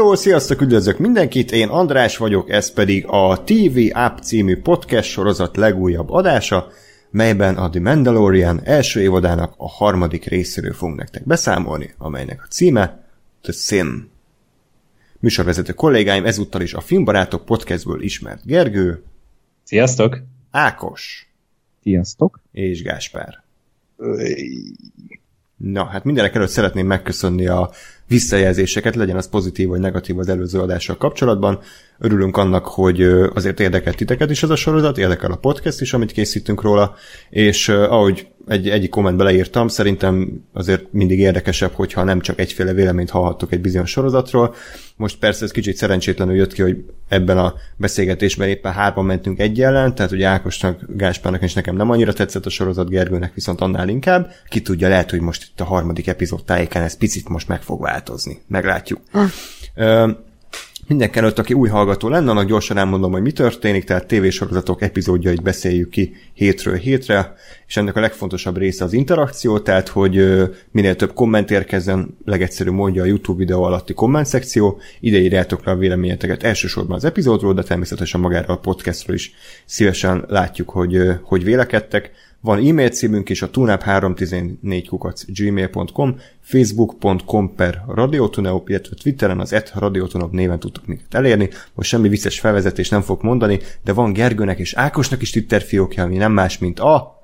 Hello, sziasztok, üdvözlök mindenkit, én András vagyok, ez pedig a TV App című podcast sorozat legújabb adása, melyben a The Mandalorian első évadának a harmadik részéről fogunk nektek beszámolni, amelynek a címe The Sim. Műsorvezető kollégáim ezúttal is a Filmbarátok podcastből ismert Gergő. Sziasztok! Ákos. Sziasztok! És Gáspár. Na, hát mindenek előtt szeretném megköszönni a visszajelzéseket, legyen az pozitív vagy negatív az előző adással kapcsolatban. Örülünk annak, hogy azért érdekelt titeket is ez a sorozat, érdekel a podcast is, amit készítünk róla, és ahogy egy, egyik kommentbe leírtam, szerintem azért mindig érdekesebb, hogyha nem csak egyféle véleményt hallhattok egy bizonyos sorozatról. Most persze ez kicsit szerencsétlenül jött ki, hogy ebben a beszélgetésben éppen hárman mentünk egy ellen, tehát ugye Ákosnak, Gáspárnak és nekem nem annyira tetszett a sorozat, Gergőnek viszont annál inkább. Ki tudja, lehet, hogy most itt a harmadik epizód tájéken ez picit most meg fog változni. Meglátjuk. Uh. Mindenki előtt, aki új hallgató lenne, annak gyorsan elmondom, hogy mi történik, tehát tévésorozatok epizódjait beszéljük ki hétről hétre, és ennek a legfontosabb része az interakció, tehát hogy minél több komment érkezzen, legegyszerű mondja a YouTube videó alatti komment szekció, ide írjátok le a véleményeteket elsősorban az epizódról, de természetesen magára a podcastról is szívesen látjuk, hogy, hogy vélekedtek. Van e-mail címünk is, a tunap314 kukac gmail.com, facebook.com per radiotuneup, illetve Twitteren az et radiotuneup néven tudtok minket elérni. Most semmi vicces felvezetés nem fog mondani, de van Gergőnek és Ákosnak is Twitter fiókja, ami nem más, mint a...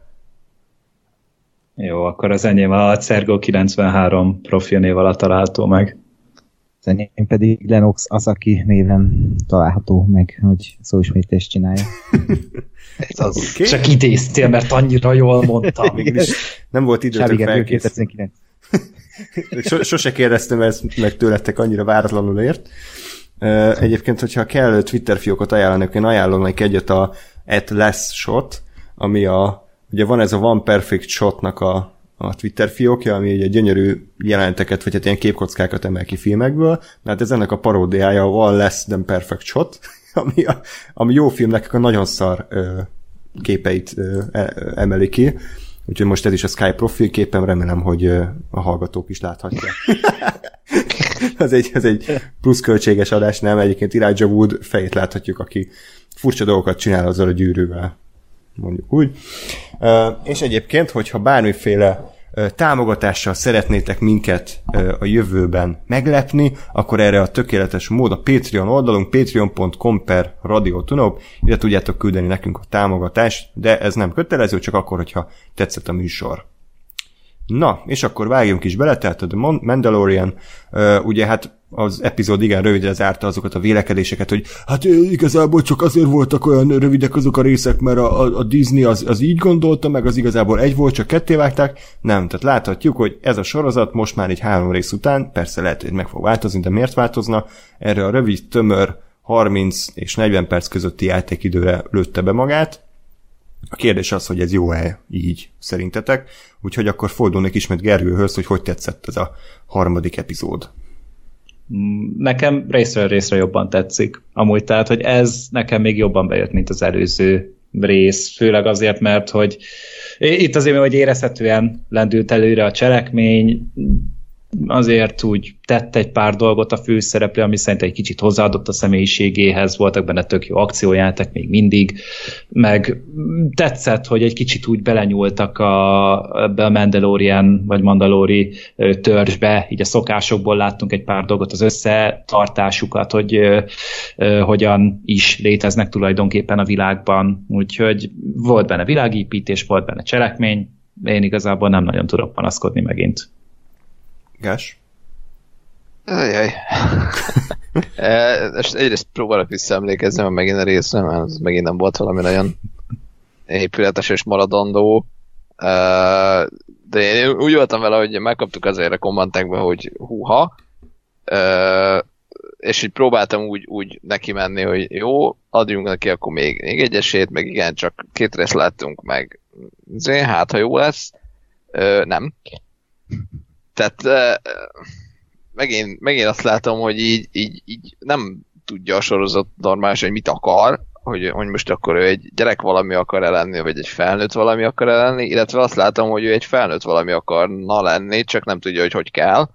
Jó, akkor az enyém a Cergo93 profil név alatt található meg. Az enyém pedig Lenox az, aki néven található meg, hogy szóismétést csinálja. Ez az. Okay. Csak idéztél, mert annyira jól mondtam. Mégis nem volt időtök felkészíteni. Sose kérdeztem ezt meg tőletek annyira váratlanul ért. Egyébként, hogyha kell Twitter fiókot ajánlanak, én ajánlom egyet a at less shot, ami a, ugye van ez a One Perfect Shotnak a, a Twitter fiókja, ami egy gyönyörű jelenteket, vagy hát ilyen képkockákat emel ki filmekből, mert ez ennek a paródiája a One Less Than Perfect Shot, ami, a, ami jó filmnek a nagyon szar ö, képeit ö, e, emeli ki. Úgyhogy most ez is a Skype profil képem, remélem, hogy a hallgatók is láthatják. ez, egy, ez egy plusz költséges adás, nem? Egyébként Elijah Wood fejét láthatjuk, aki furcsa dolgokat csinál azzal a gyűrűvel. Mondjuk úgy. És egyébként, hogyha bármiféle támogatással szeretnétek minket a jövőben meglepni, akkor erre a tökéletes mód a Patreon oldalunk, patreon.com per radiotunop, ide tudjátok küldeni nekünk a támogatást, de ez nem kötelező, csak akkor, hogyha tetszett a műsor. Na, és akkor vágjunk is bele, tehát a The Mandalorian, ugye hát az epizód igen rövidre zárta azokat a vélekedéseket, hogy hát igazából csak azért voltak olyan rövidek azok a részek, mert a, a, a Disney az, az így gondolta, meg az igazából egy volt, csak ketté vágták. Nem, tehát láthatjuk, hogy ez a sorozat most már egy három rész után, persze lehet, hogy meg fog változni, de miért változna? Erre a rövid, tömör, 30 és 40 perc közötti játékidőre lőtte be magát, a kérdés az, hogy ez jó-e így szerintetek, úgyhogy akkor fordulnék ismét Gergőhöz, hogy hogy tetszett ez a harmadik epizód. Nekem részről részre jobban tetszik. Amúgy tehát, hogy ez nekem még jobban bejött, mint az előző rész, főleg azért, mert hogy itt azért, hogy érezhetően lendült előre a cselekmény, azért úgy tett egy pár dolgot a főszereplő, ami szerint egy kicsit hozzáadott a személyiségéhez, voltak benne tök jó akciójátek még mindig, meg tetszett, hogy egy kicsit úgy belenyúltak a, ebbe a Mandalorian vagy Mandalori törzsbe, így a szokásokból láttunk egy pár dolgot, az összetartásukat, hogy ö, ö, hogyan is léteznek tulajdonképpen a világban, úgyhogy volt benne világépítés, volt benne cselekmény, én igazából nem nagyon tudok panaszkodni megint. Gás? Ajaj. e, egyrészt próbálok visszaemlékezni, mert megint a részre, mert az megint nem volt valami nagyon épületes és maradandó. E, de én úgy voltam vele, hogy megkaptuk azért a kommentekbe, hogy húha, e, és így próbáltam úgy, úgy neki menni, hogy jó, adjunk neki akkor még, még egy esélyt, meg igen, csak két részt láttunk meg. Zé, hát, ha jó lesz. Nem. Tehát megint, megint azt látom, hogy így, így, így nem tudja a sorozat normális, hogy mit akar, hogy, hogy most akkor ő egy gyerek valami akar lenni, vagy egy felnőtt valami akar lenni, illetve azt látom, hogy ő egy felnőtt valami akarna lenni, csak nem tudja, hogy hogy kell.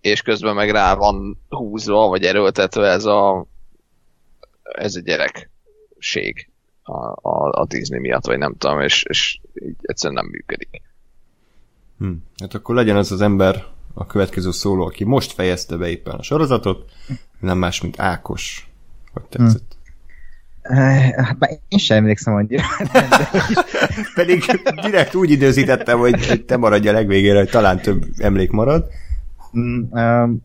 és közben meg rá van húzva, vagy erőltetve ez a ez a gyerekség a, a, a Disney miatt, vagy nem tudom, és, és így egyszerűen nem működik. Hm. Hát akkor legyen az az ember a következő szóló, aki most fejezte be éppen a sorozatot, nem más, mint Ákos. Hogy tetszett? Hm. Hát már én sem emlékszem annyira. Pedig direkt úgy időzítettem, hogy, te maradj a legvégére, hogy talán több emlék marad. Mm, um,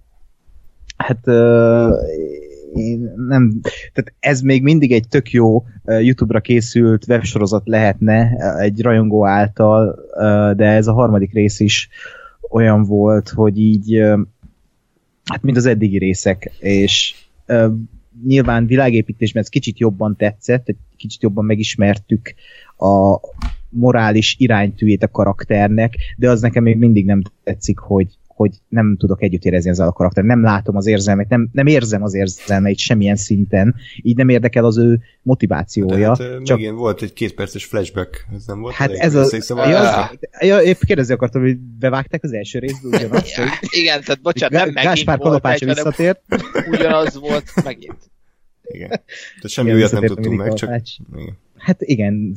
hát uh, én nem, tehát ez még mindig egy tök jó YouTube-ra készült websorozat lehetne egy rajongó által, de ez a harmadik rész is olyan volt, hogy így hát mint az eddigi részek, és nyilván világépítésben ez kicsit jobban tetszett, egy kicsit jobban megismertük a morális iránytűjét a karakternek, de az nekem még mindig nem tetszik, hogy, hogy nem tudok együtt érezni ezzel a karakter, nem látom az érzelmet, nem, nem érzem az érzelmeit semmilyen szinten, így nem érdekel az ő motivációja. De hát, csak... megint volt egy két perces flashback, ez nem volt? Hát ez a... Szóval... Ja, ja, épp kérdezni akartam, hogy bevágták az első részből ugyanazt? ja, igen, tehát bocsánat, nem megint Gáspár Kalapács visszatért. Ugyanaz volt megint. Igen. Tehát semmi igen, olyat nem tudtunk meg, csak... Igen. Hát igen,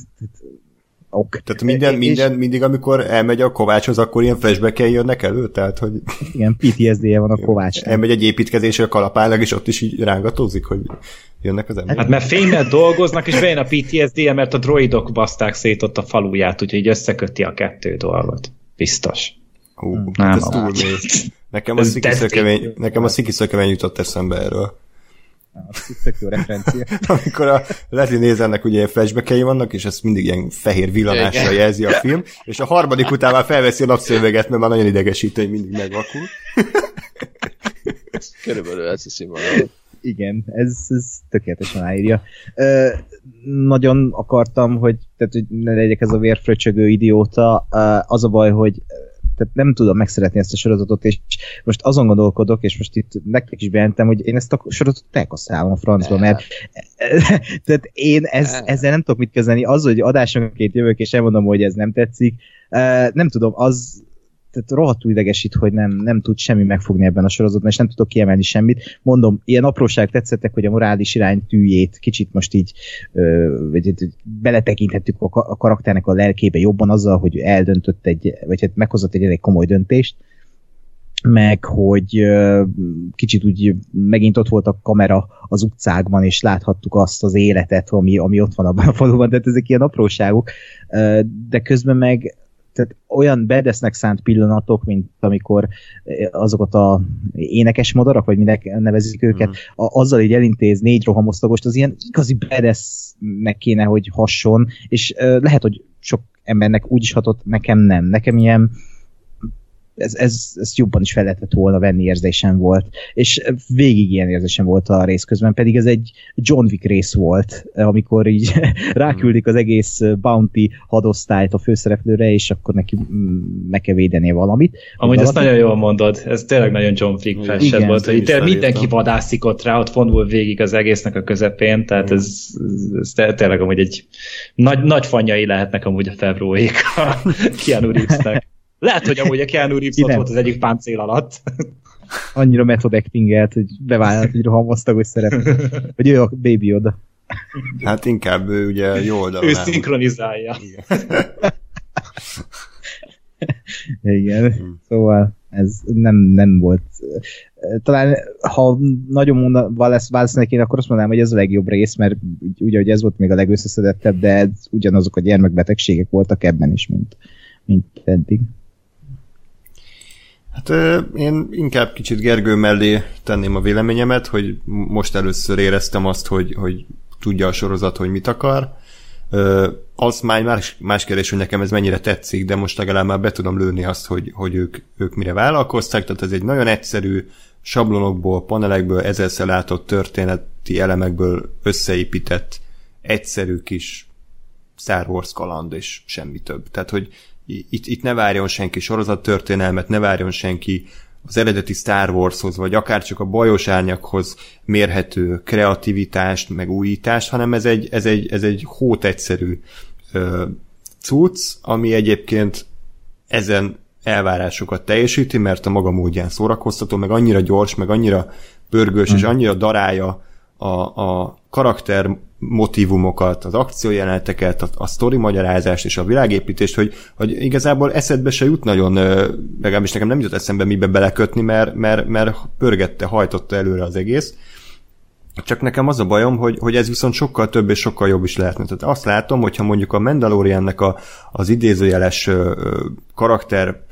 ok. Tehát minden, minden, és... mindig, amikor elmegy a Kovácshoz, akkor ilyen flashback jönnek elő? Tehát, hogy... Igen, PTSD-je van a Kovács. Elmegy egy építkezésre a kalapának, és ott is így rángatózik, hogy jönnek az emberek. Hát mert fényben dolgoznak, és bejön a PTSD-je, mert a droidok baszták szét ott a faluját, úgyhogy így összeköti a kettő dolgot. Biztos. Hú, hmm. nem, ez túl Nekem a, szikiszökevény, nekem a szikiszökevény jutott eszembe erről. Az tök jó referencia. Amikor a Leslie nézennek ugye flashbackei vannak, és ezt mindig ilyen fehér villanással jelzi a film, és a harmadik után már felveszi a napszöveget, mert már nagyon idegesítő, hogy mindig megvakul. Körülbelül ez színvonal. Igen, ez, ez tökéletesen állírja. Ö, nagyon akartam, hogy, tehát, hogy ne legyek ez a vérfröcsögő idióta. Ö, az a baj, hogy tehát nem tudom megszeretni ezt a sorozatot, és most azon gondolkodok, és most itt nektek is bejelentem, hogy én ezt a sorozatot elkasszálom a francba, mert tehát én ez, ezzel nem tudok mit kezdeni. Az, hogy adásonként jövök, és elmondom, hogy ez nem tetszik, nem tudom, az tehát rohadtul idegesít, hogy nem, nem tud semmi megfogni ebben a sorozatban, és nem tudok kiemelni semmit. Mondom, ilyen apróság tetszettek, hogy a morális iránytűjét kicsit most így vagy, beletekinthettük a, a karakternek a lelkébe jobban azzal, hogy eldöntött egy, vagy hát meghozott egy elég komoly döntést, meg hogy kicsit úgy megint ott volt a kamera az utcákban, és láthattuk azt az életet, ami, ami ott van abban a faluban, tehát ezek ilyen apróságok, de közben meg tehát olyan bedesznek szánt pillanatok, mint amikor eh, azokat a énekes madarak, vagy minek nevezik őket, mm. a, azzal így elintéz négy rohamosztagost, az ilyen igazi bedesznek kéne, hogy hasson, és uh, lehet, hogy sok embernek úgy is hatott, nekem nem. Nekem ilyen ez, ez, ez jobban is fel lehetett volna venni érzésem volt. És végig ilyen érzésem volt a rész közben, pedig ez egy John Wick rész volt, amikor így ráküldik az egész Bounty hadosztályt a főszereplőre, és akkor neki meg kell védenie valamit. Amúgy ezt nagyon jól mondod, ez tényleg nagyon John Wick felsed volt, hogy itt mindenki vadászik ott rá, ott vonul végig az egésznek a közepén, tehát ez, ez tényleg amúgy egy nagy, nagy fanyai lehetnek amúgy a februék a Keanu Reevesnek. Lehet, hogy amúgy a Keanu Reeves ott volt az egyik páncél alatt. Annyira method actingelt, hogy bevállalt egy rohamosztagos szerep. Hogy ő a baby oda. Hát inkább ő ugye jó oldalon. Ő szinkronizálja. Igen. Igen. Hmm. Szóval ez nem, nem volt. Talán, ha nagyon mondva lesz válaszolni én, akkor azt mondanám, hogy ez a legjobb rész, mert ugye, hogy ez volt még a legösszeszedettebb, de ez ugyanazok a gyermekbetegségek voltak ebben is, mint, mint eddig. Hát én inkább kicsit Gergő mellé tenném a véleményemet, hogy most először éreztem azt, hogy, hogy tudja a sorozat, hogy mit akar. Az már más, más kérdés, hogy nekem ez mennyire tetszik, de most legalább már be tudom lőni azt, hogy, hogy ők, ők mire vállalkoztak, tehát ez egy nagyon egyszerű, sablonokból, panelekből, ezerszer látott történeti elemekből összeépített, egyszerű kis Star Wars kaland, és semmi több. Tehát, hogy itt, itt ne várjon senki sorozattörténelmet, ne várjon senki az eredeti Star Warshoz, vagy akár csak a bajos árnyakhoz mérhető kreativitást, meg újítást, hanem ez egy, ez egy, ez egy hót egyszerű ö, cucc, ami egyébként ezen elvárásokat teljesíti, mert a maga módján szórakoztató, meg annyira gyors, meg annyira pörgős, mm. és annyira darálja a, a karakter motivumokat, az akciójeleneteket, a, a sztori magyarázást és a világépítést, hogy, hogy igazából eszedbe se jut nagyon, legalábbis nekem nem jutott eszembe mibe belekötni, mert, mert, mert pörgette, hajtotta előre az egész. Csak nekem az a bajom, hogy, hogy ez viszont sokkal több és sokkal jobb is lehetne. Tehát azt látom, hogyha mondjuk a Mandaloriannek a, az idézőjeles karakter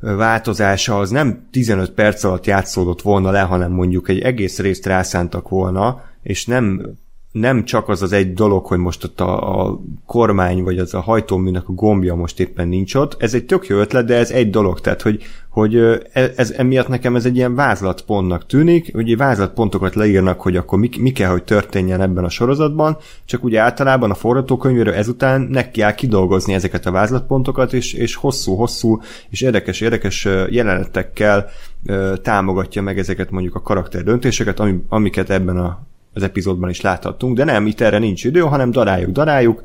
változása az nem 15 perc alatt játszódott volna le, hanem mondjuk egy egész részt rászántak volna, és nem nem csak az az egy dolog, hogy most ott a, a kormány, vagy az a hajtóműnek a gombja most éppen nincs ott. Ez egy tök jó ötlet, de ez egy dolog. Tehát, hogy, hogy e, ez, emiatt nekem ez egy ilyen vázlatpontnak tűnik, ugye vázlatpontokat leírnak, hogy akkor mi, mi kell, hogy történjen ebben a sorozatban, csak ugye általában a forgatókönyvéről ezután neki kell kidolgozni ezeket a vázlatpontokat, és, és hosszú-hosszú és érdekes-érdekes jelenetekkel támogatja meg ezeket mondjuk a karakter döntéseket, ami, amiket ebben a az epizódban is láthattunk, de nem, itt erre nincs idő, hanem daráljuk, daráljuk,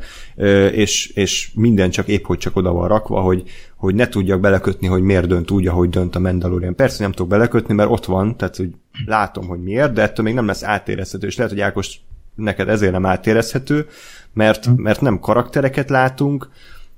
és, és minden csak épp, hogy csak oda van rakva, hogy, hogy ne tudjak belekötni, hogy miért dönt úgy, ahogy dönt a Mandalorian. Persze nem tudok belekötni, mert ott van, tehát hogy látom, hogy miért, de ettől még nem lesz átérezhető, és lehet, hogy Ákos neked ezért nem átérezhető, mert, hm. mert nem karaktereket látunk,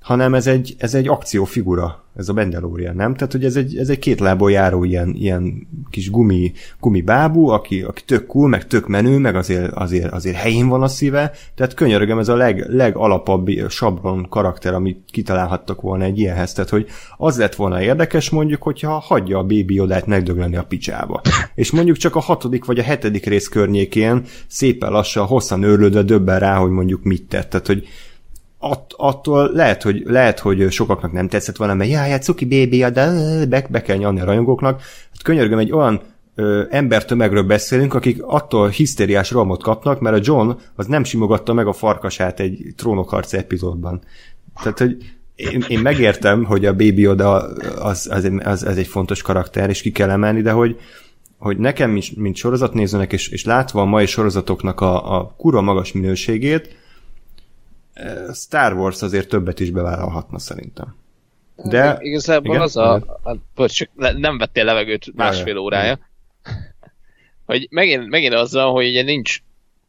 hanem ez egy, ez egy akciófigura, ez a Mandalorian, nem? Tehát, hogy ez egy, ez egy két lából járó ilyen, ilyen kis gumi, gumi bábú, aki, aki tök cool, meg tök menő, meg azért, azért, azért helyén van a szíve, tehát könyörögem, ez a leg, legalapabb sablon karakter, amit kitalálhattak volna egy ilyenhez, tehát, hogy az lett volna érdekes mondjuk, hogyha hagyja a Baby Odát megdögleni a picsába. És mondjuk csak a hatodik vagy a hetedik rész környékén szépen lassan, hosszan őrlődve döbben rá, hogy mondjuk mit tett. Tehát, hogy att, attól lehet hogy, lehet, hogy sokaknak nem tetszett mert jaj, hát cuki bébi, de be, be kell nyalni a rajongóknak. Hát könyörgöm, egy olyan ö, embertömegről beszélünk, akik attól hisztériás rohamot kapnak, mert a John az nem simogatta meg a farkasát egy trónokharc epizódban. Tehát, hogy én, én megértem, hogy a Baby Oda az, az, az, az egy fontos karakter, és ki kell emelni, de hogy, hogy nekem, mint sorozatnézőnek, és, és látva a mai sorozatoknak a, a kura magas minőségét, Star Wars azért többet is bevállalhatna szerintem. De... Igazából igen? az a... a bocs, csak nem vettél levegőt másfél órája. Hogy megint, megint azzal, hogy ugye nincs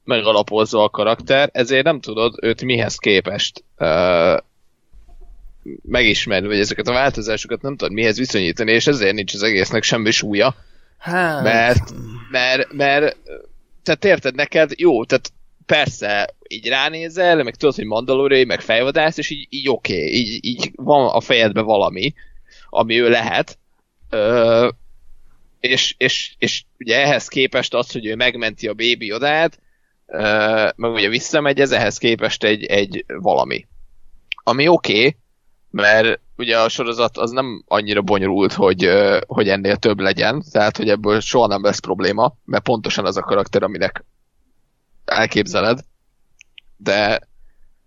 megalapozva a karakter, ezért nem tudod őt mihez képest uh, megismerni, vagy ezeket a változásokat nem tudod mihez viszonyítani, és ezért nincs az egésznek semmi súlya. Hát... Mert, mert, mert, tehát érted, neked jó, tehát persze így ránézel, meg tudod, hogy mandalóriai, meg fejvadász, és így, így oké, okay, így, így van a fejedben valami, ami ő lehet, ö, és, és, és ugye ehhez képest az, hogy ő megmenti a bébi odát, meg ugye visszamegy, ez ehhez képest egy, egy valami. Ami oké, okay, mert ugye a sorozat az nem annyira bonyolult, hogy, hogy ennél több legyen, tehát hogy ebből soha nem lesz probléma, mert pontosan az a karakter, aminek elképzeled, de,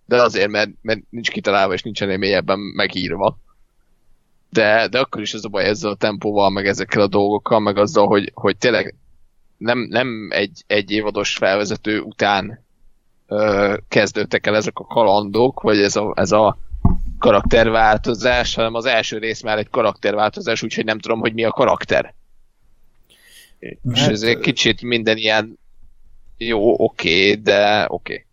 de azért, mert, mert nincs kitalálva, és nincsen mélyebben megírva. De, de akkor is ez a baj ezzel a tempóval, meg ezekkel a dolgokkal, meg azzal, hogy, hogy tényleg nem, nem egy, egy évados felvezető után ö, kezdődtek el ezek a kalandok, vagy ez a, ez a karakterváltozás, hanem az első rész már egy karakterváltozás, úgyhogy nem tudom, hogy mi a karakter. Hát, és ez egy kicsit minden ilyen jó, oké, okay, de oké. Okay.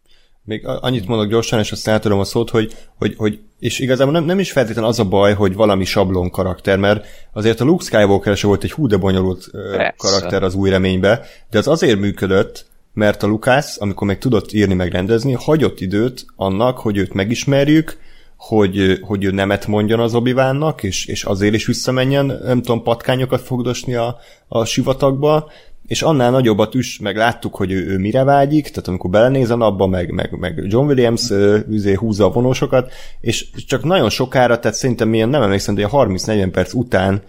Még annyit mondok gyorsan, és azt átadom a szót, hogy, hogy, hogy és igazából nem, nem is feltétlenül az a baj, hogy valami sablon karakter, mert azért a Luke Skywalker se volt egy hú de bonyolult Persze. karakter az új reménybe, de az azért működött, mert a Lukász, amikor meg tudott írni meg rendezni, hagyott időt annak, hogy őt megismerjük, hogy, hogy ő nemet mondjon az obi és, és azért is visszamenjen, nem tudom, patkányokat fogdosni a, a sivatagba, és annál nagyobbat is, meg láttuk, hogy ő, ő mire vágyik, tehát amikor belenéz a napba, meg, meg, meg John Williams üzé húzza a vonósokat, és csak nagyon sokára, tehát szerintem milyen, nem emlékszem, de 30-40 perc után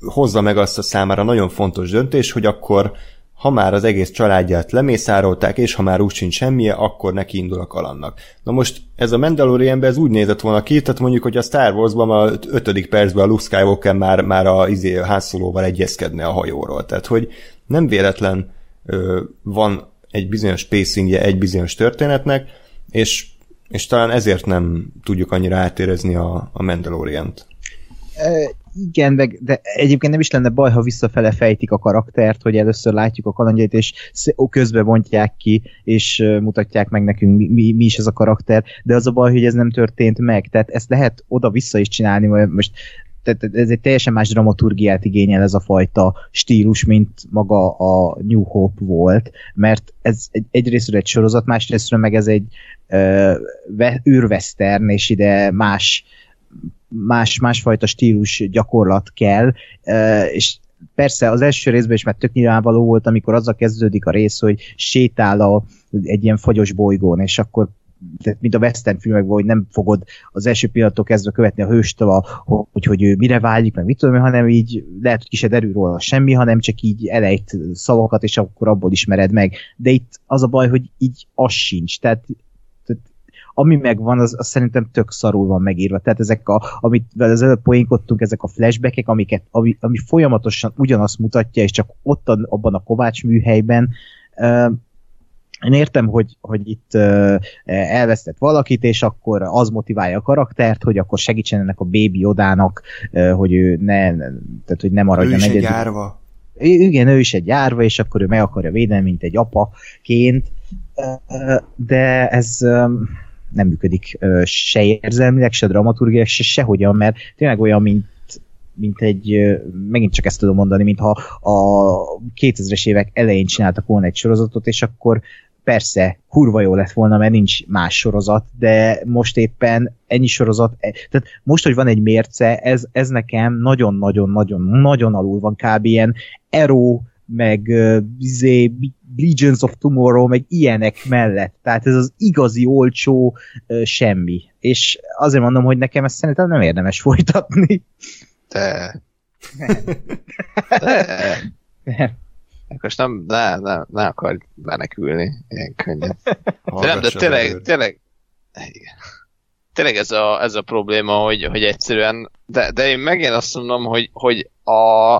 hozza meg azt a számára nagyon fontos döntés, hogy akkor ha már az egész családját lemészárolták, és ha már úgy sincs semmije, akkor neki indul a kalannak. Na most ez a mandalorian ez úgy nézett volna ki, tehát mondjuk, hogy a Star Wars-ban a ötödik percben a Luke Skywalker már, már a izé, házszólóval egyezkedne a hajóról. Tehát, hogy nem véletlen ö, van egy bizonyos pacingje egy bizonyos történetnek, és, és talán ezért nem tudjuk annyira átérezni a, a Mandalorian-t. igen, meg, de egyébként nem is lenne baj, ha visszafele fejtik a karaktert, hogy először látjuk a kalandjait, és közbe bontják ki, és mutatják meg nekünk, mi, mi, mi is ez a karakter, de az a baj, hogy ez nem történt meg, tehát ezt lehet oda-vissza is csinálni, mert most tehát ez egy teljesen más dramaturgiát igényel ez a fajta stílus, mint maga a New Hope volt, mert ez egy, egyrésztről egy sorozat, másrésztről meg ez egy uh, űrvesztern, és ide más más, másfajta stílus gyakorlat kell, és persze az első részben is már tök nyilvánvaló volt, amikor azzal kezdődik a rész, hogy sétál a, egy ilyen fagyos bolygón, és akkor tehát mint a western filmekben, hogy nem fogod az első pillanattól kezdve követni a hőst, hogy, hogy ő mire vágyik, meg mit tudom, hanem így lehet, hogy ki se derül róla semmi, hanem csak így elejt szavakat, és akkor abból ismered meg. De itt az a baj, hogy így az sincs. Tehát ami megvan, az, az szerintem tök szarul van megírva. Tehát ezek, a, amit az előbb poénkodtunk, ezek a flashbackek, amiket, ami, ami folyamatosan ugyanazt mutatja, és csak ott a, abban a Kovács műhelyben én értem, hogy, hogy itt elvesztett valakit, és akkor az motiválja a karaktert, hogy akkor segítsen ennek a baby odának, hogy ő ne, tehát hogy nem maradjon egyedül. Ő is egy járva. Igen, ő is egy járva, és akkor ő meg akarja védeni, mint egy apaként, de ez nem működik se érzelmileg, se dramaturgiailag, se sehogyan, mert tényleg olyan, mint mint egy, megint csak ezt tudom mondani, mintha a 2000-es évek elején csináltak volna egy sorozatot, és akkor persze kurva jó lett volna, mert nincs más sorozat, de most éppen ennyi sorozat, e, tehát most, hogy van egy mérce, ez, ez nekem nagyon-nagyon-nagyon-nagyon alul van kb. ilyen Ero, meg uh, izé, Legions of Tomorrow, meg ilyenek mellett. Tehát ez az igazi olcsó uh, semmi. És azért mondom, hogy nekem ezt szerintem nem érdemes folytatni. Te. De. Most nem, ne, ne, ne akarj menekülni ilyen könnyen. De nem, de tényleg, tényleg, tényleg ez a, ez a probléma, hogy, hogy egyszerűen, de, de én megint azt mondom, hogy, hogy a,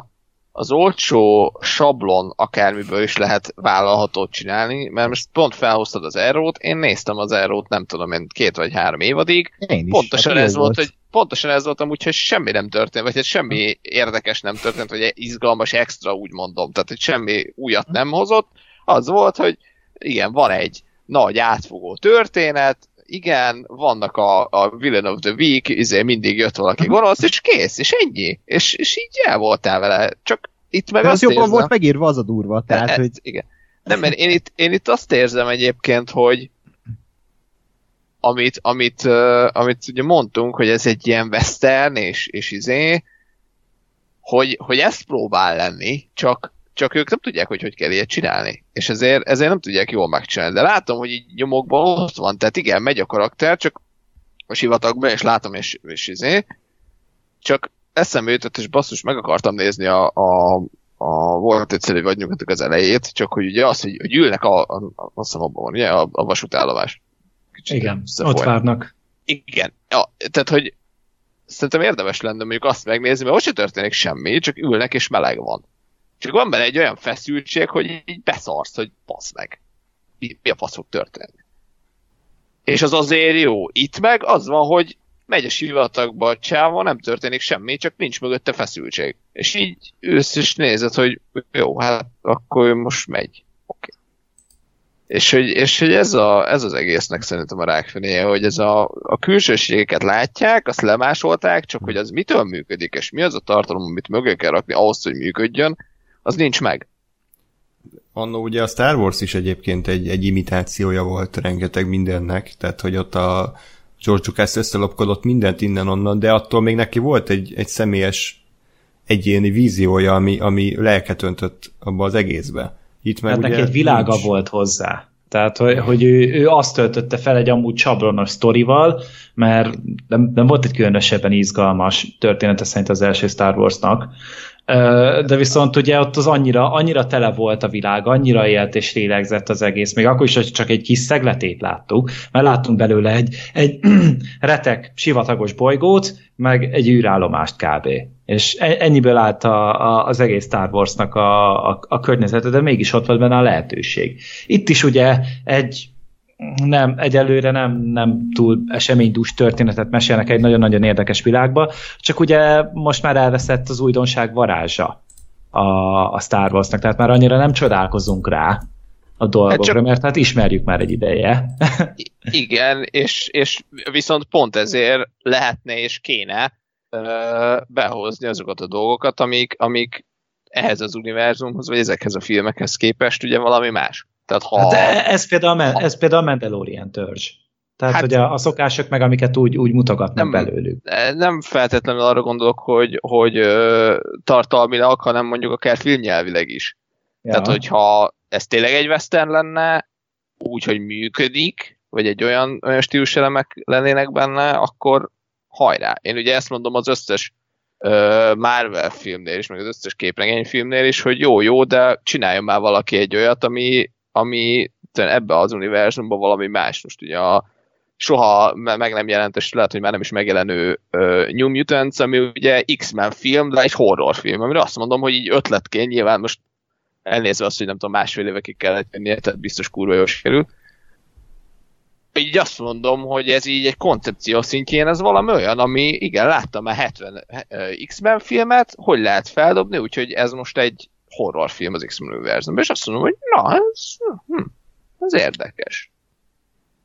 az olcsó sablon akármiből is lehet vállalhatót csinálni, mert most pont felhoztad az Erót, én néztem az Erót, nem tudom én, két vagy három évadig. Én is, pontosan hát ez volt, volt, hogy pontosan ez volt amúgy, hogy semmi nem történt, vagy hogy semmi érdekes nem történt, vagy izgalmas extra, úgy mondom. Tehát, hogy semmi újat nem hozott. Az volt, hogy igen, van egy nagy átfogó történet, igen, vannak a, a Villain of the Week, izé mindig jött valaki mhm. gonosz, és kész, és ennyi. És, és így el voltál vele. Csak itt meg De az jobban érzem, volt megírva, az a durva. Tehát, e, hogy... Igen. Nem, mert én itt, én itt azt érzem egyébként, hogy amit, amit, uh, amit ugye mondtunk, hogy ez egy ilyen western, és, és izé, hogy, hogy ezt próbál lenni, csak csak ők nem tudják, hogy hogy kell ilyet csinálni. És ezért, ezért nem tudják jól megcsinálni. De látom, hogy így nyomokban ott van, tehát igen, megy a karakter, csak a sivatagban, és látom, és, és izé, csak eszembe jutott, és basszus, meg akartam nézni a, a, a volt egyszerű vagy nyugatok az elejét, csak hogy ugye az, hogy, hogy ülnek a, a, a, azt hiszem abban van, ugye, a, a vasútállomás. Kicsit igen, ott várnak. Igen, ja, tehát, hogy szerintem érdemes lenne mondjuk azt megnézni, mert ott se történik semmi, csak ülnek és meleg van. Csak van benne egy olyan feszültség, hogy így beszarsz, hogy passz meg. Mi, mi a fasz fog történni? És az azért jó. Itt meg az van, hogy megy a sivatagba a csáva, nem történik semmi, csak nincs mögötte feszültség. És így ősz és nézed, hogy jó, hát akkor most megy. Okay. És hogy, és hogy ez, a, ez az egésznek szerintem a rákfenéje, hogy ez a, a külsőségeket látják, azt lemásolták, csak hogy az mitől működik, és mi az a tartalom, amit mögé kell rakni ahhoz, hogy működjön, az nincs meg. Annó ugye a Star Wars is egyébként egy, egy imitációja volt rengeteg mindennek, tehát hogy ott a George Lucas összelopkodott mindent innen-onnan, de attól még neki volt egy, egy személyes egyéni víziója, ami, ami lelket öntött abba az egészbe. Itt meg hát ugye neki egy világa nincs. volt hozzá. Tehát, hogy, hogy ő, ő azt töltötte fel egy amúgy csabronos sztorival, mert nem, nem volt egy különösebben izgalmas története szerint az első Star Warsnak, de viszont ugye ott az annyira, annyira tele volt a világ, annyira élt és lélegzett az egész, még akkor is, hogy csak egy kis szegletét láttuk, mert láttunk belőle egy, egy retek sivatagos bolygót, meg egy űrállomást kb. És e, ennyiből állt a, a, az egész Star Warsnak a, a, a környezete, de mégis ott volt benne a lehetőség. Itt is ugye egy nem, egyelőre nem, nem túl eseménydús történetet mesélnek egy nagyon-nagyon érdekes világba, csak ugye most már elveszett az újdonság varázsa a, a Star Wars-nak, tehát már annyira nem csodálkozunk rá a dolgokra, hát csak... mert hát ismerjük már egy ideje. Igen, és, és viszont pont ezért lehetne és kéne ö, behozni azokat a dolgokat, amik, amik ehhez az univerzumhoz, vagy ezekhez a filmekhez képest ugye valami más. Tehát ha... Hát e- ez, például, ha... ez például a Mandalorian törzs. Tehát, hát, hogy a, a szokások meg, amiket úgy, úgy mutogatnak nem, belőlük. Nem feltétlenül arra gondolok, hogy, hogy ö, tartalmilag, hanem mondjuk akár filmnyelvileg is. Ja. Tehát, hogyha ez tényleg egy western lenne, úgy, hogy működik, vagy egy olyan, olyan stíluselemek lennének benne, akkor hajrá. Én ugye ezt mondom az összes uh, Marvel filmnél is, meg az összes képregényfilmnél is, hogy jó, jó, de csináljon már valaki egy olyat, ami, ami ebbe az univerzumban valami más. Most ugye a soha meg nem jelent, és lehet, hogy már nem is megjelenő uh, New Mutants, ami ugye X-Men film, de egy horrorfilm, amire azt mondom, hogy így ötletként nyilván most elnézve azt, hogy nem tudom, másfél évekig kellett jönnie, tehát biztos kurva jól sikerült. Így azt mondom, hogy ez így egy koncepció szintjén, ez valami olyan, ami, igen, láttam már 70 X-Men filmet, hogy lehet feldobni, úgyhogy ez most egy horrorfilm az X-Men univerzumban, és azt mondom, hogy na, ez, hm, ez érdekes.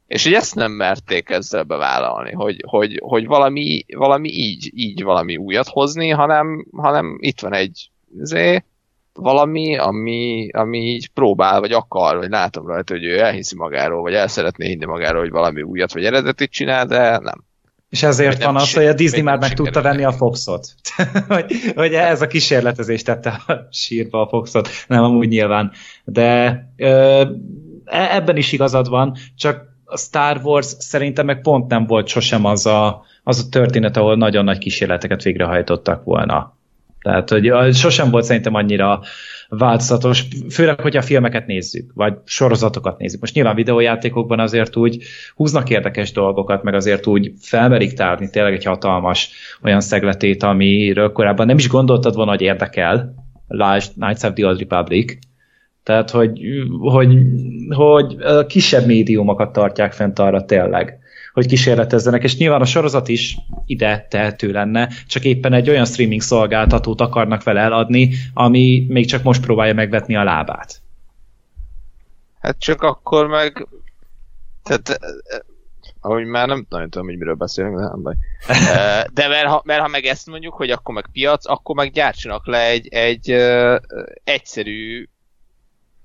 És hogy ezt nem merték ezzel bevállalni, hogy, hogy, hogy valami, valami így, így valami újat hozni, hanem, hanem itt van egy azért, valami, ami, ami így próbál, vagy akar, vagy látom rajta, hogy ő elhiszi magáról, vagy el szeretné hinni magáról, hogy valami újat, vagy eredetit csinál, de nem. És ezért van az, hogy a Disney már meg tudta venni a Foxot. hogy, hogy ez a kísérletezés tette a sírba a Foxot. Nem, amúgy nyilván. De ö, e, ebben is igazad van, csak a Star Wars szerintem meg pont nem volt sosem az a, az a történet, ahol nagyon nagy kísérleteket végrehajtottak volna. Tehát, hogy sosem volt szerintem annyira változatos, főleg, hogy a filmeket nézzük, vagy sorozatokat nézzük. Most nyilván videójátékokban azért úgy húznak érdekes dolgokat, meg azért úgy felmerik tárni tényleg egy hatalmas olyan szegletét, amiről korábban nem is gondoltad volna, hogy érdekel. Lásd Knights of the Old Republic. Tehát, hogy, hogy, hogy kisebb médiumokat tartják fent arra tényleg hogy kísérletezzenek, és nyilván a sorozat is ide tehető lenne, csak éppen egy olyan streaming szolgáltatót akarnak vele eladni, ami még csak most próbálja megvetni a lábát. Hát csak akkor meg tehát ahogy már nem nagyon tudom, hogy miről beszélünk, de nem baj. De mert ha, mert ha meg ezt mondjuk, hogy akkor meg piac, akkor meg gyártsanak le egy, egy egyszerű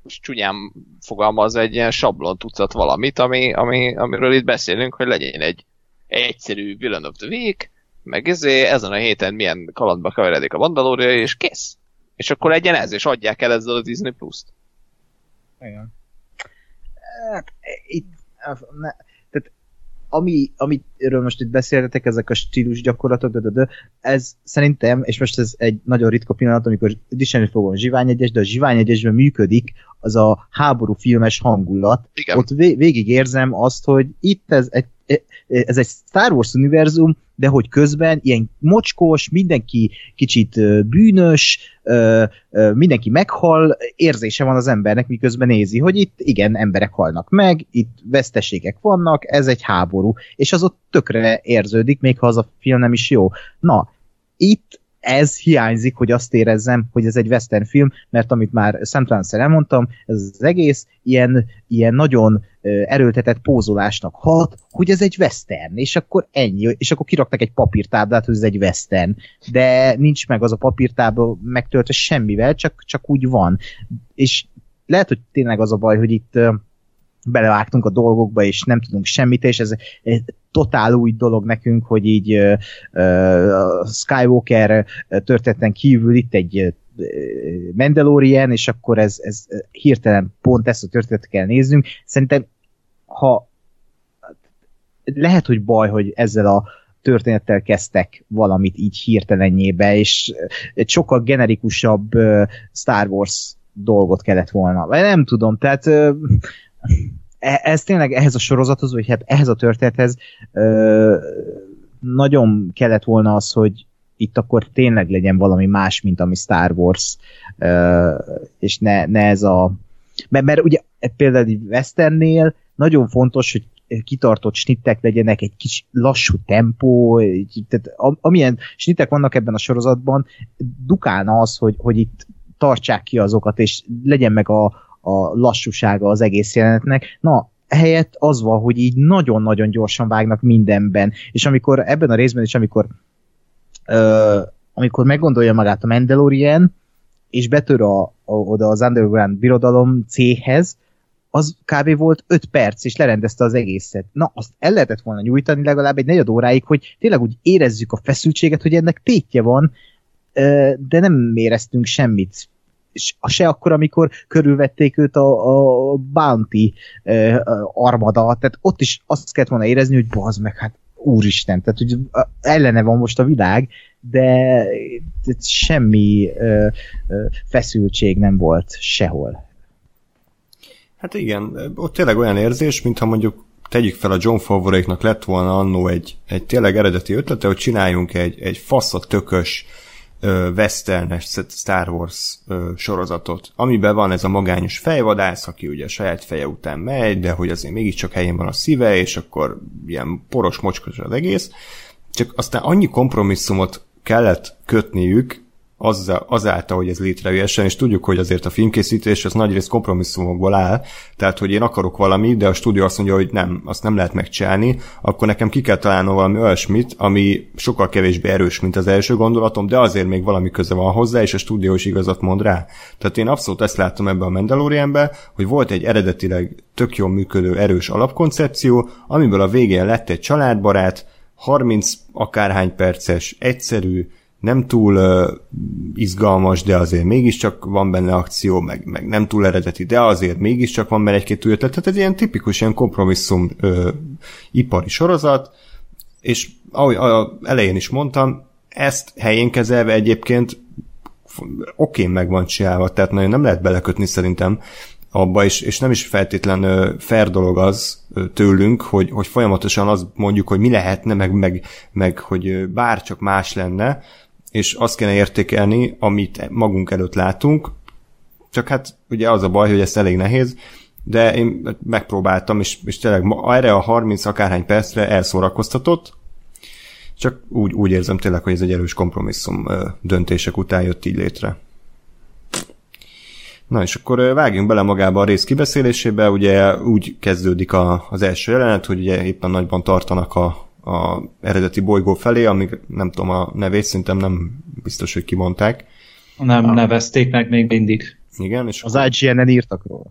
most csúnyán fogalmaz egy ilyen sablon tucat valamit, ami, ami, amiről itt beszélünk, hogy legyen egy egyszerű Villain of the Week, meg ezé, ezen a héten milyen kalandba keveredik a Mandalória, és kész. És akkor legyen ez, és adják el ezzel a Disney Plus-t. Igen. Hát, itt, ne, ami, amiről most itt beszéltetek, ezek a stílus gyakorlatok, de, de, de, ez szerintem, és most ez egy nagyon ritka pillanat, amikor dicsérni fogom a Zsivány egyes, de a Zsivány egyesben működik az a háború filmes hangulat. Igen. Ott végig érzem azt, hogy itt ez egy ez egy Star Wars univerzum, de hogy közben ilyen mocskos, mindenki kicsit bűnös, mindenki meghal, érzése van az embernek, miközben nézi, hogy itt igen, emberek halnak meg, itt veszteségek vannak, ez egy háború, és az ott tökre érződik, még ha az a film nem is jó. Na, itt ez hiányzik, hogy azt érezzem, hogy ez egy western film, mert amit már szemtelenszer elmondtam, ez az egész ilyen, ilyen nagyon erőltetett pózolásnak hat, hogy ez egy western, és akkor ennyi, és akkor kiraktak egy papírtáblát, hogy ez egy western, de nincs meg az a papírtábla megtöltve semmivel, csak, csak úgy van. És lehet, hogy tényleg az a baj, hogy itt belevágtunk a dolgokba, és nem tudunk semmit, és ez egy totál új dolog nekünk, hogy így uh, Skywalker történeten kívül itt egy Mandalorian, és akkor ez, ez hirtelen pont ezt a történetet kell néznünk. Szerintem, ha lehet, hogy baj, hogy ezzel a történettel kezdtek valamit így hirtelenjébe, és egy sokkal generikusabb Star Wars dolgot kellett volna. Nem tudom, tehát ez tényleg ehhez a sorozathoz, vagy hát ehhez a történethez ö, nagyon kellett volna az, hogy itt akkor tényleg legyen valami más, mint ami Star Wars, ö, és ne, ne ez a... Mert, mert ugye például egy Westernnél nagyon fontos, hogy kitartott snittek legyenek, egy kis lassú tempó, tehát amilyen snittek vannak ebben a sorozatban, dukálna az, hogy, hogy itt tartsák ki azokat, és legyen meg a, a lassúsága az egész jelenetnek. Na, helyett az van, hogy így nagyon-nagyon gyorsan vágnak mindenben, és amikor ebben a részben is, amikor ö, amikor meggondolja magát a Mandalorian, és betör a, a, oda az Underground birodalom céghez, az kb. volt 5 perc, és lerendezte az egészet. Na, azt el lehetett volna nyújtani legalább egy negyed óráig, hogy tényleg úgy érezzük a feszültséget, hogy ennek tétje van, de nem éreztünk semmit. Se akkor, amikor körülvették őt a, a Bounty armada, tehát ott is azt kellett volna érezni, hogy bazd meg, hát úristen, tehát hogy ellene van most a világ, de semmi ö, ö, feszültség nem volt sehol. Hát igen, ott tényleg olyan érzés, mintha mondjuk tegyük fel a John Favreau-éknak lett volna annó egy, egy tényleg eredeti ötlete, hogy csináljunk egy, egy faszat tökös westernes Star Wars sorozatot, amiben van ez a magányos fejvadász, aki ugye a saját feje után megy, de hogy azért mégiscsak helyén van a szíve, és akkor ilyen poros, mocskos az egész. Csak aztán annyi kompromisszumot kellett kötniük, azzal, azáltal, hogy ez létrejöhessen, és tudjuk, hogy azért a filmkészítés az nagyrészt kompromisszumokból áll, tehát, hogy én akarok valamit, de a stúdió azt mondja, hogy nem, azt nem lehet megcsinálni, akkor nekem ki kell találnom valami olyasmit, ami sokkal kevésbé erős, mint az első gondolatom, de azért még valami köze van hozzá, és a stúdió is igazat mond rá. Tehát én abszolút ezt láttam ebben a Mandalorianben, hogy volt egy eredetileg tök jól működő, erős alapkoncepció, amiből a végén lett egy családbarát, 30 akárhány perces, egyszerű, nem túl uh, izgalmas, de azért mégiscsak van benne akció, meg, meg nem túl eredeti, de azért mégiscsak van benne egy-két új ötlet. Tehát ez ilyen tipikus ilyen kompromisszum uh, ipari sorozat, és ahogy a elején is mondtam, ezt helyén kezelve egyébként okén meg van csinálva, tehát nagyon nem lehet belekötni szerintem abba, és, és nem is feltétlen fair dolog az tőlünk, hogy, hogy folyamatosan azt mondjuk, hogy mi lehetne, meg, meg, meg hogy bár csak más lenne, és azt kéne értékelni, amit magunk előtt látunk, csak hát ugye az a baj, hogy ez elég nehéz, de én megpróbáltam, és, és tényleg erre a 30 akárhány percre elszórakoztatott, csak úgy, úgy érzem tényleg, hogy ez egy erős kompromisszum döntések után jött így létre. Na és akkor vágjunk bele magába a rész kibeszélésébe, ugye úgy kezdődik a, az első jelenet, hogy ugye éppen nagyban tartanak a, a eredeti bolygó felé, amíg nem tudom a nevét, szerintem nem biztos, hogy kimondták. Nem a... nevezték meg még mindig. Igen, és... Az IGN-en írtak róla.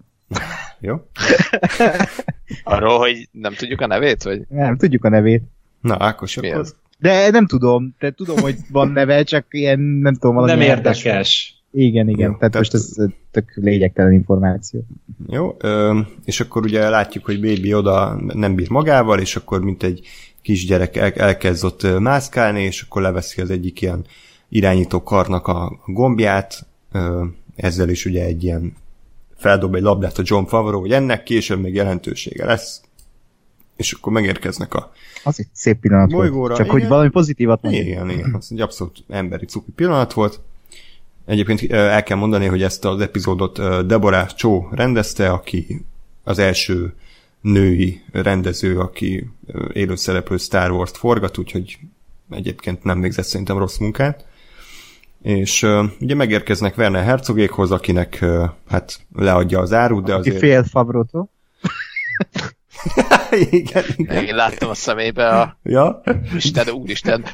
Jó. Arról, hogy nem tudjuk a nevét? Vagy? Nem, tudjuk a nevét. Na, Ákos, Mi akkor... az? De nem tudom, tehát tudom, hogy van neve, csak ilyen, nem tudom, valami Nem érdekes. érdekes. Igen, igen, Jó, tehát tehát- most ez tök lényegtelen információ. Jó, és akkor ugye látjuk, hogy Baby oda nem bír magával, és akkor mint egy kisgyerek el, elkezd ott mászkálni, és akkor leveszi az egyik ilyen irányító karnak a gombját, ezzel is ugye egy ilyen feldob egy labdát a John Favreau, hogy ennek később még jelentősége lesz, és akkor megérkeznek a... Az egy szép pillanat Bolygóra, volt. Csak igen. hogy valami pozitívat mondjuk. Igen, igen, az egy abszolút emberi cuki pillanat volt. Egyébként el kell mondani, hogy ezt az epizódot Deborah Cho rendezte, aki az első női rendező, aki élőszereplő Star Wars-t forgat, úgyhogy egyébként nem végzett szerintem rossz munkát. És uh, ugye megérkeznek Werner Herzogékhoz, akinek uh, hát leadja az árut, de Aki azért... fél Favrótól. igen, igen. Én láttam a szemébe a Ja? Isten, úristen,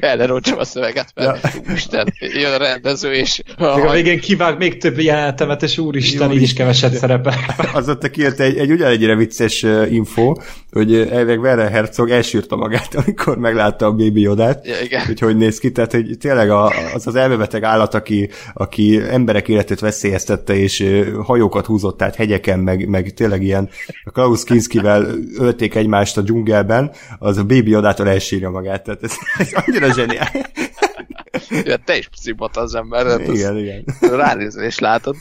elleroncsam a szöveget, mert úristen, jön a rendező, és Még a végén kivág még több jelenetemet, és úristen, így is keveset szerepel. Az ott kijött egy, egy ugyanegyre vicces uh, info, hogy elveg Werner Herzog elsírta magát, amikor meglátta a Baby Yodát, Ja, igen. hogy hogy néz ki, tehát hogy tényleg a, az az elmebeteg állat, aki, aki emberek életét veszélyeztette, és uh, hajókat húzott át hegyeken, meg, meg tényleg ilyen a Klaus Kinskivel ölték egymást a dzsungelben, az a Baby Yodától elsírja magát, tehát ez, ez annyira zseniális. Ja, te is szimpata az ember, hát Igen, igen. ránézni és látod.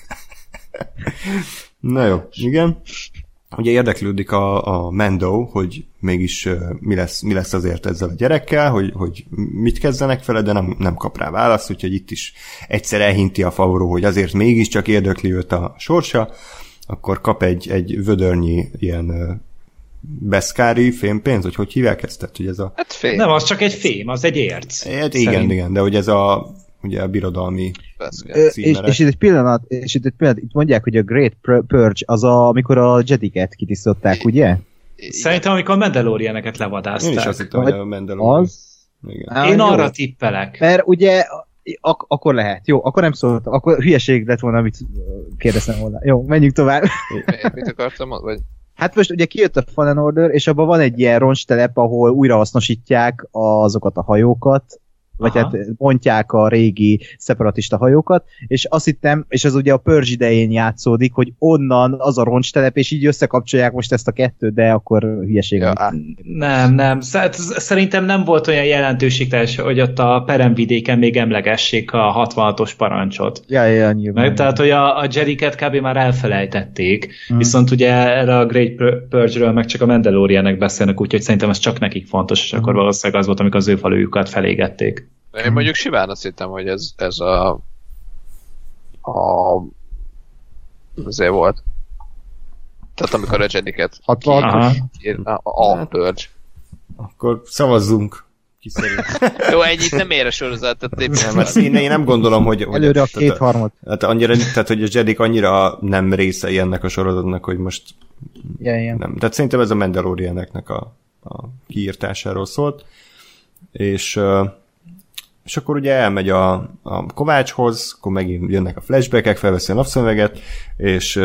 Na jó, igen. Ugye érdeklődik a, a Mendo, hogy mégis uh, mi, lesz, mi lesz azért ezzel a gyerekkel, hogy, hogy mit kezdenek vele, de nem, nem kap rá választ, úgyhogy itt is egyszer elhinti a Favreau, hogy azért mégiscsak érdekli őt a sorsa, akkor kap egy, egy vödörnyi ilyen beszkári fémpénz, hogy hogy hívják ezt? Tehát, hogy ez a... Hát fém. Nem, az csak egy fém, az egy érc. Hát igen, szerint. igen, de hogy ez a ugye a birodalmi és, és, itt egy pillanat, és itt egy pillanat, itt mondják, hogy a Great Purge az a, amikor a Jediket kitisztották, ugye? Szerintem, amikor a Mandalorianeket levadázták. Én is azt hittem, hogy a Mandalorian. Az? Igen. Én arra tippelek. Mert ugye ak- akkor lehet. Jó, akkor nem szóltam. Akkor hülyeség lett volna, amit kérdeztem volna. Jó, menjünk tovább. Mit akartam? Vagy... Hát most ugye kijött a Fallen Order, és abban van egy ilyen roncstelep, ahol újrahasznosítják azokat a hajókat, vagy Aha. hát bontják a régi szeparatista hajókat, és azt hittem, és ez ugye a Pörzs idején játszódik, hogy onnan az a roncstelep, és így összekapcsolják most ezt a kettőt, de akkor hülyeség. Ja. Nem, nem. Szerintem nem volt olyan jelentőségteljes, hogy ott a peremvidéken még emlegessék a 66-os parancsot. Ja, ja, nyilván. Meg, tehát, hogy a, a Jediket kb. már elfelejtették, hmm. viszont ugye erre a Great Purge-ről meg csak a Mandalorianek beszélnek, úgyhogy szerintem ez csak nekik fontos, és hmm. akkor valószínűleg az volt, amikor az ő falőjukat felégették. Én mondjuk simán azt hittem, hogy ez, ez a, a azért volt. Tehát amikor a Jediket a, a Purge. Akkor szavazzunk. Jó, ennyit nem ér a sorozat. Tehát nem, hát én, én, nem gondolom, hogy... hogy Előre a kétharmad. Hát annyira, tehát, hogy a Jedik annyira nem részei ennek a sorozatnak, hogy most ja, igen. nem. Tehát szerintem ez a Mandalorianeknek a, a kiírtásáról szólt. És uh, és akkor ugye elmegy a, a Kovácshoz, akkor megint jönnek a flashbackek, felveszi a napszöveget, és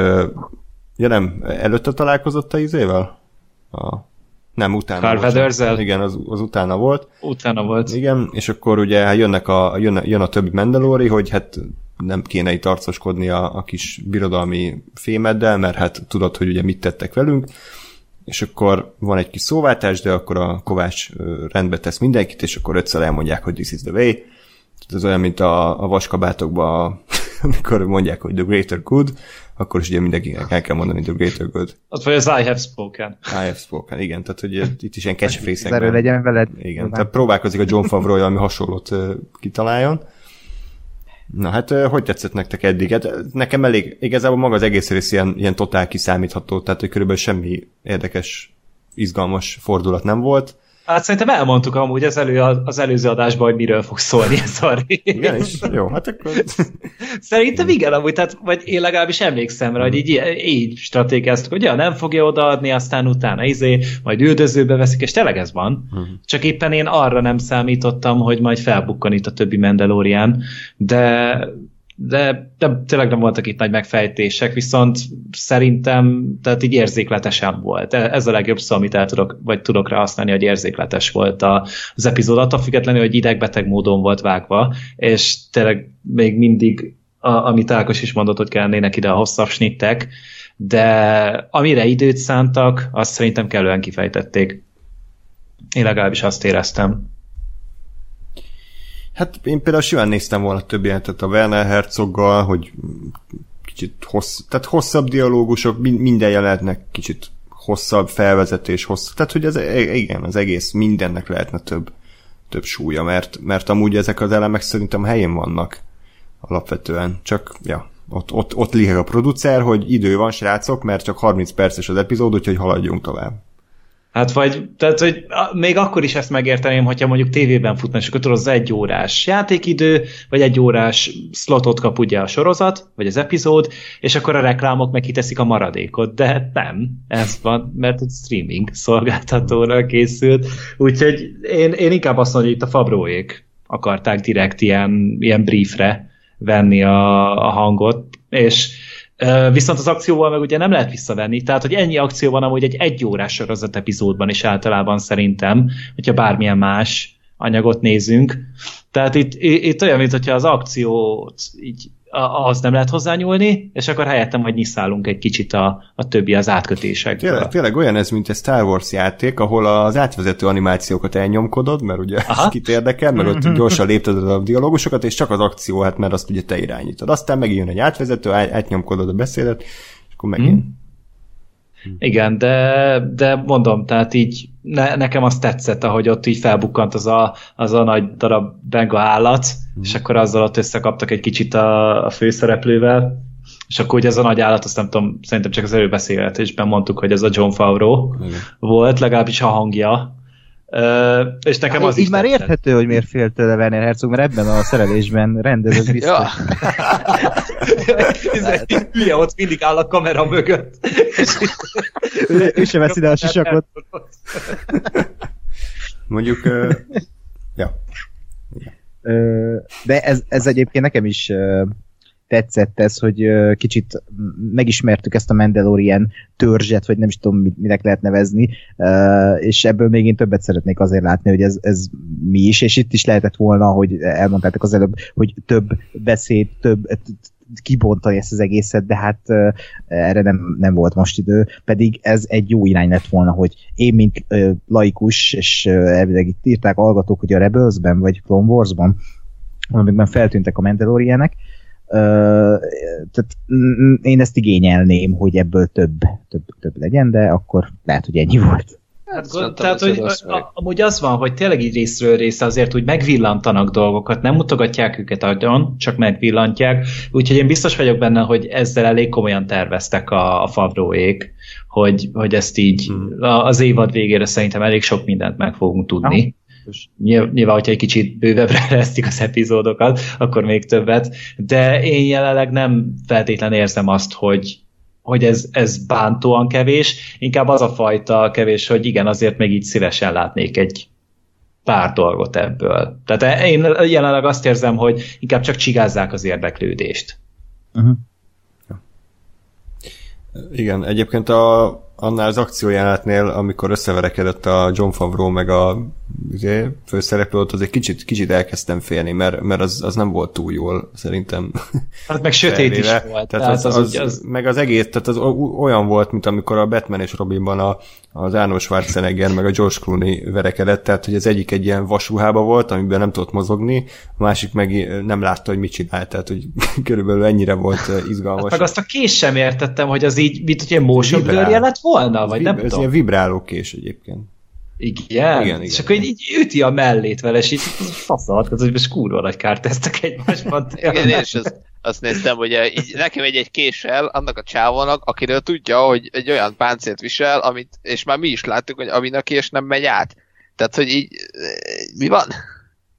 ja nem, előtte találkozott a izével? A, nem, utána volt. Igen, az, az utána volt. Utána volt. Igen, és akkor ugye hát jönnek a, jön, jön a többi Mandalori, hogy hát nem kéne itt arcoskodni a, a kis birodalmi fémeddel, mert hát tudod, hogy ugye mit tettek velünk, és akkor van egy kis szóváltás, de akkor a Kovács rendbe tesz mindenkit, és akkor ötször elmondják, hogy this is the way. Ez olyan, mint a, a vaskabátokban, amikor mondják, hogy the greater good, akkor is ugye mindenkinek el kell mondani the greater good. Az vagy az I have spoken. I have spoken, igen, tehát hogy itt is ilyen catchphrase legyen veled. Igen, tehát próbálkozik a John Favreau, ami hasonlót kitaláljon. Na hát, hogy tetszett nektek eddig? Hát nekem elég, igazából maga az egész rész ilyen, ilyen totál kiszámítható, tehát hogy körülbelül semmi érdekes, izgalmas fordulat nem volt. Hát szerintem elmondtuk amúgy az, elő, az előző adásban, hogy miről fog szólni ez a rész. Igen, és jó, hát akkor... Szerintem igen, amúgy, tehát, vagy én legalábbis emlékszem rá, hogy így, így stratégiáztuk, hogy ja, nem fogja odaadni, aztán utána izé, majd üldözőbe veszik, és tényleg ez van. Uh-huh. Csak éppen én arra nem számítottam, hogy majd felbukkan itt a többi Mandalorian, de de, de tényleg nem voltak itt nagy megfejtések, viszont szerintem tehát így érzékletesen volt. E, ez a legjobb szó, amit el tudok, vagy tudok rá használni, hogy érzékletes volt az epizód, attól függetlenül, hogy idegbeteg módon volt vágva, és tényleg még mindig, a, amit Ákos is mondott, hogy kellene ide a hosszabb snittek, de amire időt szántak, azt szerintem kellően kifejtették. Én legalábbis azt éreztem. Hát én például simán néztem volna több jelentet a Werner Herzoggal, hogy kicsit hossz, tehát hosszabb dialógusok, minden jelenetnek kicsit hosszabb felvezetés, hosszabb, tehát hogy ez, e- igen, az egész mindennek lehetne több, több súlya, mert, mert amúgy ezek az elemek szerintem helyén vannak alapvetően, csak ja, ott, ott, ott a producer, hogy idő van, srácok, mert csak 30 perces az epizód, úgyhogy haladjunk tovább. Hát vagy, tehát, hogy még akkor is ezt megérteném, hogyha mondjuk tévében futna, és akkor az egy órás játékidő, vagy egy órás slotot kap ugye a sorozat, vagy az epizód, és akkor a reklámok meg kiteszik a maradékot, de nem, ez van, mert egy streaming szolgáltatóra készült, úgyhogy én, én inkább azt mondom, hogy itt a Fabróék akarták direkt ilyen, ilyen briefre venni a, a hangot, és Viszont az akcióval meg ugye nem lehet visszavenni, tehát hogy ennyi akció van amúgy egy egyórás sorozat epizódban is általában szerintem, hogyha bármilyen más anyagot nézünk. Tehát itt, itt olyan, mintha az akciót így ahhoz nem lehet hozzányúlni, és akkor helyettem, hogy nyiszálunk egy kicsit a, a többi az átkötésekből. Tényleg, tényleg olyan ez, mint egy Star Wars játék, ahol az átvezető animációkat elnyomkodod, mert ugye Aha. kit érdekel, mert ott gyorsan lépted a dialógusokat, és csak az akció, hát mert azt ugye te irányítod. Aztán megint jön egy átvezető, átnyomkodod a beszédet, és akkor megint. Mm. Igen, de, de mondom, tehát így ne, nekem azt tetszett, ahogy ott így felbukkant az a, az a nagy darab benga állat, mm. és akkor azzal ott összekaptak egy kicsit a, a főszereplővel, és akkor ugye ez a nagy állat, azt nem tudom, szerintem csak az előbeszélgetésben mondtuk, hogy ez a John Favreau Igen. volt, legalábbis a hangja, Uh, és nekem az így is már tetszett. érthető, hogy miért fél tőle Werner Herzog, mert ebben a szerelésben rendezett biztos. ja. Hülye ott mindig áll a kamera mögött. ő, ő sem veszi ide a sisakot. Mondjuk, uh, ja. De ez, ez egyébként nekem is uh, tetszett ez, hogy kicsit megismertük ezt a Mandalorian törzset, vagy nem is tudom, minek lehet nevezni, és ebből még én többet szeretnék azért látni, hogy ez, ez mi is, és itt is lehetett volna, hogy elmondtátok az előbb, hogy több beszéd, több kibontani ezt az egészet, de hát erre nem, nem volt most idő, pedig ez egy jó irány lett volna, hogy én, mint laikus, és uh, elvileg itt írták hallgatók, hogy a Rebelsben, vagy Clone Warsban, amikben feltűntek a Mandalorianek, tehát én ezt igényelném, hogy ebből több, több, több legyen, de akkor lehet, hogy ennyi volt. Hát, hát tehát, hogy a, amúgy az van, hogy tényleg így részről részre azért úgy megvillantanak dolgokat, nem mutogatják őket agyon, csak megvillantják, úgyhogy én biztos vagyok benne, hogy ezzel elég komolyan terveztek a, a Favróék, hogy, hogy ezt így hmm. az évad végére szerintem elég sok mindent meg fogunk tudni. Nyilván, hogyha egy kicsit bővebbre lesztik az epizódokat, akkor még többet, de én jelenleg nem feltétlen érzem azt, hogy, hogy ez, ez bántóan kevés, inkább az a fajta kevés, hogy igen, azért még így szívesen látnék egy pár dolgot ebből. Tehát én jelenleg azt érzem, hogy inkább csak csigázzák az érdeklődést. Uh-huh. Igen, egyébként a, annál az akciójelenetnél, amikor összeverekedett a John Favreau meg a ugye, főszereplő, ott azért kicsit, kicsit elkezdtem félni, mert, mert az, az nem volt túl jól, szerintem. Hát meg sötét is volt. Tehát, tehát az, az, az, az, meg az egész, tehát az olyan volt, mint amikor a Batman és Robinban a, az Arnold Schwarzenegger meg a George Clooney verekedett, tehát hogy az egyik egy ilyen vasruhába volt, amiben nem tudott mozogni, a másik meg nem látta, hogy mit csinál, tehát hogy körülbelül ennyire volt izgalmas. Hát meg azt a kés sem értettem, hogy az így, mint hogy ilyen motion blur lett volna, vagy nem Ez ilyen vibráló kés egyébként. Igen? igen, igen és akkor így, így üti a mellét vele, és így hogy most kurva nagy kárt tesztek egymásban. igen, és azt, azt néztem, hogy így, nekem egy, egy késsel annak a csávónak, akiről tudja, hogy egy olyan páncélt visel, amit, és már mi is láttuk, hogy amin a kés nem megy át. Tehát, hogy így, mi van?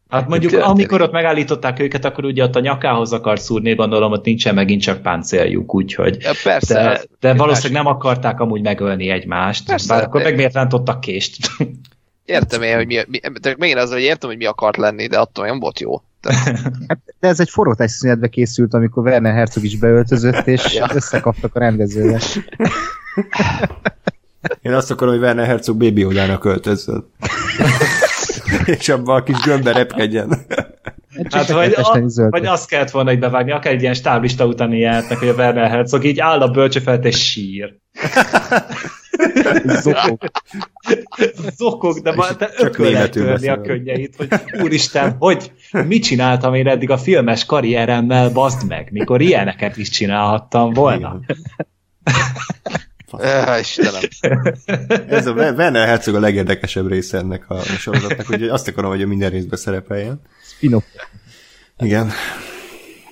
Hát mondjuk, történik? amikor ott megállították őket, akkor ugye ott a nyakához akart szúrni, gondolom, ott nincsen megint csak páncéljuk, úgyhogy... Ja, persze. De, de valószínűleg nem akarták amúgy megölni egymást, persze, bár akkor de... meg miért rántottak kést. Értem én, hogy mi, mi megint az, hogy értem, hogy mi akart lenni, de attól nem volt jó. Hát, de ez egy forró szünetbe készült, amikor Werner Herzog is beöltözött, és ja. összekaptak a rendezővel. Én azt akarom, hogy Werner Herzog Baby Odának költözön. és abban a kis gömbbe repkedjen. Hát, vagy, a, vagy azt kellett volna hogy bevágni, akár egy ilyen stáblista utáni jelentnek, hogy a Werner Herzog így áll a bölcsöfelt és sír. Zokog. Zokog, de már te ököl törni a könnyeit, hogy úristen, hogy mit csináltam én eddig a filmes karrieremmel, bazd meg, mikor ilyeneket is csinálhattam volna. Uh, Istenem. Ez a Werner Herzog a legérdekesebb része ennek a sorozatnak, úgyhogy azt akarom, hogy a minden részben szerepeljen. Spin-off. Igen.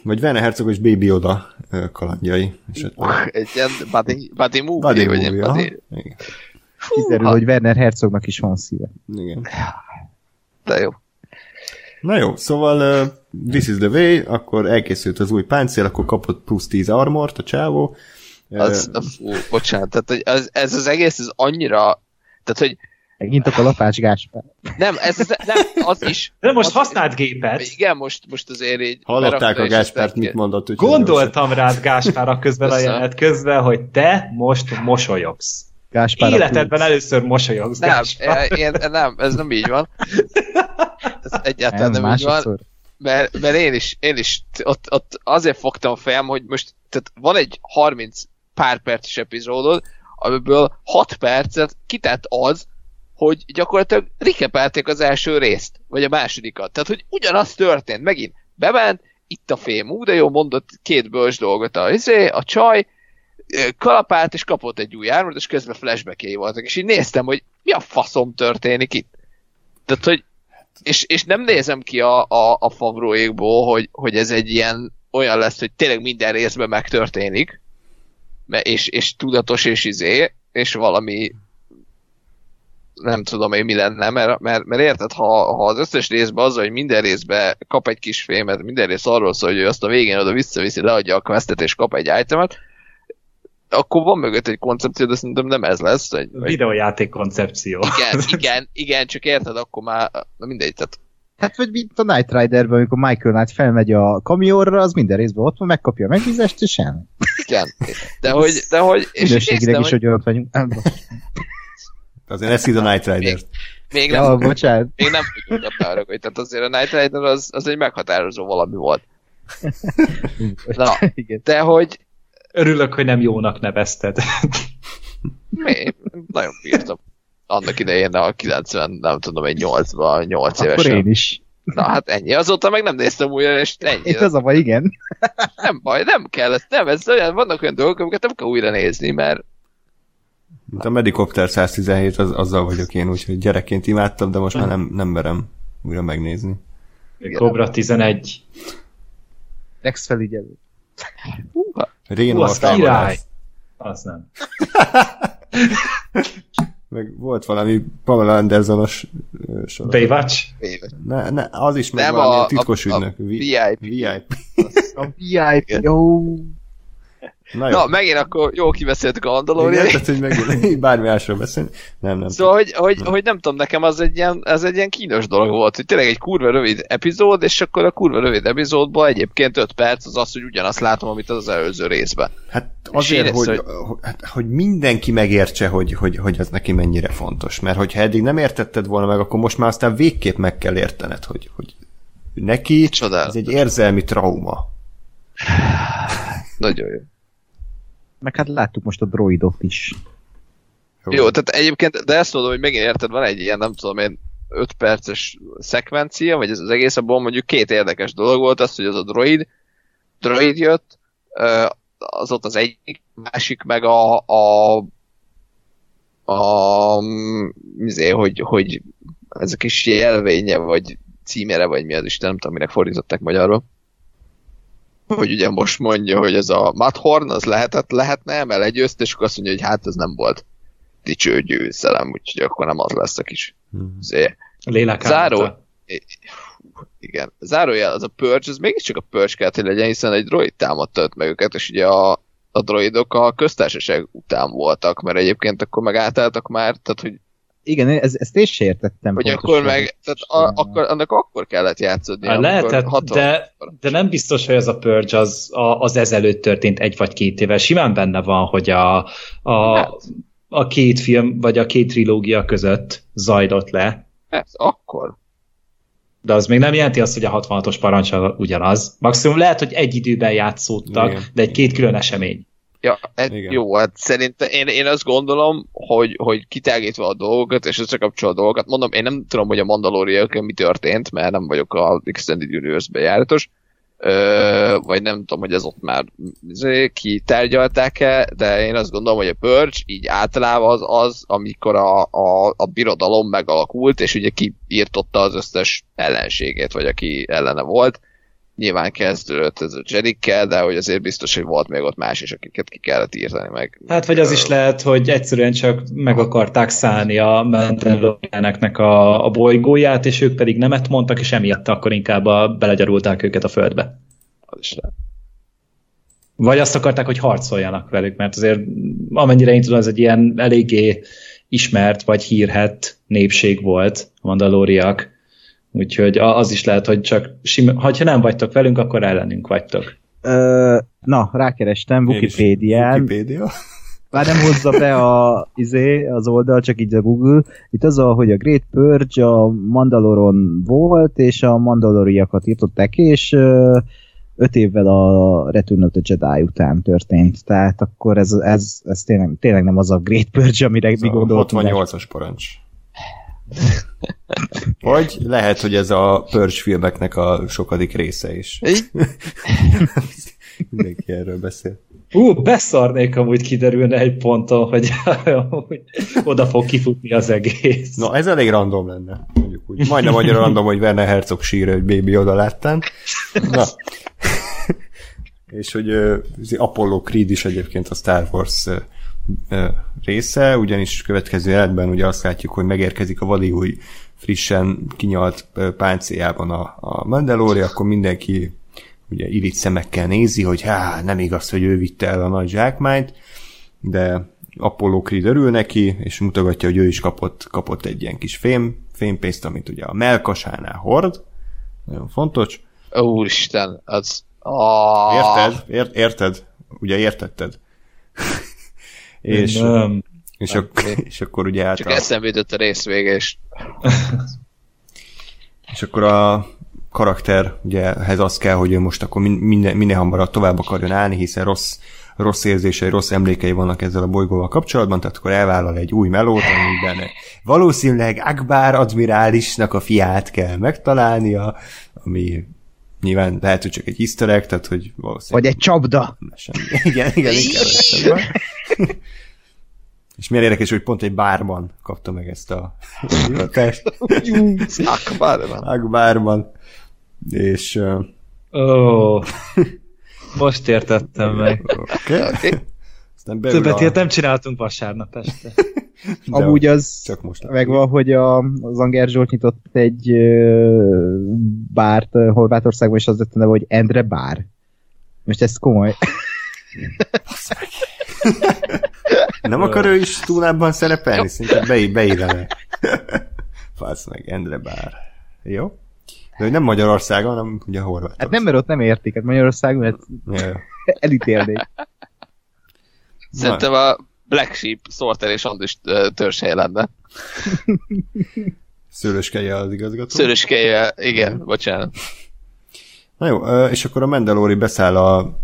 Vagy Werner Herzog és Baby Oda kalandjai. Uh, egy ilyen buddy, buddy movie, buddy vagy movie, buddy... Kiderül, hogy Werner Herzognak is van szíve. Igen. De jó. Na jó, szóval uh, This is the way, akkor elkészült az új páncél, akkor kapott plusz 10 armort a csávó, az, fú, bocsánat, tehát hogy az, ez az egész, ez annyira, tehát hogy Megint a kalapács Gáspár. Nem, ez, ez nem, az is. De most az, használt gépet. Igen, most, most azért így... Hallották a Gáspárt, mit mondott. Gondoltam rád Gáspár a közben a jelenet közben, hogy te most mosolyogsz. Gáspár Életedben először mosolyogsz, Nem, én, nem, ez nem így van. Ez egyáltalán nem, nem így van. Mert, mert én is, én is ott, ott azért fogtam a fejem, hogy most tehát van egy 30 pár perces epizódod, amiből 6 percet kitett az, hogy gyakorlatilag rikepelték az első részt, vagy a másodikat. Tehát, hogy ugyanaz történt, megint bement, itt a fém, ú, de jó, mondott két bölcs dolgot a, izé, a csaj, kalapált, és kapott egy új ármot, és közben flashback voltak, és így néztem, hogy mi a faszom történik itt. Tehát, hogy és, és nem nézem ki a, a, a favróékból, hogy, hogy ez egy ilyen olyan lesz, hogy tényleg minden részben megtörténik, és, és tudatos és izé, és valami nem tudom én mi lenne, mert, mert, mert érted, ha, ha az összes részben az, hogy minden részben kap egy kis fémet, minden rész arról szól, hogy ő azt a végén oda visszaviszi, leadja a questet és kap egy itemet, akkor van mögött egy koncepció, de szerintem nem ez lesz. Egy, vagy... Videojáték koncepció. Igen, igen, igen, csak érted, akkor már na mindegy, tehát Hát vagy mint a Night Riderben, amikor Michael Knight felmegy a kamionra, az minden részben ott van, megkapja a megbízást, és semmi. Igen. De hogy... De hogy és néztem, is, hogy ott vagyunk. Azért ez a Night Rider. Még, még nem, ja, bocsánat. Még nem tudjuk a hogy tehát azért a Night Rider az, az egy meghatározó valami volt. Na, de hogy... Örülök, hogy nem jónak nevezted. Én nagyon bírtam. Annak idején a 90, nem tudom, egy 8-ban, 8 évesen. Akkor én is. Na hát ennyi. Azóta meg nem néztem újra, és ennyi. Itt az a baj, igen. Nem baj, nem kell ezt, nem, ez olyan, vannak olyan dolgok, amiket nem kell újra nézni, mert mint a Medicopter 117, az, azzal vagyok én, úgyhogy gyerekként imádtam, de most már nem, nem merem újra megnézni. Cobra 11. Ex felügyelő. Réno a király. Az nem. meg volt valami Pamela Andersonos sorozat. Baywatch? Ne, ne, az is meg nem valami a, titkos a, ügynök. A VIP. VIP. A VIP, jó. Na, jó. Na, megint akkor jó kibeszéltük a Mandalorian. Igen, tehát, hogy megint bármi másról beszélni. Nem, nem. Szóval, hogy, hogy, hogy, nem tudom, nekem az egy, ilyen, ez egy ilyen kínos dolog volt, hogy tényleg egy kurva rövid epizód, és akkor a kurva rövid epizódban egyébként 5 perc az az, hogy ugyanazt látom, amit az, az előző részben. Hát azért, hogy, hogy... Hát, hogy mindenki megértse, hogy, hogy, hogy ez neki mennyire fontos. Mert hogyha eddig nem értetted volna meg, akkor most már aztán végképp meg kell értened, hogy, hogy neki Csodál. ez egy érzelmi trauma. Nagyon jó. Meg hát láttuk most a droidot is. Jó, jó tehát egyébként, de ezt mondom, hogy megint érted, van egy ilyen, nem tudom én, 5 perces szekvencia, vagy ez az egész, abból mondjuk két érdekes dolog volt, az, hogy az a droid, droid jött, az ott az egyik, másik meg a, a a, mizé, hogy, hogy ez a kis jelvénye, vagy címere, vagy mi az Isten, nem tudom, minek fordították magyarul hogy ugye most mondja, hogy ez a Mathorn, az lehetett, lehetne, mert legyőzte, és akkor azt mondja, hogy hát ez nem volt dicső győzelem, úgyhogy akkor nem az lesz a kis hmm. Záró, igen, zárójel, az a Purge, az mégiscsak a Purge kellett, hogy legyen, hiszen egy droid támadta meg őket, és ugye a, a droidok a köztársaság után voltak, mert egyébként akkor meg átálltak már, tehát hogy igen, ez, ezt én sem értettem. Hogy akkor meg, tehát a, akkor, annak akkor kellett játszódni. Hát lehetett, de, de nem biztos, hogy ez a Purge az, a, az ezelőtt történt egy vagy két éve. Simán benne van, hogy a, a, hát. a két film, vagy a két trilógia között zajlott le. Ez akkor. De az még nem jelenti azt, hogy a 66-os parancs ugyanaz. Maximum lehet, hogy egy időben játszódtak, Igen. de egy két külön esemény. Ja, hát jó, hát szerintem én, én azt gondolom, hogy, hogy kitágítva a dolgokat, és összekapcsol a dolgokat, mondom, én nem tudom, hogy a mandalorian mi történt, mert nem vagyok a Extended Universe-be járatos, Ö, vagy nem tudom, hogy ez ott már izé, kitárgyalták-e, de én azt gondolom, hogy a Purge így általában az az, amikor a, a, a birodalom megalakult, és ugye kiírtotta az összes ellenségét, vagy aki ellene volt, nyilván kezdődött ez a Jedikkel, de hogy azért biztos, hogy volt még ott más is, akiket ki kellett írtani meg. Hát vagy az is lehet, hogy egyszerűen csak meg akarták szállni a Mandalorianeknek a, a bolygóját, és ők pedig nemet mondtak, és emiatt akkor inkább a, belegyarulták őket a földbe. Az is lehet. Vagy azt akarták, hogy harcoljanak velük, mert azért amennyire én tudom, ez egy ilyen eléggé ismert vagy hírhet népség volt, a mandalóriak, Úgyhogy az is lehet, hogy csak sim- ha nem vagytok velünk, akkor ellenünk vagytok. Ö, na, rákerestem Wikipédián. Wikipédia? Már nem hozza be a, izé, az oldal, csak így a Google. Itt az, a, hogy a Great Purge a Mandaloron volt, és a Mandaloriakat írtották, és ö, öt évvel a Return of the Jedi után történt. Tehát akkor ez, ez, ez tényleg, tényleg nem az a Great Purge, amire mi gondoltunk. 68-as parancs. Vagy lehet, hogy ez a Purge filmeknek a sokadik része is. Mindenki erről beszél. Ú, beszarnék amúgy kiderülne egy ponton, hogy, oda fog kifutni az egész. Na, ez elég random lenne. Mondjuk úgy. Majdnem annyira random, hogy Werner Herzog sír, hogy baby oda láttam. Na. és hogy uh, Apollo Creed is egyébként a Star Wars uh, uh, része, ugyanis következő életben ugye azt látjuk, hogy megérkezik a vadi új frissen kinyalt páncéljában a, a Mandalori, akkor mindenki ugye irigy szemekkel nézi, hogy hát nem igaz, hogy ő vitte el a nagy zsákmányt, de Apollo Creed örül neki, és mutogatja, hogy ő is kapott, kapott egy ilyen kis fém, fémpészt, amit ugye a melkasánál hord, nagyon fontos. Úristen, az... Oh. Érted? Ért, érted? Ugye értetted? És, nem. És, ak- és akkor ugye át Csak a... eszembe jutott a rész vége, és... és akkor a karakter, ugye ehhez az kell, hogy ő most akkor minden, minél hamarabb tovább akarjon állni, hiszen rossz, rossz érzései, rossz emlékei vannak ezzel a bolygóval kapcsolatban, tehát akkor elvállal egy új melót, amiben valószínűleg Akbar admirálisnak a fiát kell megtalálnia, ami nyilván lehet, hogy csak egy easter egg, tehát hogy valószínűleg... Vagy egy csapda. Semmi. Igen, igen, inkább És milyen érdekes, hogy pont egy bárban kapta meg ezt a hivatást. Akbárban. Akbárban. És... Uh... Oh. Most értettem meg. Oké. Okay. Okay. Többet ilyet nem csináltunk vasárnap este. De Amúgy az csak most megvan, hogy a, az Anger Zsolt nyitott egy uh, bárt Horvátországban, és az lett a neve, hogy Endre Bár. Most ez komoly. Nem akar ő is túlában szerepelni? Szinte be, beillene. Fasz meg, Endre Bár. Jó? De hogy nem Magyarországon, hanem ugye Horvátország. Hát nem, mert ott nem értik, hát Magyarországon, mert ja. elítélnék. Szerintem a Black Sheep Sorter és Andis törzshelye lenne. Szőlőskeje az igazgató. Szőlőskeje, igen, bocsánat. Na jó, és akkor a Mandalori beszáll a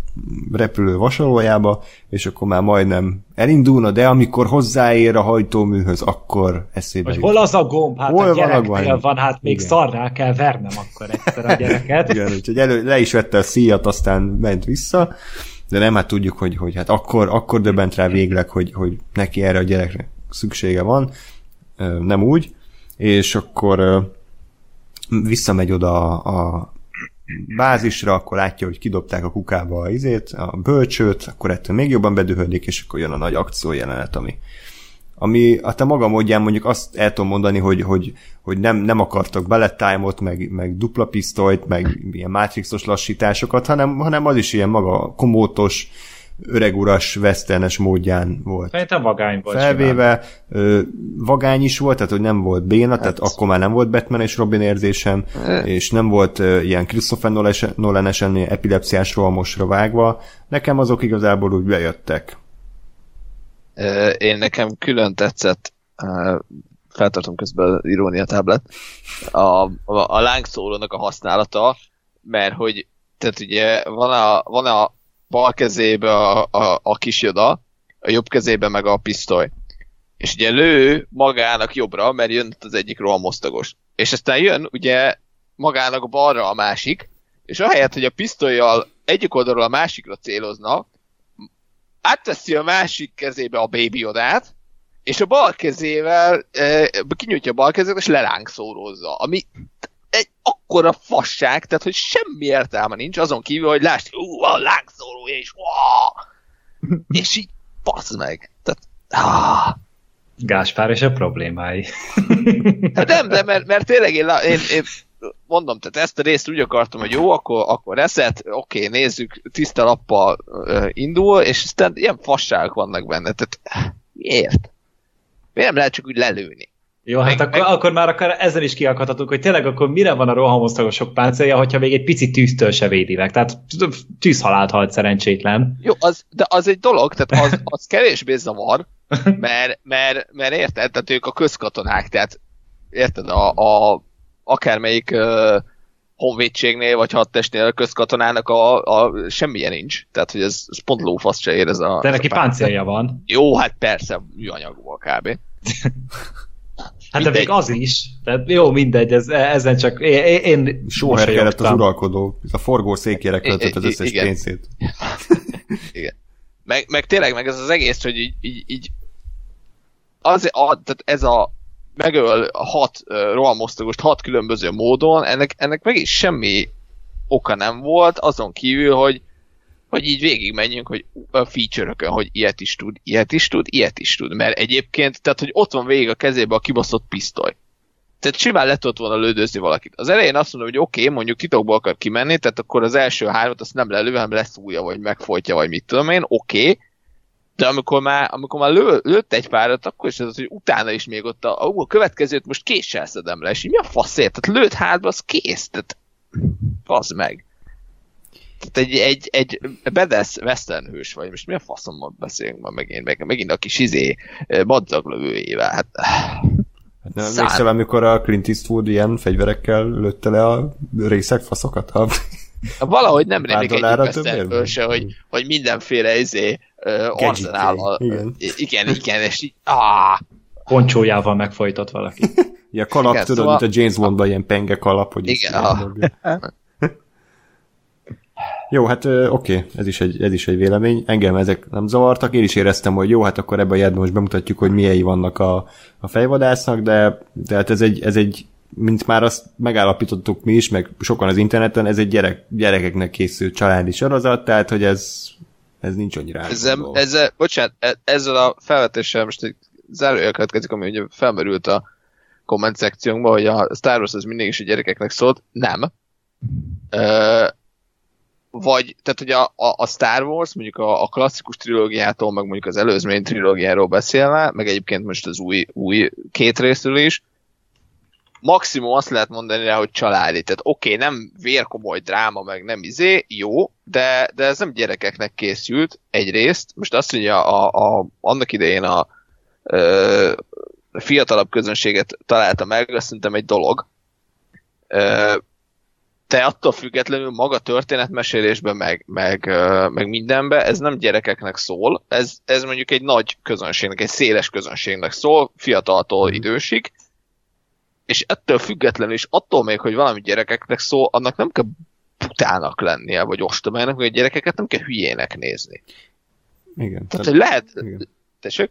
repülő vasalójába, és akkor már majdnem elindulna, de amikor hozzáér a hajtóműhöz, akkor eszébe Hogy hol az a gomb? Hát hol a gyereknél van, hát még Igen. szarrá kell vernem akkor egyszer a gyereket. Igen, úgyhogy elő, le is vette a szíjat, aztán ment vissza, de nem, hát tudjuk, hogy, hogy hát akkor, akkor döbbent rá végleg, hogy, hogy neki erre a gyerekre szüksége van, nem úgy, és akkor visszamegy oda a, bázisra, akkor látja, hogy kidobták a kukába a izét, a bölcsőt, akkor ettől még jobban bedühödik, és akkor jön a nagy akció jelenet, ami, a te maga módján mondjuk azt el tudom mondani, hogy, hogy, hogy nem, nem akartak beletájmot, meg, meg dupla pisztolyt, meg ilyen matrixos lassításokat, hanem, hanem az is ilyen maga komótos, öreguras, westernes módján volt. Szerintem vagány volt. Felvéve, ö, vagány is volt, tehát hogy nem volt béna, hát. tehát akkor már nem volt Batman és Robin érzésem, e. és nem volt ö, ilyen Christopher Nolan-esen epilepsziás rohamosra vágva. Nekem azok igazából úgy bejöttek. Én nekem külön tetszett, feltartom közben az irónia táblát, a, a, a lángszólónak a használata, mert hogy tehát ugye van a, van a bal kezébe a, a, a kis joda, a jobb kezébe meg a pisztoly. És ugye lő magának jobbra, mert jön az egyik rohamosztagos. És aztán jön ugye magának balra a másik, és ahelyett, hogy a pisztolyjal egyik oldalról a másikra célozna, átveszi a másik kezébe a baby odát, és a bal kezével e, kinyújtja a bal kezét, és lelánk szórozza. Ami egy akkora fasság, tehát hogy semmi értelme nincs, azon kívül, hogy lásd, ú, lángszóró, és és így, bassz meg. Tehát, ah. Gáspár és a problémái. Hát nem, de mert, mert tényleg én, én, én mondom, tehát ezt a részt úgy akartam, hogy jó, akkor, akkor reszet, oké, nézzük, tiszta lappal uh, indul, és aztán ilyen fasságok vannak benne, tehát miért? Miért nem lehet csak úgy lelőni? Jó, hát meg, akkor, meg... akkor már akár ezzel is kiakadhatunk, hogy tényleg akkor mire van a rohamosztagosok páncélja, hogyha még egy pici tűztől se védi meg. Tehát tűzhalált halt szerencsétlen. Jó, az, de az egy dolog, tehát az, az kevésbé zavar, mert, mert, mert érted, tehát ők a közkatonák, tehát érted, a, a akármelyik uh, honvédségnél vagy hadtestnél a közkatonának a, a semmilyen nincs. Tehát, hogy ez, ez pont lófasz se ér ez a... De neki páncélja van. Jó, hát persze, műanyagból kb. Hát mindegy. de még az is. Tehát jó, mindegy, ez, ezen csak én, én Sóher kellett az uralkodó, a forgó székére költött az összes igen. pénzét. igen. Meg, meg tényleg, meg ez az egész, hogy így, így, így az, a, tehát ez a megöl hat uh, hat különböző módon, ennek, ennek meg is semmi oka nem volt, azon kívül, hogy hogy így végigmenjünk, hogy a feature hogy ilyet is tud, ilyet is tud, ilyet is tud, mert egyébként, tehát, hogy ott van végig a kezébe a kibaszott pisztoly. Tehát simán le tudott volna lődözni valakit. Az elején azt mondom, hogy oké, okay, mondjuk titokból akar kimenni, tehát akkor az első hármat azt nem lelő, hanem leszúrja, vagy megfojtja, vagy mit tudom én, oké, okay, de amikor már, amikor már lő, lőtt egy párat, akkor is az, hogy utána is még ott a, a, a következőt most késsel szedem le, és mi a faszért? Tehát lőtt hátba, az kész, tehát fasz meg. Tehát egy, egy, egy bedesz western hős vagy, most mi a faszommal beszélünk ma megint, meg, megint a kis izé madzaglövőjével, hát... Hát nem emlékszel, amikor a Clint Eastwood ilyen fegyverekkel lőtte le a részek faszokat? Ha... Valahogy nem rémlik egy westernből se, hogy, hogy mindenféle izé uh, arzenállal. Igen. igen, igen, és így, ah, Poncsójával megfojtott valaki. ja, kalap, igen, tudod, szóval... mint a James Bondban ilyen penge kalap, hogy igen, Jó, hát oké, okay, ez, is egy, ez is egy vélemény. Engem ezek nem zavartak. Én is éreztem, hogy jó, hát akkor ebben a most bemutatjuk, hogy milyei vannak a, a fejvadásznak, de, de hát ez egy, ez egy mint már azt megállapítottuk mi is, meg sokan az interneten, ez egy gyerek, gyerekeknek készült családi sorozat, tehát hogy ez, ez nincs annyira ezzel, ezzel, bocsánat, e- ezzel a felvetéssel most egy zárójel következik, ami ugye felmerült a komment szekciónkban, hogy a Star Wars az mindig is a gyerekeknek szólt. Nem. Ö, vagy, tehát hogy a, a, a Star Wars, mondjuk a, a klasszikus trilógiától, meg mondjuk az előzmény trilógiáról beszélve, meg egyébként most az új, új két részről is, maximum azt lehet mondani rá, hogy családi. Tehát oké, okay, nem vérkomoly dráma, meg nem izé, jó, de, de ez nem gyerekeknek készült egyrészt. Most azt mondja, a, a, annak idején a, a fiatalabb közönséget találta meg, azt szerintem egy dolog. Ö, de attól függetlenül maga történetmesélésben, meg, meg, meg mindenben, ez nem gyerekeknek szól, ez, ez mondjuk egy nagy közönségnek, egy széles közönségnek szól, fiataltól mhm. idősig, és ettől függetlenül is attól még, hogy valami gyerekeknek szól, annak nem kell putának lennie, vagy ostobának, hogy a gyerekeket nem kell hülyének nézni. Igen. Tehát, hogy lehet... Igen. Tessék?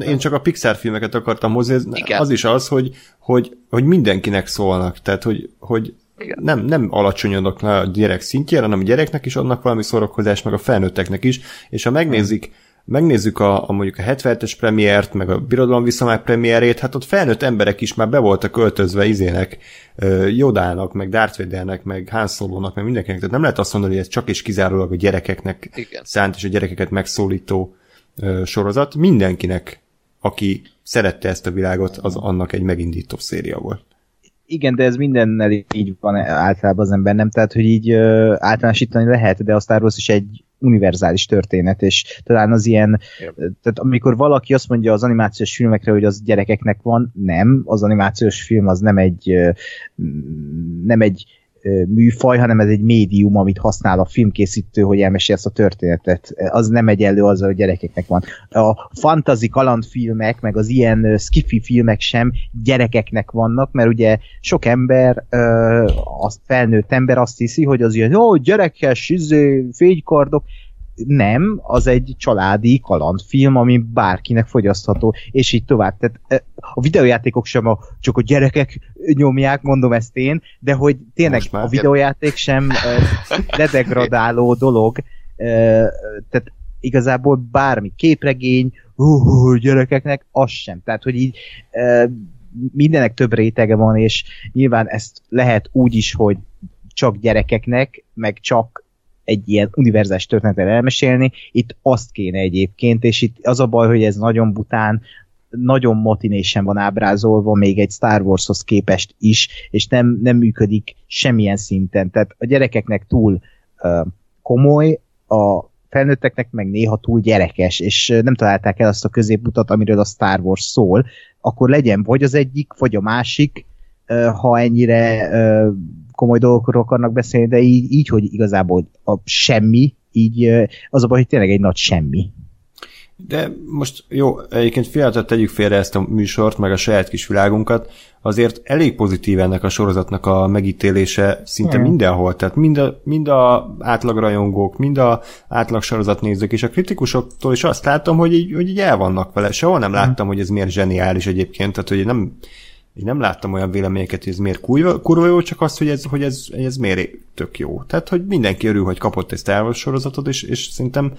Én csak a Pixar filmeket akartam hozni, ez Igen. az is az, hogy, hogy, hogy mindenkinek szólnak, tehát hogy, hogy nem, nem alacsonyodok le a gyerek szintjére, hanem a gyereknek is adnak valami szórakozás, meg a felnőtteknek is, és ha megnézik, megnézzük a, a mondjuk a 77-es premiért, meg a Birodalom visszamág premierét, hát ott felnőtt emberek is már be voltak költözve izének, Jodának, meg Darth Vadernek, meg Han Solo-nak, meg mindenkinek. Tehát nem lehet azt mondani, hogy ez csak és kizárólag a gyerekeknek Igen. szánt és a gyerekeket megszólító sorozat. Mindenkinek, aki szerette ezt a világot, az annak egy megindító széria volt. Igen, de ez mindennel így van általában az ember, nem? Tehát, hogy így ö, általánosítani lehet, de a Star Wars is egy univerzális történet, és talán az ilyen, yep. tehát amikor valaki azt mondja az animációs filmekre, hogy az gyerekeknek van, nem, az animációs film az nem egy nem egy műfaj, hanem ez egy médium, amit használ a filmkészítő, hogy elmesél ezt a történetet. Az nem egy elő az, hogy gyerekeknek van. A fantasy kalandfilmek, meg az ilyen skifi filmek sem gyerekeknek vannak, mert ugye sok ember, az felnőtt ember azt hiszi, hogy az ilyen, jó, gyerekes, izé, fénykardok, nem, az egy családi kalandfilm, ami bárkinek fogyasztható, és így tovább. Tehát e, a videójátékok sem a, csak a gyerekek nyomják, mondom ezt én, de hogy tényleg a videójáték sem ledegradáló dolog, e, tehát igazából bármi, képregény, gyerekeknek, az sem. Tehát, hogy így mindenek több rétege van, és nyilván ezt lehet úgy is, hogy csak gyerekeknek, meg csak egy ilyen univerzális történetet elmesélni, itt azt kéne egyébként, és itt az a baj, hogy ez nagyon bután, nagyon motinésen van ábrázolva, még egy Star Warshoz képest is, és nem, nem működik semmilyen szinten. Tehát a gyerekeknek túl uh, komoly, a felnőtteknek meg néha túl gyerekes, és nem találták el azt a középutat, amiről a Star Wars szól, akkor legyen vagy az egyik, vagy a másik, ha ennyire komoly dolgokról akarnak beszélni, de így, így hogy igazából a semmi, így az a baj, hogy tényleg egy nagy semmi. De most jó, egyébként félretet tegyük félre ezt a műsort, meg a saját kis világunkat, azért elég pozitív ennek a sorozatnak a megítélése szinte hmm. mindenhol, tehát mind a, mind a átlagrajongók, mind a átlag sorozatnézők, és a kritikusoktól is azt látom, hogy így, hogy így el vannak vele. Sehol nem hmm. láttam, hogy ez miért zseniális egyébként, tehát hogy nem, én nem láttam olyan véleményeket, hogy ez miért kurva, kurva jó, csak az, hogy ez, hogy ez, ez miért tök jó. Tehát, hogy mindenki örül, hogy kapott egy Star Wars sorozatot, és, és szerintem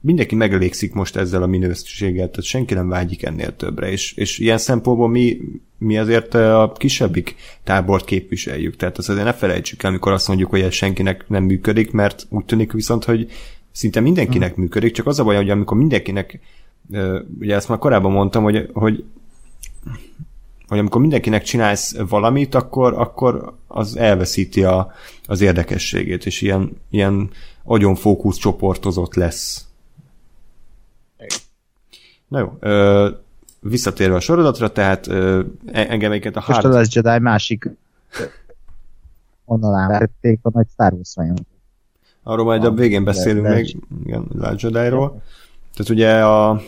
mindenki megelégszik most ezzel a minőséggel, tehát senki nem vágyik ennél többre, és, és ilyen szempontból mi, mi azért a kisebbik tábort képviseljük, tehát azt azért ne felejtsük el, amikor azt mondjuk, hogy ez senkinek nem működik, mert úgy tűnik viszont, hogy szinte mindenkinek hmm. működik, csak az a baj, hogy amikor mindenkinek, ugye ezt már korábban mondtam, hogy, hogy hogy amikor mindenkinek csinálsz valamit, akkor, akkor az elveszíti a, az érdekességét, és ilyen, ilyen agyonfókusz csoportozott lesz. Na jó, ö, visszatérve a sorozatra, tehát ö, e, engem egyébként a Most az Jedi másik onnan átvették a nagy Star Wars vajon. Arról majd a végén beszélünk de, még, igen, Last Jedi-ról. Tehát ugye a,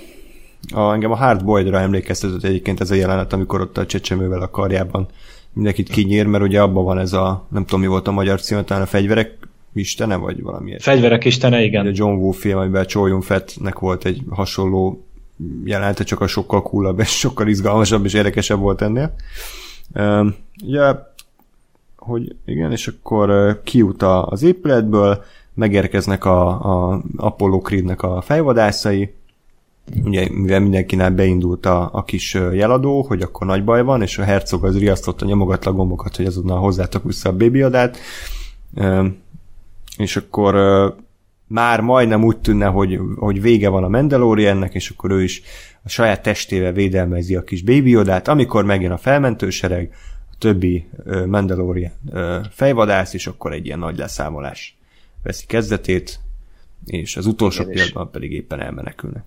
a, engem a Hardboiled-ra emlékeztetett egyébként ez a jelenet, amikor ott a csecsemővel a karjában mindenkit kinyír, mert ugye abban van ez a, nem tudom mi volt a magyar cím, talán a fegyverek istene, vagy valami. Fegyverek istene, igen. A John Woo film, amiben Choi Fettnek volt egy hasonló jelenete, csak a sokkal coolabb, és sokkal izgalmasabb és érdekesebb volt ennél. Uh, ugye, hogy igen, és akkor kiút az épületből, megérkeznek a, a Apollo Creed-nek a fejvadászai, ugye mivel mindenkinál beindult a, a kis jeladó, hogy akkor nagy baj van, és a hercog az riasztotta nyomogatla gombokat, hogy azonnal hozzátok vissza a bébiadát, és akkor már majdnem úgy tűnne, hogy, hogy vége van a Mandaloriannek, és akkor ő is a saját testével védelmezi a kis bébiodát, amikor megjön a felmentősereg, a többi Mandalorian fejvadász, és akkor egy ilyen nagy leszámolás veszi kezdetét, és az utolsó pillanatban pedig éppen elmenekülnek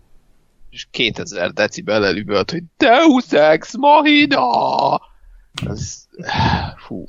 és 2000 decibel elüvölt, hogy Deus Ex Machina! Ez, fú.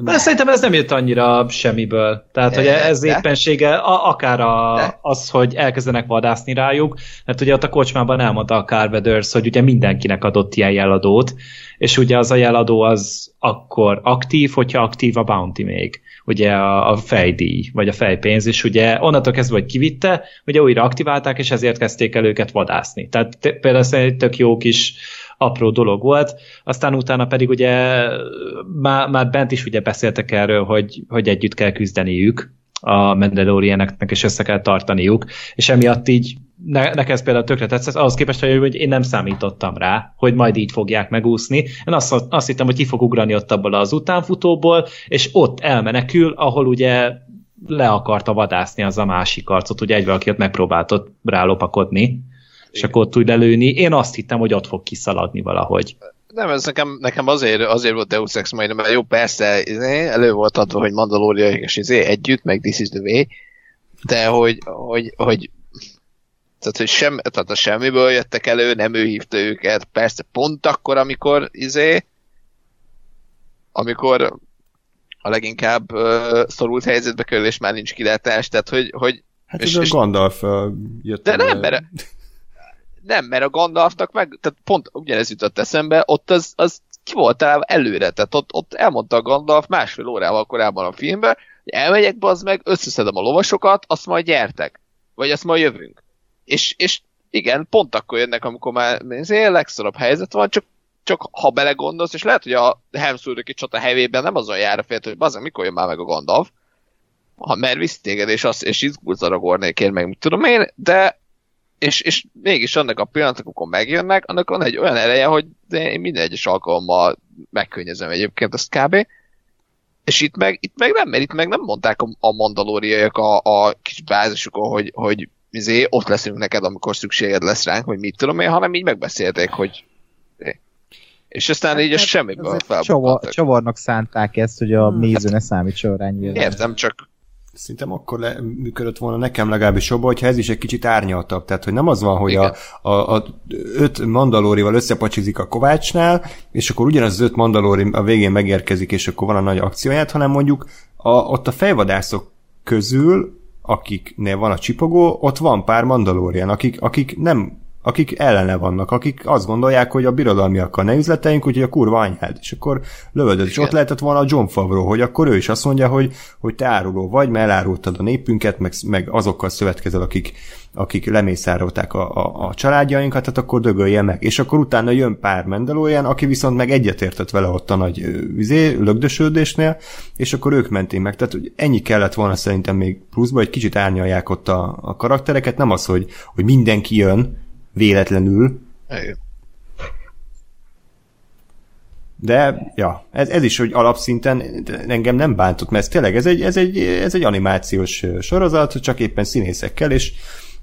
De szerintem ez nem jött annyira semmiből. Tehát, de, hogy ez de? éppensége, a, akár a, az, hogy elkezdenek vadászni rájuk, mert ugye ott a kocsmában elmondta a Carveders, hogy ugye mindenkinek adott ilyen jeladót, és ugye az a jeladó az akkor aktív, hogyha aktív a bounty még ugye a, a fejdíj, vagy a fejpénz, és ugye onnantól kezdve, hogy kivitte, ugye újra aktiválták, és ezért kezdték el őket vadászni. Tehát például ez egy tök jó kis apró dolog volt, aztán utána pedig ugye már, már bent is ugye beszéltek erről, hogy, hogy együtt kell küzdeniük a Mandalorianeknek, és össze kell tartaniuk, és emiatt így ne, nekem ez például tökre tetszett, ahhoz képest, hogy én nem számítottam rá, hogy majd így fogják megúszni. Én azt, azt hittem, hogy ki fog ugrani ott abból az utánfutóból, és ott elmenekül, ahol ugye le akarta vadászni az a másik arcot, ugye egy valaki ott megpróbáltott rálopakodni, és akkor ott úgy lelőni. Én azt hittem, hogy ott fog kiszaladni valahogy. Nem, ez nekem, nekem azért, azért volt Deus Ex majd, mert jó, persze, izé, elő volt adva, hogy Mandalorian és izé együtt, meg This is the way, de hogy, hogy, hogy tehát, hogy sem, tehát a semmiből jöttek elő, nem ő hívta őket, persze pont akkor, amikor izé, amikor a leginkább uh, szorult helyzetbe kerül, és már nincs kilátás, tehát hogy... hogy hát és, ez a Gandalf uh, jött De nem, mert, nem, mert a Gandalfnak meg, tehát pont ugyanez jutott eszembe, ott az, az ki volt előre, tehát ott, ott elmondta a Gandalf másfél órával korábban a filmben, hogy elmegyek, az meg, összeszedem a lovasokat, azt majd gyertek. Vagy azt majd jövünk. És, és igen, pont akkor jönnek, amikor már a legszorabb helyzet van, csak, csak ha belegondolsz, és lehet, hogy a Hemsworth csata hevében nem azon jár a fél, hogy bazeg, mikor jön már meg a Gandalf, ha mert visz téged, és, azt, és izgulsz a ragornékért, meg mit tudom én, de és, és mégis annak a pillanatok, amikor megjönnek, annak van egy olyan ereje, hogy de én minden egyes alkalommal megkönnyezem egyébként ezt kb. És itt meg, itt meg nem, mert itt meg nem mondták a, a mandalóriaiak a, a kis bázisukon, hogy, hogy izé, ott leszünk neked, amikor szükséged lesz ránk, vagy mit tudom én, hanem így megbeszélték, hogy és aztán így a hát, semmiből csavar, Csavarnak szánták ezt, hogy a hmm. néző ne számít sorrendjére. Értem, csak Szerintem akkor le, működött volna nekem legalábbis jobban, hogyha ez is egy kicsit árnyaltabb. Tehát, hogy nem az van, hogy a, a, a, öt mandalórival összepacsizik a Kovácsnál, és akkor ugyanaz az öt mandalóri a végén megérkezik, és akkor van a nagy akcióját, hanem mondjuk a, ott a fejvadászok közül akiknél van a csipogó, ott van pár mandalórián, akik, akik nem akik ellene vannak, akik azt gondolják, hogy a birodalmiakkal ne üzleteljünk, úgyhogy a kurva anyád. És akkor lövöldöd. És ott lehetett volna a John Favreau, hogy akkor ő is azt mondja, hogy, hogy te áruló vagy, mert elárultad a népünket, meg, meg azokkal szövetkezel, akik, akik lemészárolták a, a, a családjainkat, tehát akkor dögölje meg. És akkor utána jön pár mendelóján, aki viszont meg egyetértett vele ott a nagy vizé, lögdösődésnél, és akkor ők menték meg. Tehát hogy ennyi kellett volna szerintem még pluszba, hogy kicsit árnyalják ott a, a karaktereket, nem az, hogy, hogy mindenki jön véletlenül. Igen. De, ja, ez, ez is, hogy alapszinten engem nem bántott, mert ez tényleg, ez egy, ez egy, ez egy animációs sorozat, csak éppen színészekkel, és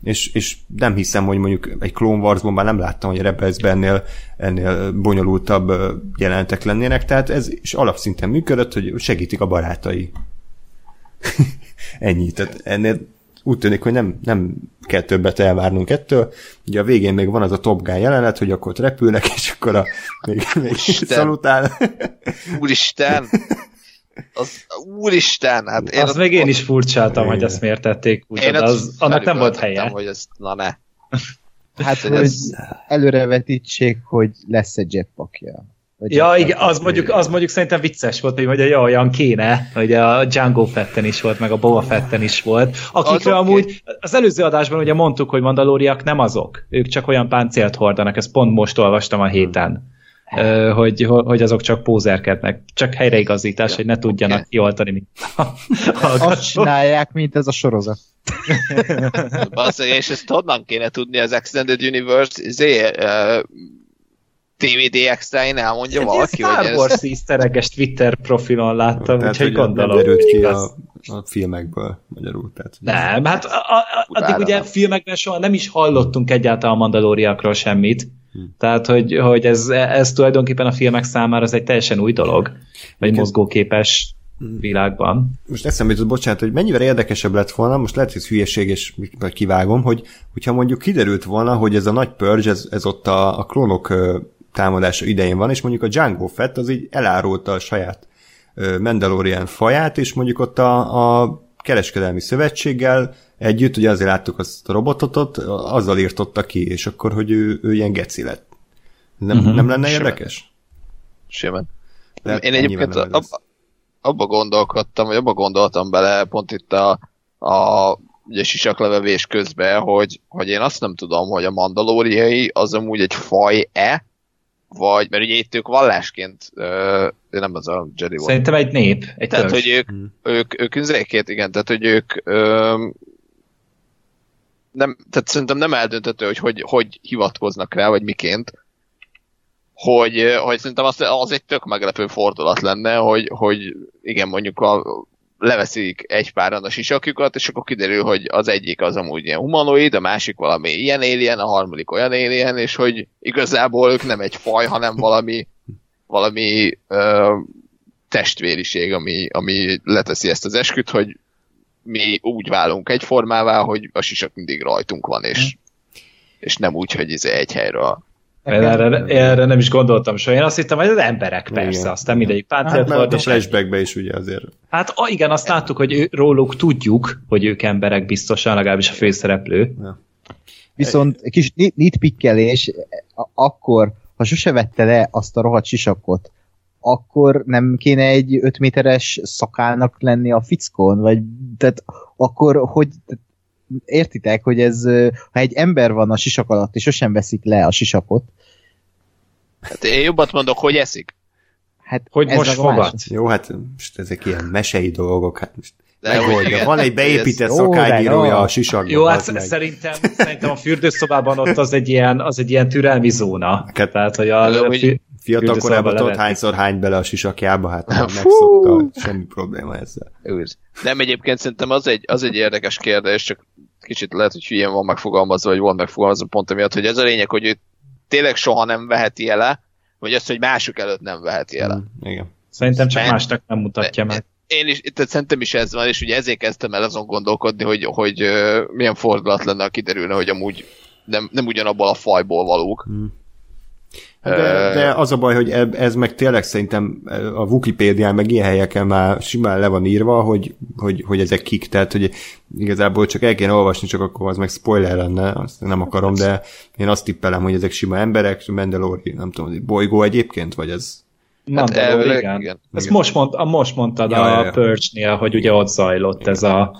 és, és nem hiszem, hogy mondjuk egy Clone Wars-ban már nem láttam, hogy a rebels ennél, ennél bonyolultabb jelentek lennének, tehát ez is alapszinten működött, hogy segítik a barátai. Ennyi, tehát ennél úgy tűnik, hogy nem, nem kell többet elvárnunk ettől. Ugye a végén még van az a Top Gun jelenet, hogy akkor ott repülnek, és akkor a még, még szalutál. Úristen! Az, úristen, hát én... Azt meg én is furcsáltam, hogy ezt miért tették úgy, én az, annak nem volt helye. hogy ez, na ne. Hát, hogy ez... előrevetítsék, hogy lesz egy jetpackja. Ja, igen, az mondjuk, az mondjuk szerintem vicces volt, hogy ja, olyan kéne, hogy a Django Fetten is volt, meg a Boba Fetten is volt, akikről az amúgy okay. az előző adásban ugye mondtuk, hogy mandalóriak nem azok, ők csak olyan páncélt hordanak, ezt pont most olvastam a héten hogy, hogy azok csak pózerkednek. Csak helyreigazítás, ja, hogy ne tudjanak okay. kioltani, mint Azt csinálják, mint ez a sorozat. Basszeg, és ezt honnan kéne tudni az Extended Universe zé, uh, DVD extra-in elmondja egy valaki, hogy ez... Wars easter Twitter profilon láttam, tehát, úgyhogy gondolom. Nem ki a, a filmekből magyarul. Tehát, nem, hát a, a, addig ugye filmekben soha nem is hallottunk egyáltalán a mandalóriakról semmit, Hm. Tehát, hogy, hogy ez, ez tulajdonképpen a filmek számára az egy teljesen új dolog, egy mozgóképes hm. világban. Most eszembe jutott, bocsánat, hogy mennyivel érdekesebb lett volna, most lehet, hogy ez hülyeség, és kivágom, hogy hogyha mondjuk kiderült volna, hogy ez a nagy purge, ez, ez ott a, a klónok támadása idején van, és mondjuk a Django Fett az így elárulta a saját Mandalorian faját, és mondjuk ott a, a kereskedelmi szövetséggel együtt, ugye azért láttuk azt a robotot ott, azzal írtotta ki, és akkor, hogy ő, ő ilyen geci lett. Nem, uh-huh. nem lenne Simán. érdekes? Simán. De Én egyébként ab, abba gondolkodtam, vagy abba gondoltam bele pont itt a, a ugye sisaklevevés közben, hogy, hogy én azt nem tudom, hogy a mandalóriai az amúgy egy faj-e, vagy, mert ugye itt ők vallásként, uh, nem az a Jedi volt. Szerintem egy nép, egy Tehát, törzs. hogy ők, hmm. ők, ők, ők igen, tehát, hogy ők um, nem, tehát szerintem nem eldöntető, hogy, hogy hogy hivatkoznak rá, vagy miként, hogy, hogy szerintem az, az egy tök meglepő fordulat lenne, hogy, hogy igen, mondjuk a, leveszik egy páran a sisakjukat, és akkor kiderül, hogy az egyik az amúgy ilyen humanoid, a másik valami ilyen alien, a harmadik olyan alien, és hogy igazából ők nem egy faj, hanem valami, valami ö, testvériség, ami, ami leteszi ezt az esküt, hogy mi úgy válunk egyformává, hogy a sisak mindig rajtunk van, és, és nem úgy, hogy ez egy helyről erre, erre nem is gondoltam soha. Én azt hittem, hogy az emberek persze, igen. aztán mindegyik páncélt hát, volt. a flashbackbe is ugye azért. Hát a, igen, azt láttuk, hogy ő, róluk tudjuk, hogy ők emberek biztosan, legalábbis a főszereplő. Ja. Viszont egy kis nitpikkelés, akkor, ha sose vette le azt a rohadt sisakot, akkor nem kéne egy 5 méteres szakálnak lenni a fickón? Vagy tehát akkor hogy értitek, hogy ez, ha egy ember van a sisak alatt, és sosem veszik le a sisakot. Hát én jobbat mondok, hogy eszik. Hát hogy ez most fogad? Jó, hát most ezek ilyen mesei dolgok, hát most de megoldja. Van egy beépített szakágyírója a sisakban. Jó, hát meg. szerintem, szerintem a fürdőszobában ott az egy ilyen, az egy ilyen türelmi zóna. Hát, Tehát, hogy a, a fiatal korában tudod hányszor hány bele a sisakjába, hát nem megszokta, semmi probléma ezzel. Nem, egyébként szerintem az egy, az egy érdekes kérdés, csak kicsit lehet, hogy hülyén van megfogalmazva, vagy van megfogalmazva pont amiatt, hogy ez a lényeg, hogy ő tényleg soha nem veheti ele, vagy azt, hogy mások előtt nem veheti ele. Mm, igen. Szerintem csak mert, másnak nem mutatja meg. Én is, tehát szerintem is ez van, és ugye ezért kezdtem el azon gondolkodni, hogy, hogy milyen fordulat lenne, ha kiderülne, hogy amúgy nem, nem ugyanabból a fajból valók. Mm. De, de az a baj, hogy ez meg tényleg szerintem a Wikipédián meg ilyen helyeken már simán le van írva, hogy, hogy, hogy ezek kik, tehát hogy igazából csak el kéne olvasni, csak akkor az meg spoiler lenne, azt nem akarom, de én azt tippelem, hogy ezek sima emberek, Mandalori, nem tudom, bolygó egyébként, vagy ez Mandalor, hát, igen. igen. Ezt igen. Most, mond, most mondtad ja, a ja, ja. Purge-nél, hogy ugye ott zajlott igen. ez a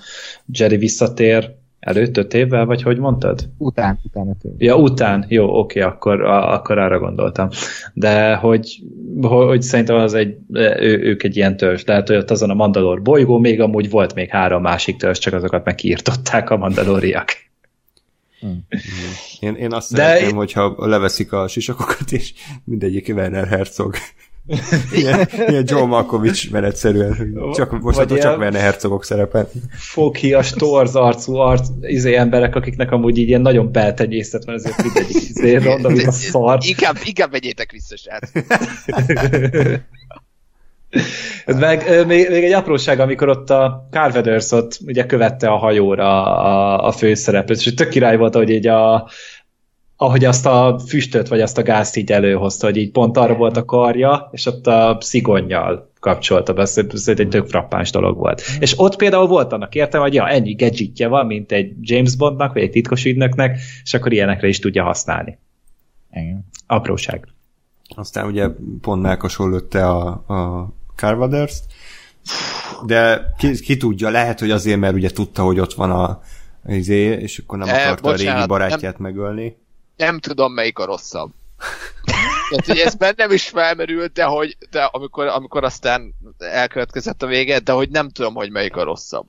Jerry visszatér Előtt öt évvel, vagy hogy mondtad? Után, után öt évvel. Ja, után, jó, oké, akkor, a, akkor arra gondoltam. De hogy, hogy szerintem az egy, ő, ők egy ilyen törzs, lehet, hogy ott azon a Mandalor bolygó még amúgy volt még három másik törzs, csak azokat megkiirtották a mandaloriak. Hmm. Én, én azt De szeretném, én... hogyha leveszik a sisakokat, és mindegyik Werner Herzog ilyen, ilyen John Malkovich menetszerűen. Csak, most hát csak Werner Herzogok szerepel. Foghias, torz arcú arc, izé emberek, akiknek amúgy így ilyen nagyon beltenyészet van, ezért mindegyik izé rondom, a szar. Inkább, inkább vegyétek vissza, srác. Ez meg még, még, egy apróság, amikor ott a Carveders ott ugye követte a hajóra a, a főszereplőt, és tök király volt, hogy így a, ahogy azt a füstöt, vagy azt a gázt így előhozta, hogy így pont arra volt a karja, és ott a szigonnyal kapcsolta be, ez egy tök frappáns dolog volt. Mm. És ott például volt annak értem, hogy ja, ennyi gadgetje van, mint egy James Bondnak, vagy egy titkos ügynöknek, és akkor ilyenekre is tudja használni. Igen. Apróság. Aztán ugye pont Melkosol lőtte a, a Carvaders-t, de ki, ki, tudja, lehet, hogy azért, mert ugye tudta, hogy ott van a izé, és akkor nem e, akarta bocsánat, a régi barátját nem, megölni nem tudom, melyik a rosszabb. Tehát, hogy ez bennem is felmerült, de, hogy, de amikor, amikor aztán elkövetkezett a vége, de hogy nem tudom, hogy melyik a rosszabb.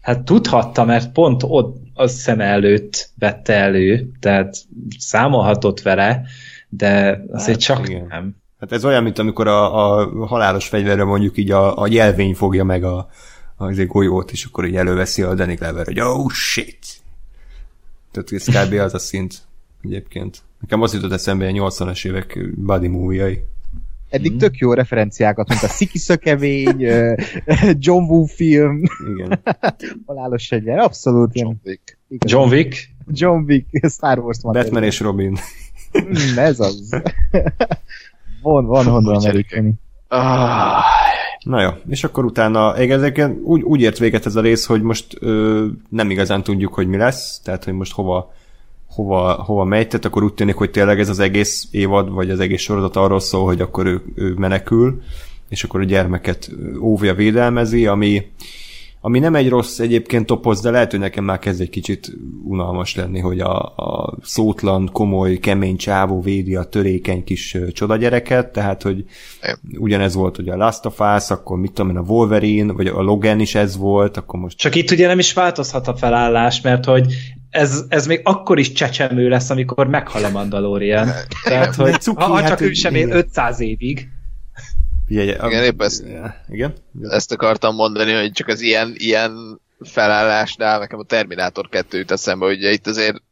Hát tudhatta, mert pont ott a szem előtt vette elő, tehát számolhatott vele, de azért hát, csak igen. nem. Hát ez olyan, mint amikor a, a halálos fegyverre mondjuk így a, a jelvény fogja meg a, a, a golyót, és akkor így előveszi a Danny Glover, hogy oh shit! Tehát ez kb. az a szint egyébként. Nekem az jutott eszembe a 80-as évek body movie-ai. Eddig mm. tök jó referenciákat, mint a Sziki Szökevény, John Woo film. Igen. Halálos egyen, abszolút. John Wick. John Wick? John Wick, Star Wars van. Batman és Robin. Mm, ez az. van, van honnan meríteni. Ah. Na jó, és akkor utána ezeken úgy, úgy ért véget ez a rész, hogy most ö, nem igazán tudjuk, hogy mi lesz, tehát hogy most hova hova, hova megy, tehát akkor úgy tűnik, hogy tényleg ez az egész évad, vagy az egész sorozat arról szól, hogy akkor ő, ő menekül, és akkor a gyermeket óvja, védelmezi, ami, ami nem egy rossz egyébként topoz, de lehet, hogy nekem már kezd egy kicsit unalmas lenni, hogy a, a szótlan, komoly, kemény csávó védi a törékeny kis csoda gyereket, tehát, hogy ugyanez volt hogy a Last of Us, akkor mit tudom én, a Wolverine, vagy a Logan is ez volt, akkor most... Csak itt ugye nem is változhat a felállás, mert hogy ez, ez még akkor is csecsemő lesz, amikor meghal a Mandalorian. Tehát, hogy cuki, ha, hát csak ő sem él 500 évig. Igen, igen épp ezt, igen? ezt akartam mondani, hogy csak az ilyen, ilyen felállásnál nekem a Terminátor 2 jut eszembe, hogy itt azért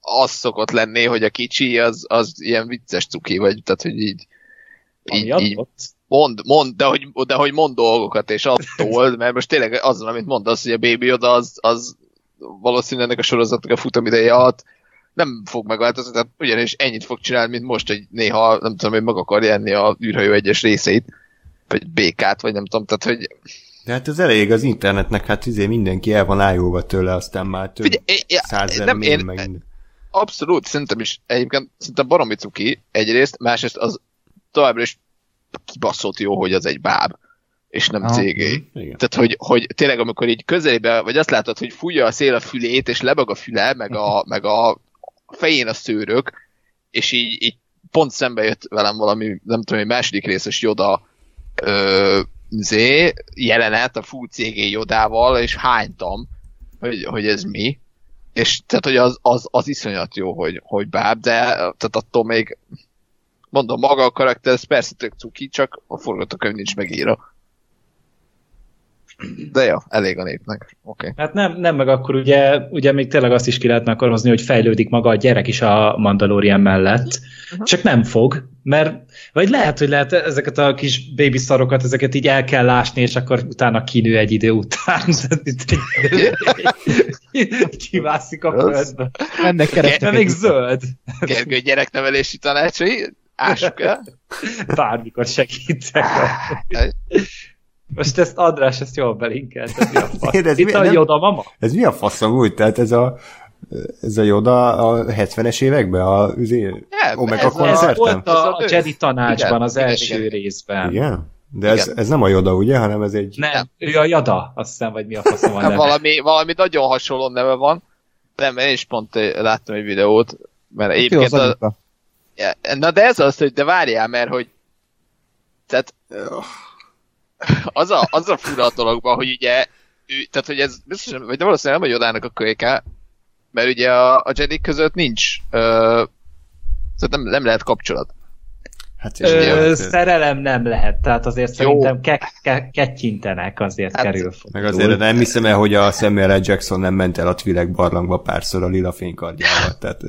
az szokott lenni, hogy a kicsi az, az ilyen vicces cuki, vagy tehát, hogy így, így, így mond, mond de, hogy, de hogy mond dolgokat, és attól, mert most tényleg azon, amit mondasz, hogy a Baby oda az, az valószínűleg ennek a sorozatnak a futamideje alatt nem fog megváltozni, tehát ugyanis ennyit fog csinálni, mint most, hogy néha, nem tudom, hogy meg akarja enni a űrhajó egyes részeit, vagy békát, vagy nem tudom, tehát hogy... De hát ez elég az internetnek, hát izé mindenki el van ájulva tőle, aztán már több százezer nem, én, meg Abszolút, szerintem is egyébként szerintem baromi cuki egyrészt, másrészt az továbbra is kibaszott jó, hogy az egy báb és nem ah, cégé. Tehát, hogy, hogy tényleg amikor így közelébe, vagy azt látod, hogy fújja a szél a fülét, és lebeg a füle, meg a, meg a fején a szőrök, és így, így pont szembe jött velem valami, nem tudom, egy második részes Joda ö, zé, jelenet a full CG Jodával, és hánytam, hogy, hogy ez mi. És tehát, hogy az, az, az iszonyat jó, hogy, hogy báb, de tehát attól még mondom, maga a karakter, ez persze tök cuki, csak a forgatókönyv nincs megírva. De jó, elég a népnek. Okay. Hát nem, nem, meg akkor ugye, ugye még tényleg azt is ki lehetne akkor hozni, hogy fejlődik maga a gyerek is a Mandalorian mellett. Uh-huh. Csak nem fog, mert vagy lehet, hogy lehet ezeket a kis baby szarokat, ezeket így el kell lásni, és akkor utána kinő egy idő után. Kivászik a földbe. Ennek keresnek. még zöld. Gergő gyereknevelési tanácsai, ássuk el. Bármikor segítek. Most ezt András, ezt jól belinkelt. Ez mi a fasz? ez Itt mi, a Joda mama? Ez mi a faszom úgy? Tehát ez a ez a Joda a 70-es években a üzé, Omega ez, koncerten? Ez volt a, a Jedi tanácsban igen, az igen, első igen. részben. Igen? De ez, ez nem a Joda, ugye, hanem ez egy... Nem, ő a Jada, azt hiszem, vagy mi a faszom a neve. valami, valami nagyon hasonló neve van. Nem, én is pont láttam egy videót, mert egyébként a... Na de ez az, hogy de várjál, mert hogy tehát az a, az a fura a dologban, hogy ugye ő, tehát hogy ez biztosan, vagy de valószínűleg nem a Jodának a kölyke, mert ugye a, a Jedi között nincs ö, szóval nem, nem lehet kapcsolat. Hát Ö, szerelem nem lehet, tehát azért Jó. szerintem ke- ke- kettyintenek, azért hát, kerül fog. Meg azért nem hiszem el, hogy a Samuel L. Jackson nem ment el a Twi'lek barlangba párszor a lila fénykardjával. Tehát...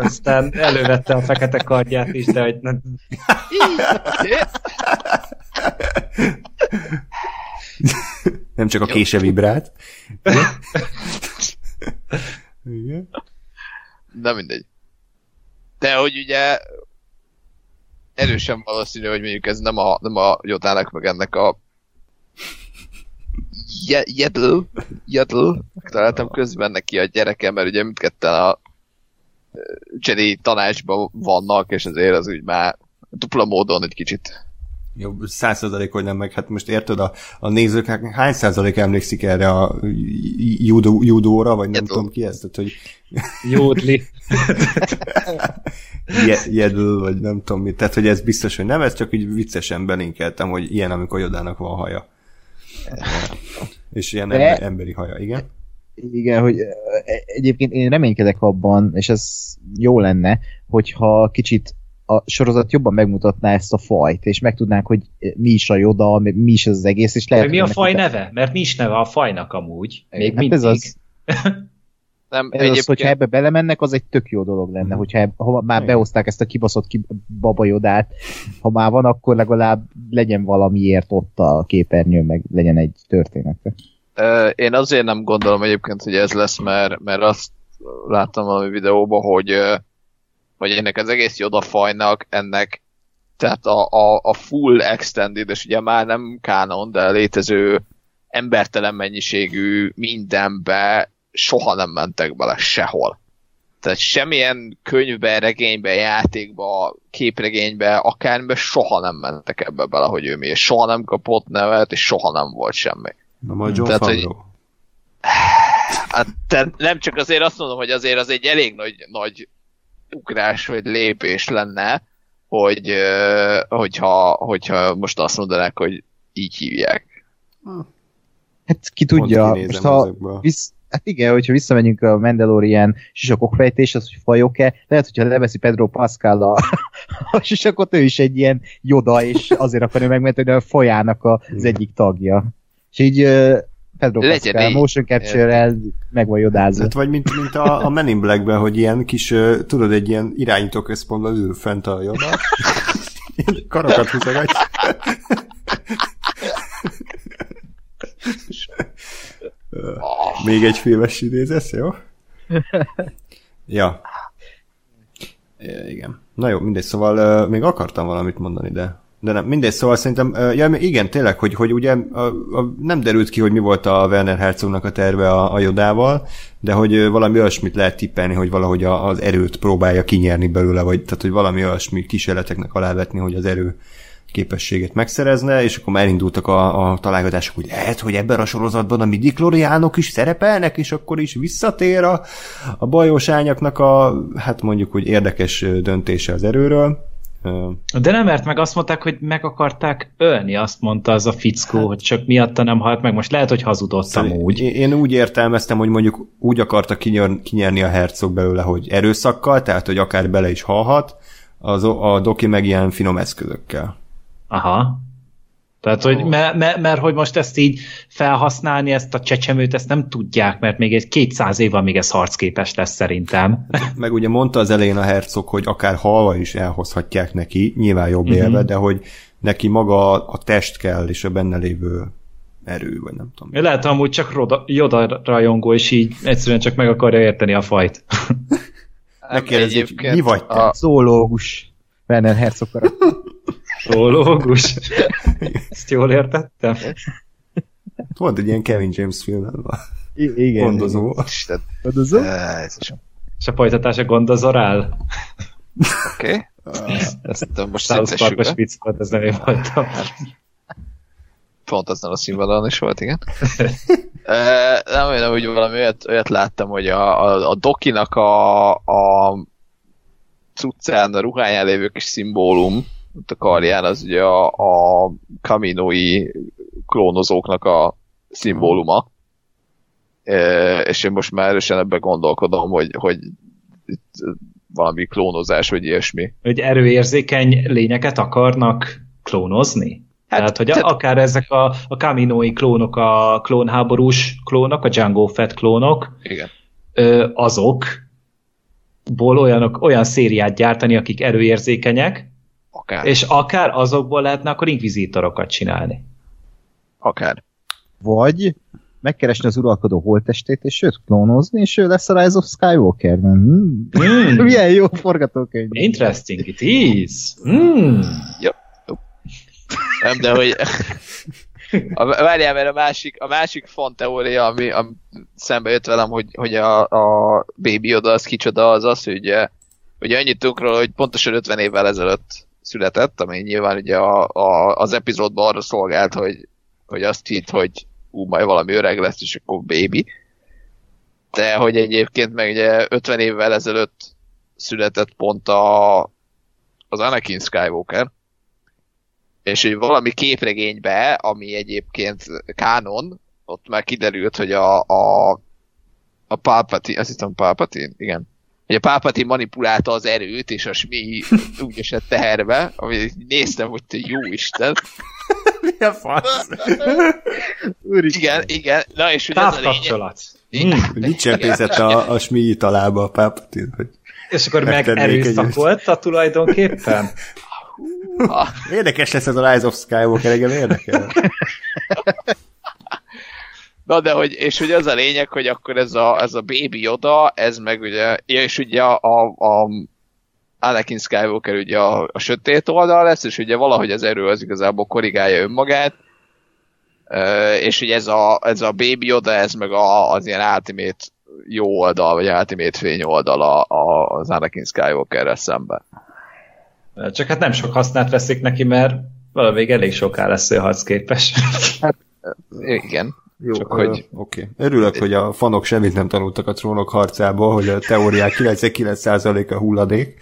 Aztán elővette a fekete kardját is, de hogy nem... nem csak a kése vibrált. Igen. Na mindegy. De hogy ugye erősen valószínű, hogy mondjuk ez nem a, nem a Jotának, meg ennek a Jedl, Jedl, találtam közben neki a gyereke, mert ugye mindketten a Jedi tanácsban vannak, és ezért az úgy már dupla módon egy kicsit. Jó, száz százalék, hogy nem meg, hát most érted, a, a nézők hány százalék emlékszik erre a judó, judóra, vagy nem tudom ki ezt, hogy... Jódli. Jedl, vagy nem tudom mit, tehát hogy ez biztos, hogy nem, ez csak így viccesen belinkeltem, hogy ilyen, amikor Jodának van haja. És ilyen De... emberi haja, igen? Igen, hogy egyébként én reménykedek abban, és ez jó lenne, hogyha kicsit a sorozat jobban megmutatná ezt a fajt, és megtudnánk, hogy mi is a joda, mi is ez az egész, és lehet... Mi a faj neve? Mert is neve a fajnak amúgy. Még hát mindig. Ez az. Nem, ez az, hogyha ebbe belemennek, az egy tök jó dolog lenne, hogyha ha már behozták ezt a kibaszott ki, babajodát, ha már van, akkor legalább legyen valamiért ott a képernyő, meg legyen egy történet. Én azért nem gondolom egyébként, hogy ez lesz, mert, mert azt láttam valami videóban, hogy hogy ennek az egész Yoda fajnak, ennek tehát a, a, a full extended, és ugye már nem kánon, de létező embertelen mennyiségű mindenbe soha nem mentek bele sehol. Tehát semmilyen könyvbe, regénybe, játékba, képregénybe, akármibe soha nem mentek ebbe bele, hogy ő mi, és soha nem kapott nevet, és soha nem volt semmi. Na majd John Tehát, hogy, hát, tehát nem csak azért azt mondom, hogy azért az egy elég nagy, nagy ugrás vagy lépés lenne, hogy, hogyha, hogyha most azt mondanák, hogy így hívják. Hát ki tudja, most ha visz, hát igen, hogyha visszamegyünk a Mandalorian sisakokfejtés, az, hogy fajok-e, lehet, hogyha leveszi Pedro Pascal a, a sisakot, ő is egy ilyen joda, és azért akarja megmenteni a fajának az egyik tagja. És így Pedro Legyen Pascal motion capture-rel meg van jodázva. Hát vagy mint, mint a, a Men in Black-ben, hogy ilyen kis, tudod, egy ilyen irányítóközpontban ül fent a joda, karokat húzogatj. Még egy filmes idézesz, jó? ja. Igen. Na jó, mindegy, szóval uh, még akartam valamit mondani, de de nem, mindegy, szóval szerintem, ja, igen, tényleg, hogy, hogy ugye a, a, nem derült ki, hogy mi volt a Werner Herzognak a terve a, a Jodával, de hogy valami olyasmit lehet tippelni, hogy valahogy a, az erőt próbálja kinyerni belőle, vagy tehát, hogy valami olyasmi kísérleteknek alávetni, hogy az erő képességet megszerezne, és akkor már elindultak a, a találgatások, hogy lehet, hogy ebben a sorozatban a midikloriánok is szerepelnek, és akkor is visszatér a, a bajós ányaknak a, hát mondjuk, hogy érdekes döntése az erőről de nem, mert meg azt mondták, hogy meg akarták ölni, azt mondta az a fickó, hát, hogy csak miatta nem halt meg. Most lehet, hogy hazudottam szóval úgy. Én úgy értelmeztem, hogy mondjuk úgy akarta kinyer, kinyerni a hercog belőle, hogy erőszakkal, tehát hogy akár bele is halhat, az, a doki meg ilyen finom eszközökkel. Aha. Tehát, hogy, mert, mert, mert hogy most ezt így felhasználni, ezt a csecsemőt, ezt nem tudják, mert még egy 200 év van, még ez harcképes lesz szerintem. Meg ugye mondta az elején a hercog, hogy akár halva is elhozhatják neki, nyilván jobb uh-huh. élve, de hogy neki maga a test kell, és a benne lévő erő, vagy nem tudom. Lehet amúgy csak Roda, Yoda rajongó, és így egyszerűen csak meg akarja érteni a fajt. Megkérdezi, hogy mi vagy te? A... Zoológus. Werner Herzog Zoológus. Ezt jól értettem? Volt egy ilyen Kevin James film. I- igen. Gondozó. Gondozó? És a folytatása gondozorál? Oké. Okay. Ezt most South Parkos vicc volt, ez nem én voltam. Pont azon a színvonalon is volt, igen. nem olyan, hogy valami olyat, olyat láttam, hogy a, a, a Dokinak a, a cuccán, a ruháján lévő kis szimbólum, a karján, az ugye a, a kaminói klónozóknak a szimbóluma. E, és én most már erősen ebben gondolkodom, hogy, hogy itt valami klónozás, vagy ilyesmi. Hogy erőérzékeny lényeket akarnak klónozni? Hát, Tehát, hogy tehát... akár ezek a, a kaminói klónok, a klónháborús klónok, a Django Fett klónok, Igen. Azok ból olyanok, olyan szériát gyártani, akik erőérzékenyek, akár. és akár azokból lehetne akkor inkvizítorokat csinálni. Akár. Vagy megkeresni az uralkodó holtestét, és őt klónozni, és ő lesz a Rise of Skywalker. Hmm. Mm. Milyen jó forgatókönyv. Interesting it is. Mm. Jó. Nem, de hogy... A, várjál, mert a másik, a másik font teória, ami, ami szembe jött velem, hogy, hogy a, a Baby oda az kicsoda, az az, hogy ugye, ugye annyit tudunk róla, hogy pontosan 50 évvel ezelőtt született, ami nyilván ugye a, a, az epizódban arra szolgált, hogy, hogy azt hitt, hogy ú, majd valami öreg lesz, és akkor baby. De hogy egyébként meg ugye 50 évvel ezelőtt született pont a, az Anakin Skywalker, és hogy valami képregénybe, ami egyébként kánon, ott már kiderült, hogy a, a, a Palpatine, azt hiszem Palpatine, igen, hogy a Palpatine manipulálta az erőt, és a Smi úgy esett teherbe, ami néztem, hogy te jó Isten. Mi a fasz? igen, igen. Na és hogy ez a lényeg... Hmm. Nincs csempészett a, a Smi talába a Palpatine, hogy és akkor meg erőszakolta tulajdonképpen? Érdekes lesz ez a Rise of Skywalker, engem érdekel. Na de hogy, és hogy az a lényeg, hogy akkor ez a, ez a Baby Yoda, ez meg ugye, és ugye a, a, a Anakin Skywalker ugye a, a sötét oldal lesz, és ugye valahogy az erő az igazából korrigálja önmagát, és ugye ez a, ez a Baby Yoda, ez meg a, az ilyen Ultimate jó oldal, vagy Ultimate fény oldal a, a, az Anakin Skywalker-rel szemben. Csak hát nem sok hasznát veszik neki, mert valamelyik elég soká lesz ő harcképes. Hát, igen. Jó, Csak hogy... Oké. Okay. Örülök, hogy a fanok semmit nem tanultak a trónok harcából, hogy a teóriák 99%-a hulladék.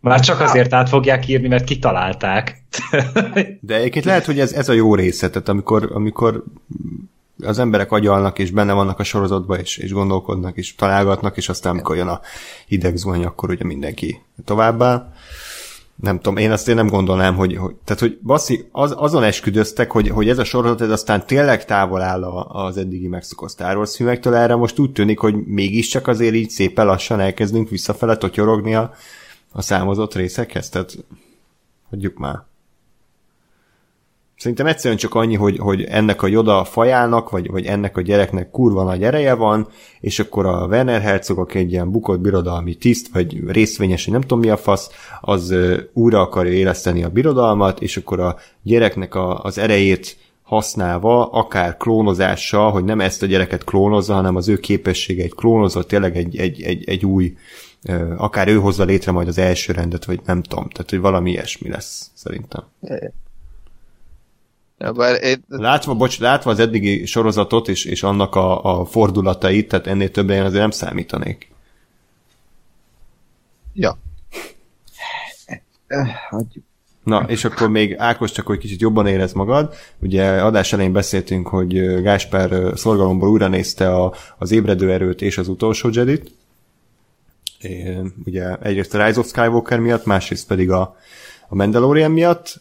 Már csak azért át fogják írni, mert kitalálták. De egyébként lehet, hogy ez, ez a jó része, tehát amikor, amikor az emberek agyalnak, és benne vannak a sorozatban, és, és gondolkodnak, és találgatnak, és aztán amikor jön a hideg zuhany, akkor ugye mindenki továbbá nem tudom, én azt én nem gondolnám, hogy, hogy tehát, hogy basszi, az, azon esküdöztek, hogy, hogy ez a sorozat ez aztán tényleg távol áll az eddigi megszokott Star Wars filmektől, erre most úgy tűnik, hogy mégiscsak azért így szépen lassan elkezdünk visszafele totyorogni a, a számozott részekhez, tehát hagyjuk már. Szerintem egyszerűen csak annyi, hogy, hogy ennek a Joda fajának, vagy, vagy ennek a gyereknek kurva nagy ereje van, és akkor a Werner Herzog, aki egy ilyen bukott birodalmi tiszt, vagy részvényes, nem tudom mi a fasz, az újra akarja éleszteni a birodalmat, és akkor a gyereknek a, az erejét használva, akár klónozással, hogy nem ezt a gyereket klónozza, hanem az ő képességeit klónozza, tényleg egy, egy, egy, egy új, akár ő hozza létre majd az első rendet, vagy nem tudom, tehát hogy valami ilyesmi lesz, szerintem. Ja, bár én... Látva, bocs, látva az eddigi sorozatot és, és annak a, a fordulatait, tehát ennél többen én azért nem számítanék. Ja. Hagyjuk. Na, és akkor még Ákos csak, hogy kicsit jobban érez magad. Ugye adás elején beszéltünk, hogy Gásper szorgalomból újra nézte a, az ébredő erőt és az utolsó Jedit. Ugye egyrészt a Rise of Skywalker miatt, másrészt pedig a, a Mandalorian miatt,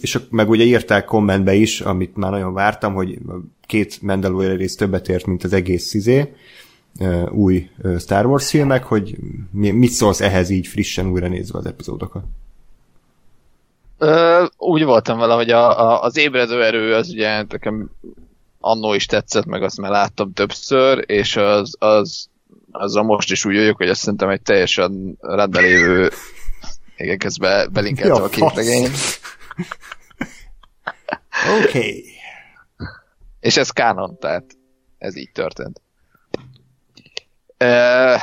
és meg ugye írták kommentbe is, amit már nagyon vártam, hogy két Mandalorian rész többet ért, mint az egész szizé, új Star Wars filmek, hogy mit szólsz ehhez így frissen újra nézve az epizódokat? Úgy voltam vele, hogy a, a, az ébredő erő az ugye nekem annó is tetszett, meg azt már láttam többször, és az, az azzal most is úgy vagyok, hogy azt szerintem egy teljesen rendben lévő igen, közben belinkeltem ja, a képregény. Oké. Okay. És ez kánon, tehát ez így történt. Uh,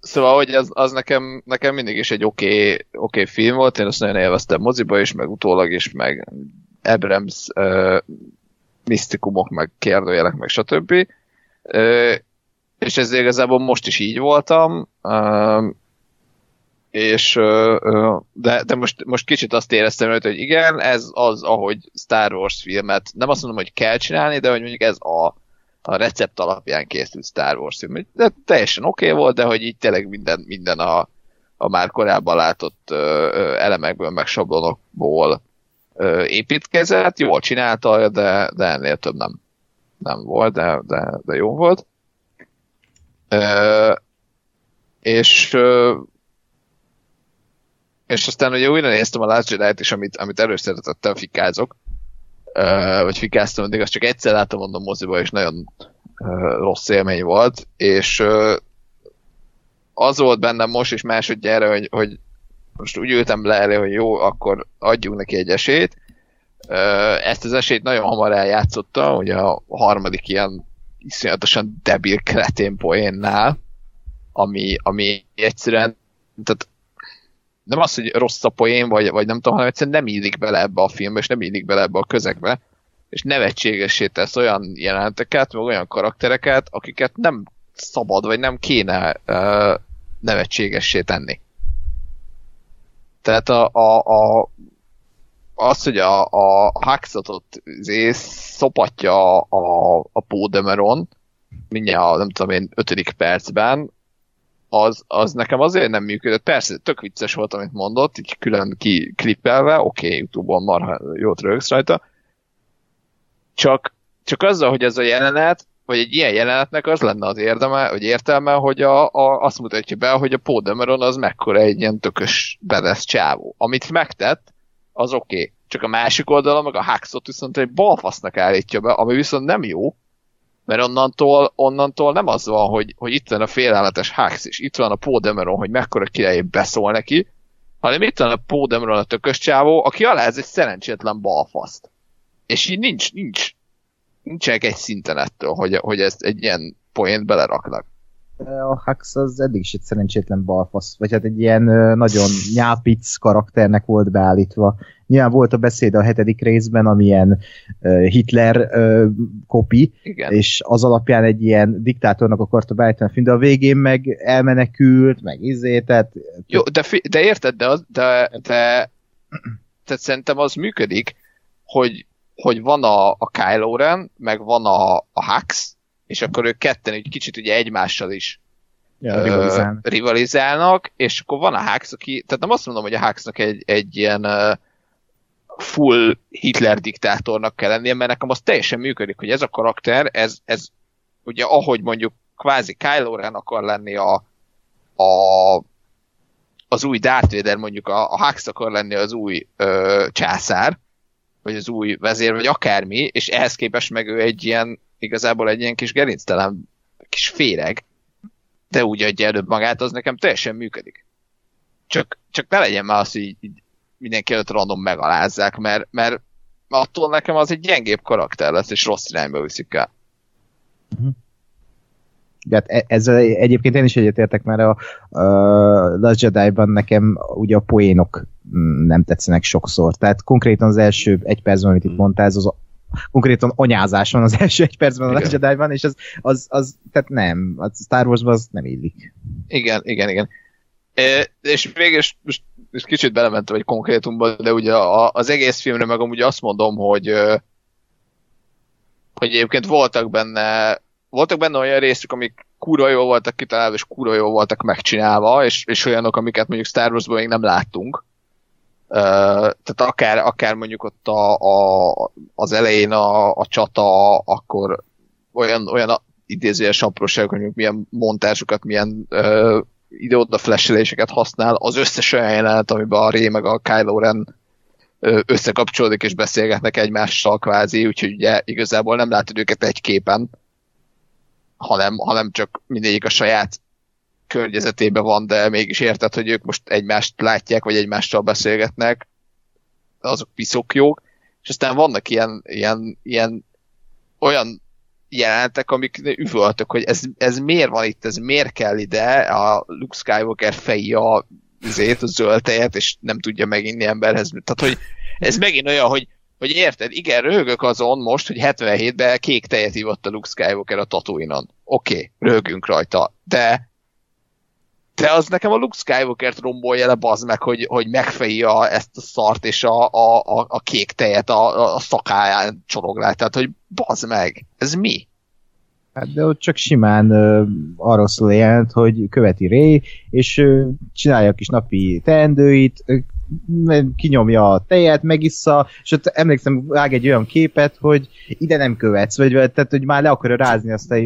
szóval, hogy az, az nekem, nekem mindig is egy oké okay, okay film volt, én azt nagyon élveztem moziba is, meg utólag is, meg Abrams uh, misztikumok, meg kérdőjelek, meg stb. Uh, és ez igazából most is így voltam, uh, és de, de most, most kicsit azt éreztem hogy igen, ez az, ahogy Star Wars filmet, nem azt mondom, hogy kell csinálni, de hogy mondjuk ez a, a recept alapján készült Star Wars film. De teljesen oké okay volt, de hogy így tényleg minden, minden a, a már korábban látott elemekből, meg sablonokból építkezett, jól csinálta, de, de ennél több nem, nem volt, de, de, de jó volt. Uh, és és aztán ugye újra néztem a Last Jedi-t is, amit, amit előszeretettel fikázok, uh, vagy fikáztam, de azt csak egyszer láttam mondom moziba, és nagyon uh, rossz élmény volt, és uh, az volt bennem most is másodjára, hogy, hogy most úgy ültem le elé, hogy jó, akkor adjunk neki egy esélyt. Ezt az esélyt nagyon hamar eljátszotta, ugye a harmadik ilyen iszonyatosan debil kretén poénnál, ami, ami egyszerűen, tehát nem az, hogy rossz a poén, vagy, vagy nem tudom, hanem egyszerűen nem illik bele ebbe a filmbe, és nem illik bele ebbe a közegbe, és nevetségesé tesz olyan jeleneteket, meg olyan karaktereket, akiket nem szabad, vagy nem kéne uh, nevetségessé tenni. Tehát a, a, a az, hogy a, a Haxotot szopatja a, a, a Pódemeron, mindjárt, nem tudom én, ötödik percben, az, az nekem azért nem működött. Persze, tök vicces volt, amit mondott, így külön ki oké, okay, Youtube-on marha jót rögsz rajta. Csak, csak azzal, hogy ez a jelenet, vagy egy ilyen jelenetnek az lenne az érdeme, vagy értelme, hogy a, a, azt mutatja be, hogy a Podemeron az mekkora egy ilyen tökös bedesz csávó. Amit megtett, az oké. Okay. Csak a másik oldalon, meg a Haxot viszont egy balfasznak állítja be, ami viszont nem jó, mert onnantól, onnantól nem az van, hogy, hogy itt van a félelmetes Hax, és itt van a Paul hogy mekkora király beszól neki, hanem itt van a Paul a tökös csávó, aki alá ez egy szerencsétlen balfaszt. És így nincs, nincs, nincsenek egy szinten ettől, hogy, hogy ezt egy ilyen poént beleraknak a Hux az eddig is egy szerencsétlen balfasz, vagy hát egy ilyen nagyon nyápic karakternek volt beállítva. Nyilván volt a beszéd a hetedik részben, amilyen uh, Hitler uh, kopi, Igen. és az alapján egy ilyen diktátornak akarta beállítani a film, de a végén meg elmenekült, meg izé, tehát... Jó, de, fi- de érted, de, az, de, de tehát szerintem az működik, hogy, hogy van a, a Kylo Ren, meg van a, a Hux, és akkor ők ketten egy kicsit ugye egymással is ja, rivalizálnak. rivalizálnak, és akkor van a Hux, aki, tehát nem azt mondom, hogy a Huxnak egy, egy ilyen full Hitler diktátornak kell lennie, mert nekem az teljesen működik, hogy ez a karakter, ez, ez ugye ahogy mondjuk kvázi Kylo Ren akar lenni a, a az új Darth Vader, mondjuk a, a Hux akar lenni az új ö, császár, vagy az új vezér, vagy akármi, és ehhez képest meg ő egy ilyen igazából egy ilyen kis gerinctelen kis féreg, de úgy adja előbb magát, az nekem teljesen működik. Csak, csak ne legyen már az, hogy így, így mindenki előtt random megalázzák, mert, mert attól nekem az egy gyengébb karakter lesz, és rossz irányba viszik el. Uh-huh. De hát e- ezzel egyébként én is egyetértek, mert a, a Last Jedi-ban nekem ugye a poénok nem tetszenek sokszor. Tehát konkrétan az első egy percben, amit itt mondtál, ez az konkrétan anyázás van az első egy percben a Last Jedi-ban, és az, az, az, tehát nem, a Star Wars-ban az nem illik. Igen, igen, igen. E, és végül most, most kicsit belementem egy konkrétumba, de ugye a, az egész filmre meg amúgy azt mondom, hogy hogy egyébként voltak benne voltak benne olyan részek, amik kurva jól voltak kitalálva, és kurva jól voltak megcsinálva, és, és olyanok, amiket mondjuk Star Wars-ban még nem láttunk. Tehát akár, akár mondjuk ott a, a, az elején a, a csata, akkor olyan, olyan idézőjes apróságok, hogy milyen montázsokat, milyen uh, ide-oda flasheléseket használ, az összes olyan jelenet, amiben a Ré meg a Kylo Ren összekapcsolódik és beszélgetnek egymással kvázi, úgyhogy ugye igazából nem látod őket egy képen, hanem, hanem csak mindegyik a saját környezetében van, de mégis érted, hogy ők most egymást látják, vagy egymással beszélgetnek, azok piszok jók, és aztán vannak ilyen, ilyen, ilyen olyan jelenetek, amik üvöltök, hogy ez, ez miért van itt, ez miért kell ide, a Luke Skywalker fejja a, azért, a zöld tejet, és nem tudja meginni emberhez. Tehát, hogy ez megint olyan, hogy, hogy érted, igen, röhögök azon most, hogy 77-ben kék tejet ivott a Luke Skywalker a Tatooine-on. Oké, okay, röhögünk rajta, de de az nekem a Luke Skywalker-t rombolja le, bazd meg, hogy, hogy megfejja ezt a szart és a, a, a, a kék tejet a, a szakáján csorog Tehát, hogy bazd meg, ez mi? Hát de ott csak simán uh, arról szól jelent, hogy követi Ray, és uh, csinálja a kis napi teendőit, uh, kinyomja a tejet, megissza, és ott emlékszem, vág egy olyan képet, hogy ide nem követsz, vagy tehát, hogy már le akarja rázni azt a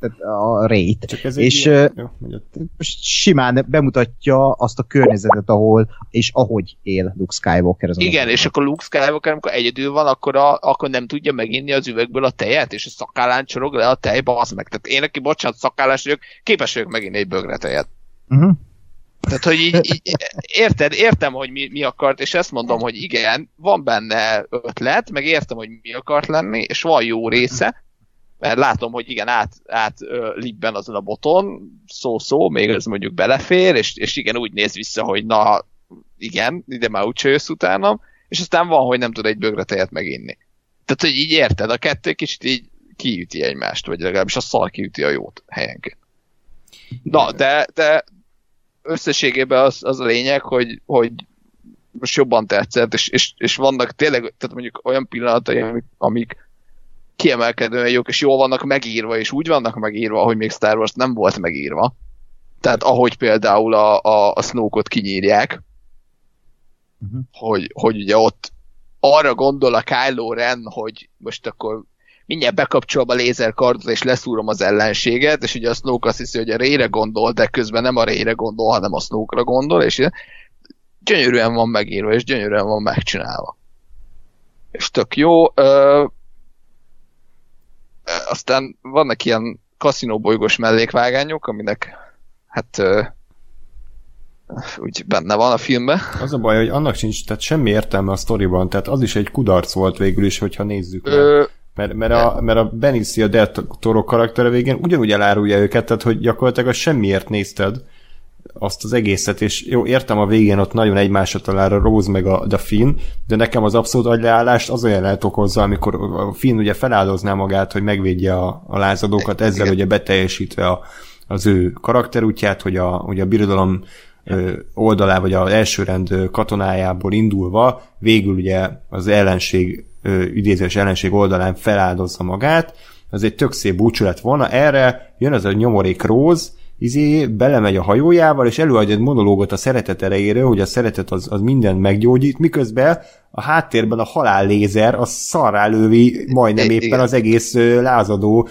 tehát a rét. Csak ez és ilyen... Jó, simán bemutatja azt a környezetet, ahol és ahogy él Luke Skywalker. Az Igen, és akkor Luke Skywalker, amikor egyedül van, akkor, a, akkor nem tudja meginni az üvegből a tejet, és a szakállán csorog le a tej, az meg. Tehát én, aki bocsánat, szakállás vagyok, képes vagyok meginni egy bögre tejet. Uh-huh. Tehát, hogy így, így, érted, értem, hogy mi, mi akart, és ezt mondom, hogy igen, van benne ötlet, meg értem, hogy mi akart lenni, és van jó része, mert látom, hogy igen, át, át libben azon a boton, szó-szó, még ez mondjuk belefér, és, és igen, úgy néz vissza, hogy na, igen, ide már úgyse jössz utánam, és aztán van, hogy nem tud egy bögre tejet meginni. Tehát, hogy így érted, a kettő kicsit így kiüti egymást, vagy legalábbis a szar kiüti a jót helyenként. Na, de, de összességében az, az a lényeg, hogy, hogy most jobban tetszett, és, és, és vannak tényleg, tehát mondjuk olyan pillanatai, amik, amik kiemelkedően jók, és jól vannak megírva, és úgy vannak megírva, hogy még Star Wars nem volt megírva. Tehát ahogy például a, a, a Snoke-ot kinyírják, uh-huh. hogy, hogy ugye ott arra gondol a Kylo Ren, hogy most akkor mindjárt bekapcsolom a lézerkardot, és leszúrom az ellenséget, és ugye a Snoke azt hiszi, hogy a Rére gondol, de közben nem a Rére gondol, hanem a Snoke-ra gondol, és gyönyörűen van megírva, és gyönyörűen van megcsinálva. És tök jó. Ö- aztán vannak ilyen kaszinóbolygós mellékvágányok, aminek hát úgy benne van a filmben. Az a baj, hogy annak sincs tehát semmi értelme a sztoriban, tehát az is egy kudarc volt végül is, hogyha nézzük Ö, mert, mert, a, mert a Benicio del Toro karaktere végén ugyanúgy elárulja őket, tehát hogy gyakorlatilag a semmiért nézted, azt az egészet, és jó, értem a végén ott nagyon egymásra talál a Rose meg a, a Finn, de nekem az abszolút agyleállást az olyan lehet okozza, amikor a Finn ugye feláldozná magát, hogy megvédje a, a lázadókat, ezzel Igen. ugye beteljesítve a, az ő karakterútját, hogy a, hogy a birodalom oldalá, vagy az elsőrend katonájából indulva végül ugye az ellenség, idézős ellenség oldalán feláldozza magát, az egy tök szép búcsú lett volna. Erre jön az a nyomorék Rose, izé belemegy a hajójával, és előadja egy monológot a szeretet erejéről, hogy a szeretet az, az mindent meggyógyít, miközben a háttérben a halállézer az szarrá lövi majdnem éppen az egész lázadó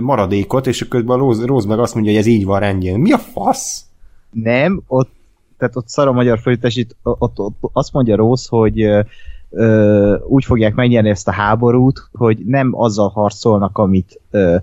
maradékot, és közben a Rose, Rose meg azt mondja, hogy ez így van rendjén. Mi a fasz? Nem, ott tehát ott szar a magyar fölítesít, ott, ott, ott azt mondja Rose, hogy ö, úgy fogják megnyerni ezt a háborút, hogy nem azzal harcolnak, amit ö,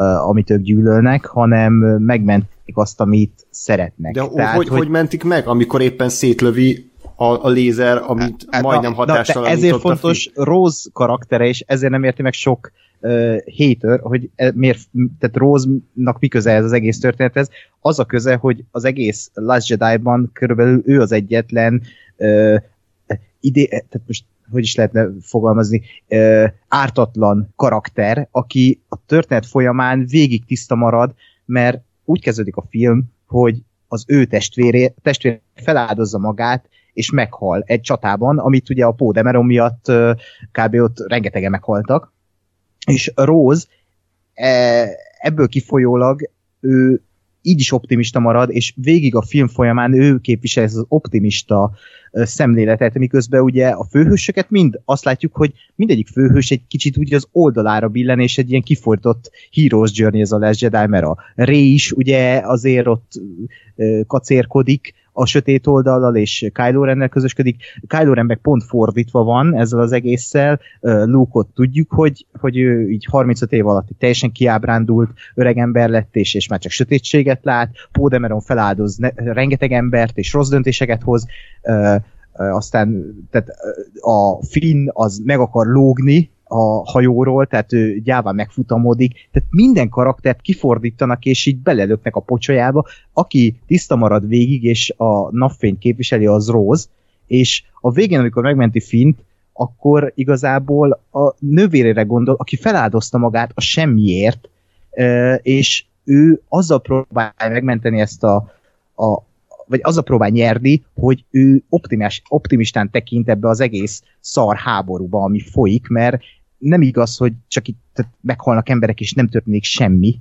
amit ők gyűlölnek, hanem megmentik azt, amit szeretnek. De Tehát, hogy, hogy, hogy mentik meg, amikor éppen szétlövi a, a lézer, amit hát, majdnem hatástalan Ezért fontos Rose karaktere, és ezért nem érti meg sok uh, hater, hogy e, miért, tehát Rose-nak mi köze ez az egész történethez. Az a köze, hogy az egész Last Jedi-ban körülbelül ő az egyetlen uh, idé, tehát most hogy is lehetne fogalmazni, ártatlan karakter, aki a történet folyamán végig tiszta marad, mert úgy kezdődik a film, hogy az ő testvéré, testvére feláldozza magát, és meghal egy csatában, amit ugye a Pódemeron miatt kb. ott rengetegen meghaltak, és Rose e, ebből kifolyólag ő így is optimista marad, és végig a film folyamán ő képvisel ez az optimista szemléletet, miközben ugye a főhősöket mind azt látjuk, hogy mindegyik főhős egy kicsit úgy az oldalára billen, és egy ilyen kifordított Heroes Journey ez a Last Jedi, mert a Rey is ugye azért ott kacérkodik, a sötét oldallal, és Kylo Rennel közösködik. Kylo Ren meg pont fordítva van ezzel az egésszel. Luke-ot tudjuk, hogy, hogy ő így 35 év alatt teljesen kiábrándult öregember lett, és, és már csak sötétséget lát. Poe Dameron feláldoz ne, rengeteg embert, és rossz döntéseket hoz. Aztán tehát a Finn az meg akar lógni, a hajóról, tehát ő gyáván megfutamodik, tehát minden karaktert kifordítanak, és így belelöknek a pocsolyába. Aki tiszta marad végig, és a napfényt képviseli, az Rose, és a végén, amikor megmenti Fint, akkor igazából a nővérére gondol, aki feláldozta magát a semmiért, és ő azzal próbálja megmenteni ezt a, a, vagy az a próbál nyerni, hogy ő optimist, optimistán tekint ebbe az egész szar háborúba, ami folyik, mert nem igaz, hogy csak itt meghalnak emberek, és nem történik semmi,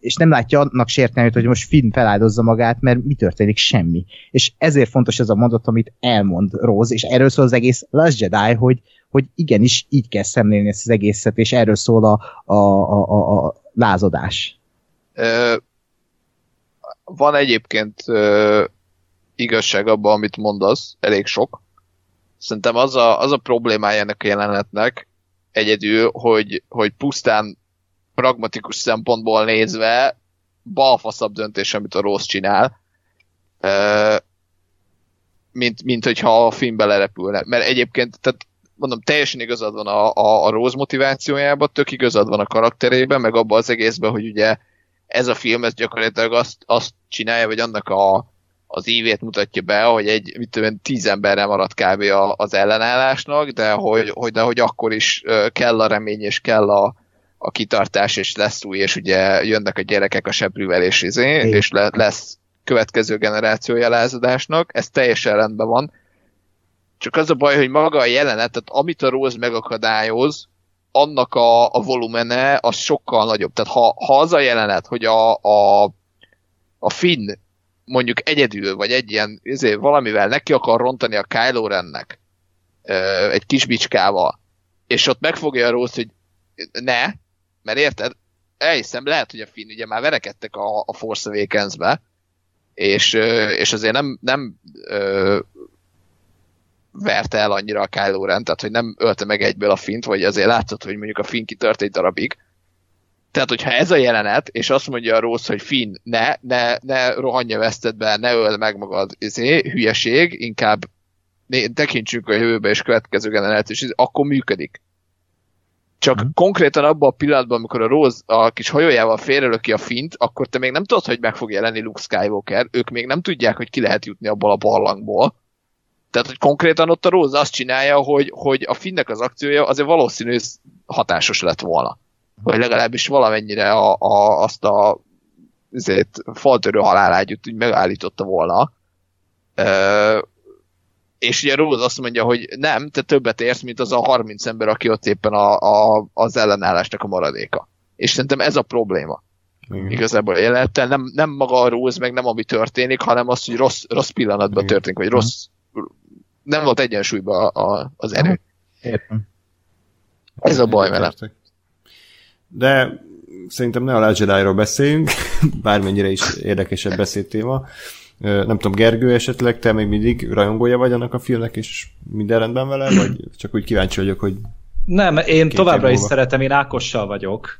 és nem látja annak sértelmét, hogy most Finn feláldozza magát, mert mi történik? Semmi. És ezért fontos ez a mondat, amit elmond Rose, és erről szól az egész Last Jedi, hogy, hogy igenis így kell szemlélni ezt az egészet, és erről szól a, a, a, a, a lázadás. Van egyébként uh, igazság abban, amit mondasz, elég sok, Szerintem az a, az a problémája ennek a jelenetnek egyedül, hogy, hogy pusztán pragmatikus szempontból nézve balfaszabb döntés, amit a rossz csinál, mint, mint hogyha a film belerepülne. Mert egyébként, tehát mondom, teljesen igazad van a, a, a Rose motivációjában, tök igazad van a karakterében, meg abban az egészben, hogy ugye ez a film, ez gyakorlatilag azt, azt csinálja, vagy annak a, az ívét mutatja be, hogy egy, mit tudom, tíz emberre maradt kb. az ellenállásnak, de hogy, hogy, de hogy akkor is kell a remény, és kell a, a kitartás, és lesz új, és ugye jönnek a gyerekek a seprűvel, és, izé, és le, lesz következő generációja lázadásnak, ez teljesen rendben van. Csak az a baj, hogy maga a jelenet, tehát amit a Rose megakadályoz, annak a, a volumene az sokkal nagyobb. Tehát ha, ha az a jelenet, hogy a, a, a Finn mondjuk egyedül, vagy egy ilyen, ezért valamivel neki akar rontani a Kylo Rennek egy kis bicskával, és ott megfogja a Rose, hogy ne, mert érted, elhiszem, lehet, hogy a Finn ugye már verekedtek a, a Force Awakens-be, és, és azért nem, nem ö, verte el annyira a Kylo Ren, tehát hogy nem ölte meg egyből a Fint, vagy azért látszott, hogy mondjuk a Finn kitört egy darabig, tehát, hogyha ez a jelenet, és azt mondja a Rose, hogy Finn, ne, ne, ne rohanja vesztedbe, ne öld meg magad, izé, hülyeség, inkább tekintsünk a jövőbe és következő generált, és akkor működik. Csak mm. konkrétan abban a pillanatban, amikor a Rose a kis hajójával félrelöki a fint, akkor te még nem tudod, hogy meg fog jelenni Luke Skywalker, ők még nem tudják, hogy ki lehet jutni abból a barlangból. Tehát, hogy konkrétan ott a Rose azt csinálja, hogy, hogy a finnek az akciója azért valószínű hatásos lett volna vagy legalábbis valamennyire a, a, azt a azért, faltörő halálágyút úgy megállította volna. Ö, és ugye Rose azt mondja, hogy nem, te többet érsz, mint az a 30 ember, aki ott éppen a, a, az ellenállásnak a maradéka. És szerintem ez a probléma. Igen. Igazából jelenettel nem, nem maga a Rose, meg nem ami történik, hanem az, hogy rossz, rossz pillanatban Igen. történik, vagy rossz, nem volt egyensúlyban a, a, az erő. Értem. Ez a baj vele de szerintem ne a Last Jedi-ról beszéljünk, bármennyire is érdekesebb beszédtéma. Nem tudom, Gergő esetleg, te még mindig rajongója vagy annak a filmnek, és minden rendben vele, vagy csak úgy kíváncsi vagyok, hogy... Nem, én továbbra is szeretem, én Ákossal vagyok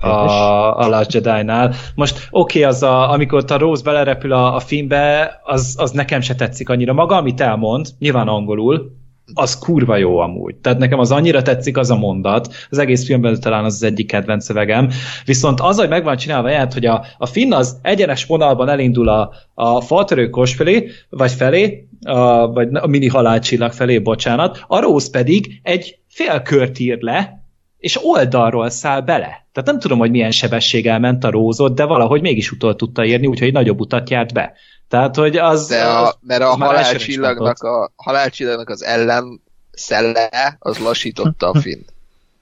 a, a Last Jedi-nál. Most oké, okay, az a, amikor a Rose belerepül a, a filmbe, az, az nekem se tetszik annyira. Maga, amit elmond, nyilván angolul, az kurva jó amúgy. Tehát nekem az annyira tetszik az a mondat, az egész filmben talán az, az egyik kedvenc szövegem. Viszont az, hogy meg van csinálva jelent, hogy a, a Finn az egyenes vonalban elindul a, a faltörőkos felé, vagy felé, a, vagy a mini halálcsillag felé, bocsánat, a Rose pedig egy félkört ír le, és oldalról száll bele. Tehát nem tudom, hogy milyen sebességgel ment a rózot, de valahogy mégis utol tudta érni, úgyhogy nagyobb utat járt be. Tehát, hogy az... De a, az, mert a halálcsillagnak, a halálcsillagnak az ellen szelle, az lassította a fint.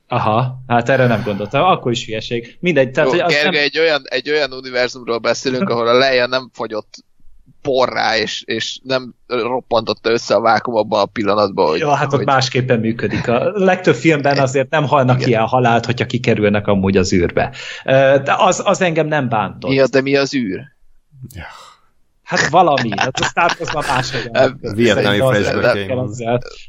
Aha, hát erre nem gondoltam, akkor is hülyeség. Mindegy. Tehát, Jó, hogy nem... egy, olyan, egy olyan univerzumról beszélünk, ahol a leja nem fagyott porrá, és, és nem roppantotta össze a vákum abban a pillanatban. Hogy, Jó, hát hogy... ott másképpen működik. A legtöbb filmben azért nem halnak Igen. ilyen halált, hogyha kikerülnek amúgy az űrbe. De az, az engem nem bántott. Mi az, de mi az űr? Ja. Hát valami, hát a Star Wars máshogy. Vietnami flashback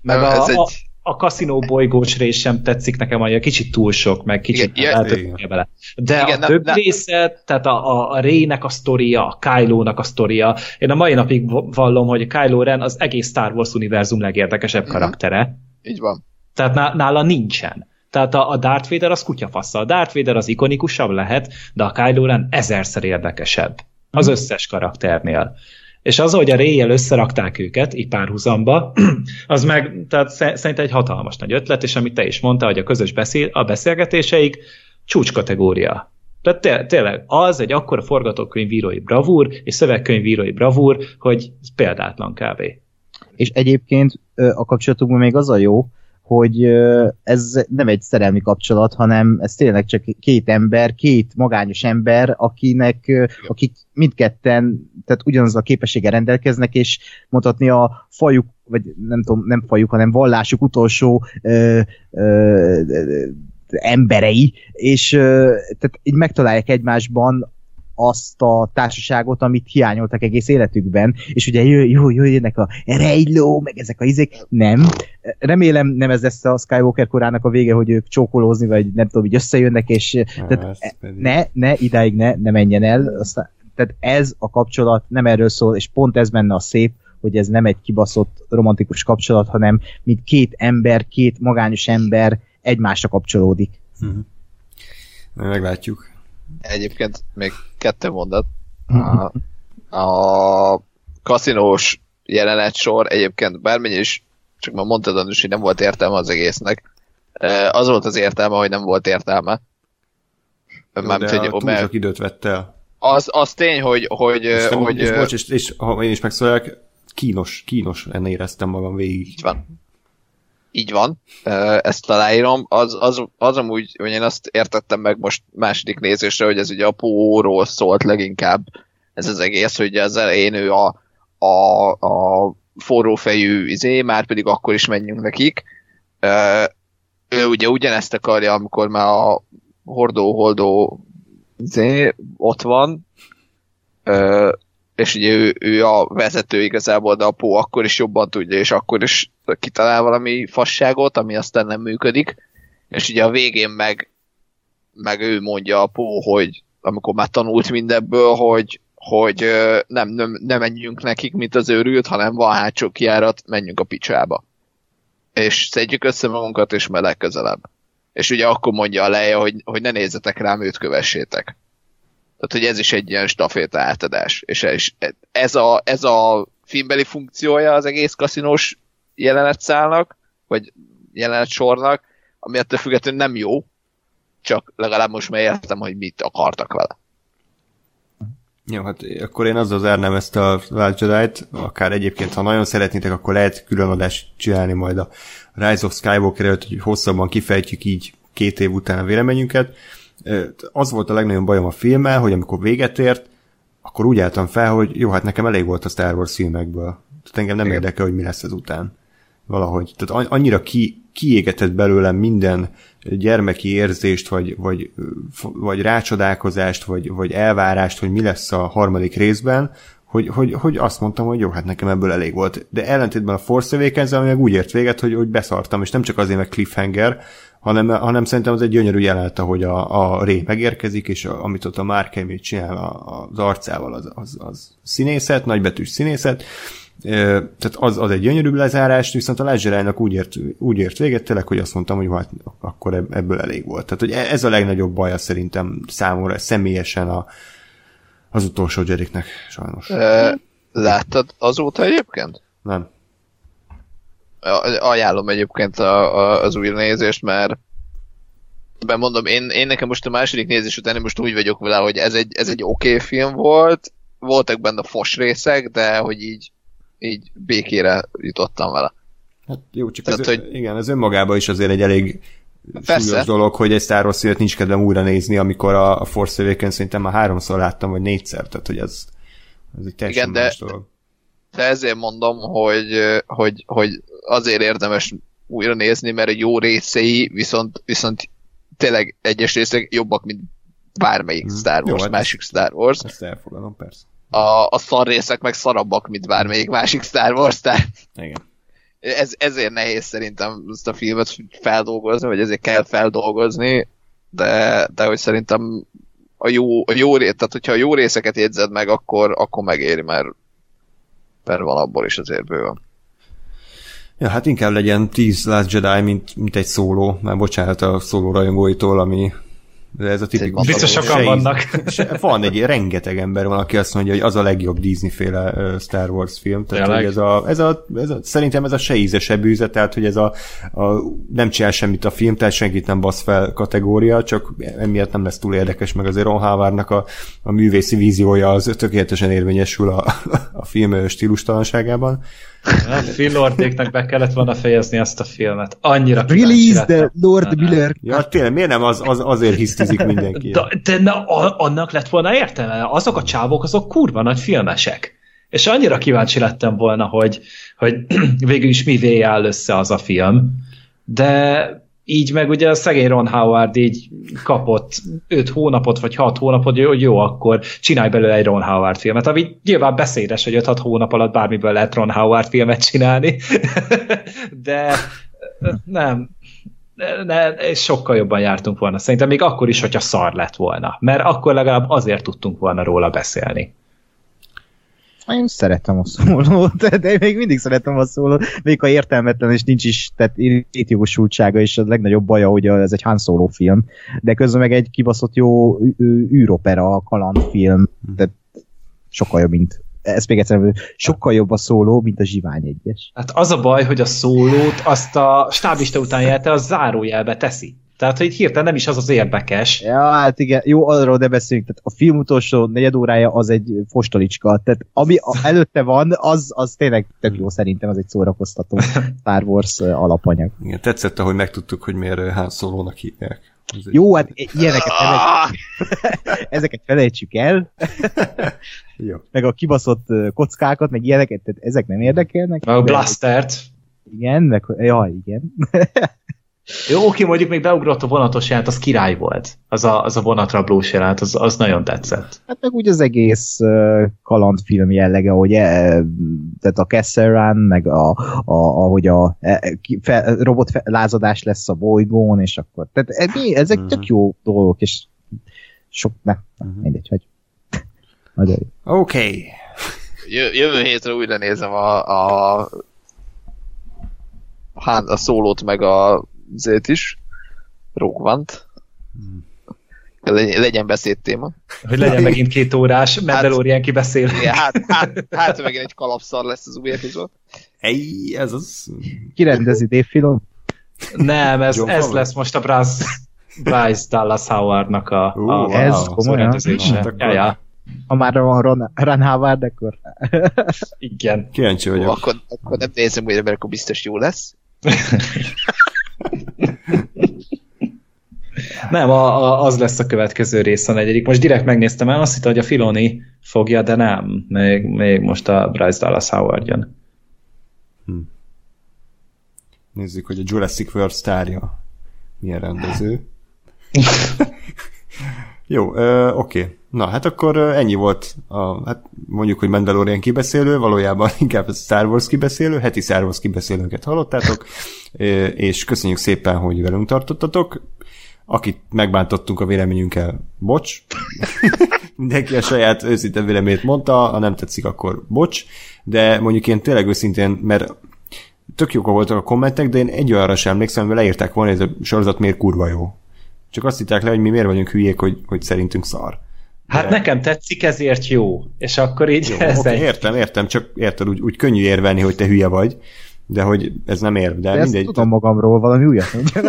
Meg a, a, a kaszinó bolygós rész sem tetszik nekem, hogy kicsit túl sok, meg kicsit igen, igen. bele. De igen, a több ne, része, tehát a, a, a Rének a sztoria, a Kylo-nak a sztoria, én a mai napig vallom, hogy Kylo Ren az egész Star Wars univerzum legérdekesebb mm-hmm. karaktere. Így van. Tehát nála nincsen. Tehát a, a Darth Vader az kutyafassa. A Darth Vader az ikonikusabb lehet, de a Kylo Ren ezerszer érdekesebb. Az összes karakternél. És az, hogy a réjjel összerakták őket, így párhuzamba, az meg, tehát szerintem egy hatalmas nagy ötlet, és amit te is mondta, hogy a közös beszél, a beszélgetéseik csúcskategória. Tehát tényleg az egy akkora forgatókönyvírói bravúr és szövegkönyvírói bravúr, hogy példátlan kb. És egyébként a kapcsolatunkban még az a jó, hogy ez nem egy szerelmi kapcsolat, hanem ez tényleg csak két ember, két magányos ember, akinek, akik mindketten, tehát ugyanaz a képessége rendelkeznek, és mondhatni a fajuk, vagy nem tudom, nem fajuk, hanem vallásuk utolsó ö, ö, emberei, és tehát így megtalálják egymásban azt a társaságot, amit hiányoltak egész életükben, és ugye jó, jó, jó jönnek a rejló, meg ezek a izék, nem. Remélem nem ez lesz a Skywalker korának a vége, hogy ők csókolózni, vagy nem tudom, hogy összejönnek, és Há, tehát, ne, ne, idáig ne, ne menjen el. Aztán, tehát ez a kapcsolat nem erről szól, és pont ez benne a szép, hogy ez nem egy kibaszott romantikus kapcsolat, hanem mint két ember, két magányos ember egymásra kapcsolódik. Uh-huh. Meglátjuk. Egyébként még kettő mondat. A, a kaszinós jelenet sor egyébként bármennyi is, csak már mondtad Andrus, hogy nem volt értelme az egésznek. Az volt az értelme, hogy nem volt értelme. Mármint, hogy, túl mert... sok időt vett el. Az, az tény, hogy... hogy, és, hogy és, bocs, és, és ha én is megszólalok, kínos, kínos ennél éreztem magam végig. Így van. Így van, ezt aláírom. Az, az, az amúgy, hogy én azt értettem meg most második nézésre, hogy ez ugye a póról szólt leginkább ez az egész, hogy az elején ő a, a, a forrófejű izé, már pedig akkor is menjünk nekik. Ő ugye ugyanezt akarja, amikor már a hordó-holdó izé, ott van, és ugye ő, ő a vezető igazából, de a Pó akkor is jobban tudja, és akkor is kitalál valami fasságot, ami aztán nem működik, és ugye a végén meg, meg ő mondja a Pó, hogy amikor már tanult mindebből, hogy, hogy nem, nem, nem menjünk nekik, mint az őrült, hanem van hátsó kiárat, menjünk a picsába. És szedjük össze magunkat, és meleg közelebb. És ugye akkor mondja a leje, hogy, hogy ne nézzetek rám, őt kövessétek. Tehát, hogy ez is egy ilyen staféta átadás. És ez a, ez a filmbeli funkciója az egész kaszinós jelenetszálnak, vagy jelenetsornak, ami ettől függetlenül nem jó, csak legalább most már értem, hogy mit akartak vele. Jó, hát akkor én azzal zárnám ezt a Jedi-t, akár egyébként, ha nagyon szeretnétek, akkor lehet külön csinálni majd a Rise of Skywalker előtt, hogy hosszabban kifejtjük így két év után a véleményünket az volt a legnagyobb bajom a filmmel, hogy amikor véget ért, akkor úgy álltam fel, hogy jó, hát nekem elég volt a Star Wars filmekből. Tehát engem nem Igen. érdekel, hogy mi lesz ezután. Valahogy. Tehát annyira ki, kiégetett belőlem minden gyermeki érzést, vagy, vagy, vagy rácsodálkozást, vagy, vagy elvárást, hogy mi lesz a harmadik részben, hogy, hogy, hogy azt mondtam, hogy jó, hát nekem ebből elég volt. De ellentétben a Force awakens ami meg úgy ért véget, hogy, hogy beszartam, és nem csak azért, meg cliffhanger, hanem, hanem szerintem az egy gyönyörű jelenet, hogy a, a Ré megérkezik, és a, amit ott a Mark Hamill csinál a, az arcával, az, az, az színészet, nagybetűs színészet, tehát az, az egy gyönyörű lezárás, viszont a Ledger úgy ért, úgy ért véget tényleg, hogy azt mondtam, hogy hát akkor ebből elég volt. Tehát hogy e, ez a legnagyobb baja szerintem számomra személyesen a, az utolsó Jeriknek, sajnos. E, láttad azóta egyébként? Nem ajánlom egyébként a, a, az új nézést, mert bemondom, én, én nekem most a második nézés után most úgy vagyok vele, hogy ez egy, ez egy oké okay film volt, voltak benne fos részek, de hogy így, így békére jutottam vele. Hát jó, csak Tehát, ez, hogy... igen, ez önmagában is azért egy elég Persze. súlyos dolog, hogy egy Star Wars nincs kedvem újra nézni, amikor a, a Force Awakens szerintem már háromszor láttam, vagy négyszer, tehát hogy ez, ez egy teljesen igen, más de, dolog. De ezért mondom, hogy, hogy, hogy azért érdemes újra nézni, mert a jó részei viszont, viszont tényleg egyes részek jobbak, mint bármelyik hmm. Star Wars, jó, hát másik Star Wars. Ezt elfogadom, persze. a, a szar részek meg szarabbak, mint bármelyik másik Star Wars, tehát Igen. ez, ezért nehéz szerintem ezt a filmet feldolgozni, vagy ezért kell feldolgozni, de, de hogy szerintem a jó, a jó rész, tehát hogyha a jó részeket jegyzed meg, akkor, akkor megéri, mert, mert van abból is azért bőven. Ja, hát inkább legyen 10 Last Jedi, mint, mint egy szóló, már bocsánat a szóló rajongóitól, ami de ez a tipikus... Biztos sokan vannak. Van egy rengeteg ember van, aki azt mondja, hogy az a legjobb Disney féle Star Wars film. Tehát, hogy ez a, ez a, ez a, szerintem ez a se íze, se bűze, tehát hogy ez a, a nem csinál semmit a film, tehát senkit nem basz fel kategória, csak emiatt nem lesz túl érdekes, meg azért Ron Howardnak a, a művészi víziója az tökéletesen érvényesül a, a film stílustalanságában. A Phil Lordéknak be kellett volna fejezni ezt a filmet. Annyira Release the Lord Miller. Ja, tényleg, miért nem az, az azért hisztizik mindenki? De, de na, annak lett volna értelme. Azok a csávok, azok kurva nagy filmesek. És annyira kíváncsi lettem volna, hogy, hogy végül is mivé áll össze az a film. De így meg ugye a szegény Ron Howard így kapott 5 hónapot, vagy 6 hónapot, hogy jó, akkor csinálj belőle egy Ron Howard filmet, ami nyilván beszédes, hogy 5-6 hónap alatt bármiből lehet Ron Howard filmet csinálni, de nem, ne, sokkal jobban jártunk volna. Szerintem még akkor is, hogyha szar lett volna. Mert akkor legalább azért tudtunk volna róla beszélni. Én szeretem a szólót, de én még mindig szeretem a szólót, még ha értelmetlen és nincs is, tehát létjogosultsága és a legnagyobb baja, hogy ez egy Han Solo film, de közben meg egy kibaszott jó űropera, kalandfilm, tehát sokkal jobb, mint ez még egyszer, sokkal jobb a szóló, mint a Zsivány egyes. Hát az a baj, hogy a szólót azt a stábista után jelte, a zárójelbe teszi. Tehát, hogy hirtelen nem is az az érdekes. Ja, hát igen, jó, arról ne beszéljünk. Tehát a film utolsó negyed órája az egy fostolicska. Tehát ami előtte van, az, az tényleg tök jó szerintem, az egy szórakoztató Star Wars alapanyag. Igen, tetszett, hogy megtudtuk, hogy miért Han Solo-nak hívják. Jó, hát ilyeneket felejtsük, ezeket felejtsük el. Jó. Meg a kibaszott kockákat, meg ilyeneket, tehát ezek nem érdekelnek. A blastert. Igen, meg, ja, igen. Jó, oké, mondjuk még beugrott a vonatos jelent, az király volt. Az a, az a vonatrablós jelent, az, az nagyon tetszett. Hát meg úgy az egész uh, kalandfilm jellege, hogy e, tehát a Run, meg a, a, ahogy a e, fe, robot fe, lázadás lesz a bolygón, és akkor, tehát e, ezek uh-huh. tök jó dolgok, és sok, ne, uh-huh. mindegy, hogy nagyon jó. Oké. Okay. Jövő hétre újra nézem a, a a, a szólót meg a zét is, Rogue hmm. legyen beszédtéma. Hogy legyen megint két órás Mandalorian hát, kibeszél. Hát, hát, hát, megint egy kalapszar lesz az új epizód. Hey, ez az... Kirendezi Dave Filon? Nem, ez, ez lesz most a Bryce, Bryce Dallas Howardnak a, uh, a, ez a, komolyan? Hát ja, ja. Ha már van Ron, Ron Howard, akkor... Igen. Kíváncsi vagyok. Akkor, akkor nem nézem újra, mert akkor biztos jó lesz. Nem, a, a, az lesz a következő rész a negyedik. Most direkt megnéztem el, azt hittem, hogy a Filoni fogja, de nem. Még, még most a Bryce Dallas Howard jön. Hm. Nézzük, hogy a Jurassic World sztárja milyen rendező. Jó, oké. Na, hát akkor ennyi volt a, hát mondjuk, hogy Mandalorian kibeszélő, valójában inkább Star Wars kibeszélő, heti Star Wars kibeszélőket hallottátok, és köszönjük szépen, hogy velünk tartottatok. Akit megbántottunk a véleményünkkel, bocs. Mindenki a saját őszinte véleményét mondta, ha nem tetszik, akkor bocs. De mondjuk én tényleg őszintén, mert tök jók voltak a kommentek, de én egy olyanra sem emlékszem, hogy leírták volna, hogy ez a sorozat miért kurva jó. Csak azt hitták le, hogy mi miért vagyunk hülyék, hogy, hogy szerintünk szar. Hát nekem tetszik, ezért jó. És akkor így jó, ez okay, egy... Értem, értem, csak érted, úgy, úgy könnyű érvelni, hogy te hülye vagy, de hogy ez nem érv. De, de mindegy. tudom magamról valami újat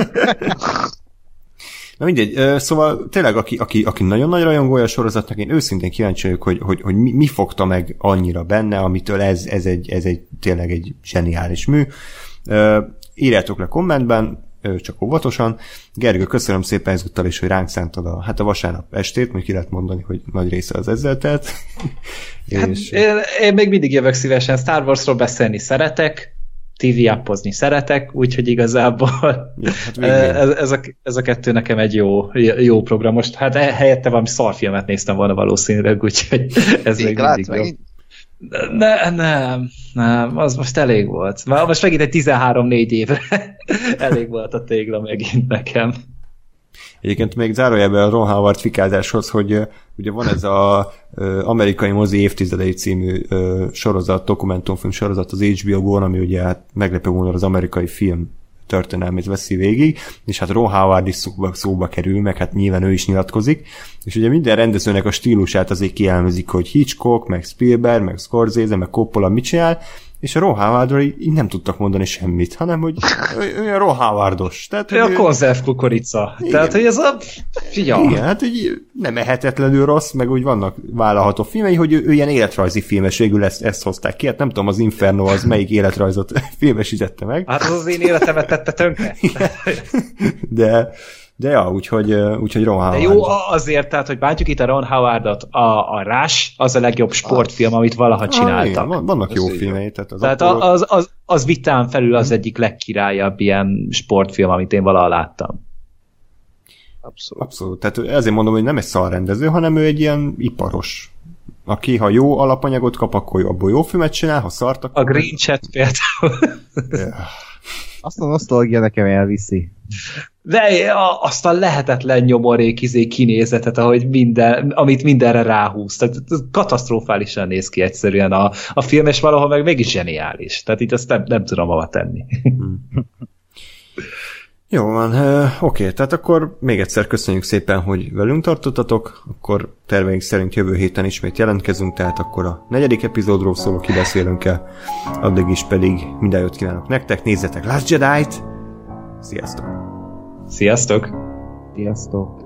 Na mindegy, szóval tényleg, aki, aki, aki nagyon nagy rajongója a sorozatnak, én őszintén kíváncsi vagyok, hogy, hogy, hogy mi, mi fogta meg annyira benne, amitől ez, ez, egy, ez egy tényleg egy zseniális mű. Írjátok le kommentben, csak óvatosan. Gergő, köszönöm szépen ezúttal is, hogy ránk szántad a, hát a vasárnap estét, még ki lehet mondani, hogy nagy része az ezzel telt. Hát, és... én, én még mindig jövök szívesen Star Warsról beszélni szeretek, TV appozni szeretek, úgyhogy igazából ja, hát ez, ez, a, ez a kettő nekem egy jó, jó program. Most hát helyette valami szarfilmet néztem volna valószínűleg, úgyhogy ez még mindig jó. Ne, nem, nem, az most elég volt. Most megint egy 13-4 évre elég volt a tégla megint nekem. Egyébként még zárójelben a Ron Howard fikázáshoz, hogy ugye van ez a amerikai mozi évtizedei című sorozat, dokumentumfilm sorozat az HBO-gon, ami ugye hát meglepő módon az amerikai film történelmét veszi végig, és hát Ron Howard is szóba, szóba kerül, meg hát nyilván ő is nyilatkozik, és ugye minden rendezőnek a stílusát azért kielmezik, hogy Hitchcock, meg Spielberg, meg Scorsese, meg Coppola mit csinál, és a Ron Howardról így nem tudtak mondani semmit, hanem hogy olyan Ron Howardos. Tehát, hogy a konzerv kukorica. Igen. Tehát, hogy ez a... Ja. Igen, hát hogy nem ehetetlenül rossz, meg úgy vannak vállalható filmei, hogy ő, ő ilyen életrajzi filmes, végül ezt, ezt hozták ki. Hát nem tudom, az Inferno az melyik életrajzot filmesítette meg. Hát az az én életemet tette tönkre. De, de ja, úgyhogy, úgyhogy Ron Howard. De jó azért, tehát, hogy bántjuk itt a Ron Howardot, a, a Rush az a legjobb sportfilm, amit valaha csináltak. Ah, vannak jó filmei. Tehát, az, tehát akkor... az, az, az vitán felül az egyik legkirályabb ilyen sportfilm, amit én valaha láttam. Abszolút. Abszolút. Tehát ezért mondom, hogy nem egy szalrendező, hanem ő egy ilyen iparos aki ha jó alapanyagot kap, akkor abból jó filmet csinál, ha szart, akkor... A Green Chat például. Azt a nosztalgia nekem elviszi. De azt a lehetetlen nyomorék izé kinézetet, ahogy minden, amit mindenre ráhúz. Tehát katasztrofálisan néz ki egyszerűen a, a film, és valahol meg mégis zseniális. Tehát itt azt nem, nem tudom hova tenni. Jó van, oké, tehát akkor még egyszer köszönjük szépen, hogy velünk tartottatok, akkor terveink szerint jövő héten ismét jelentkezünk, tehát akkor a negyedik epizódról szóló kibeszélünk el, addig is pedig minden jót kívánok nektek, nézzetek Last Jedi-t, sziasztok! Sziasztok! Sziasztok!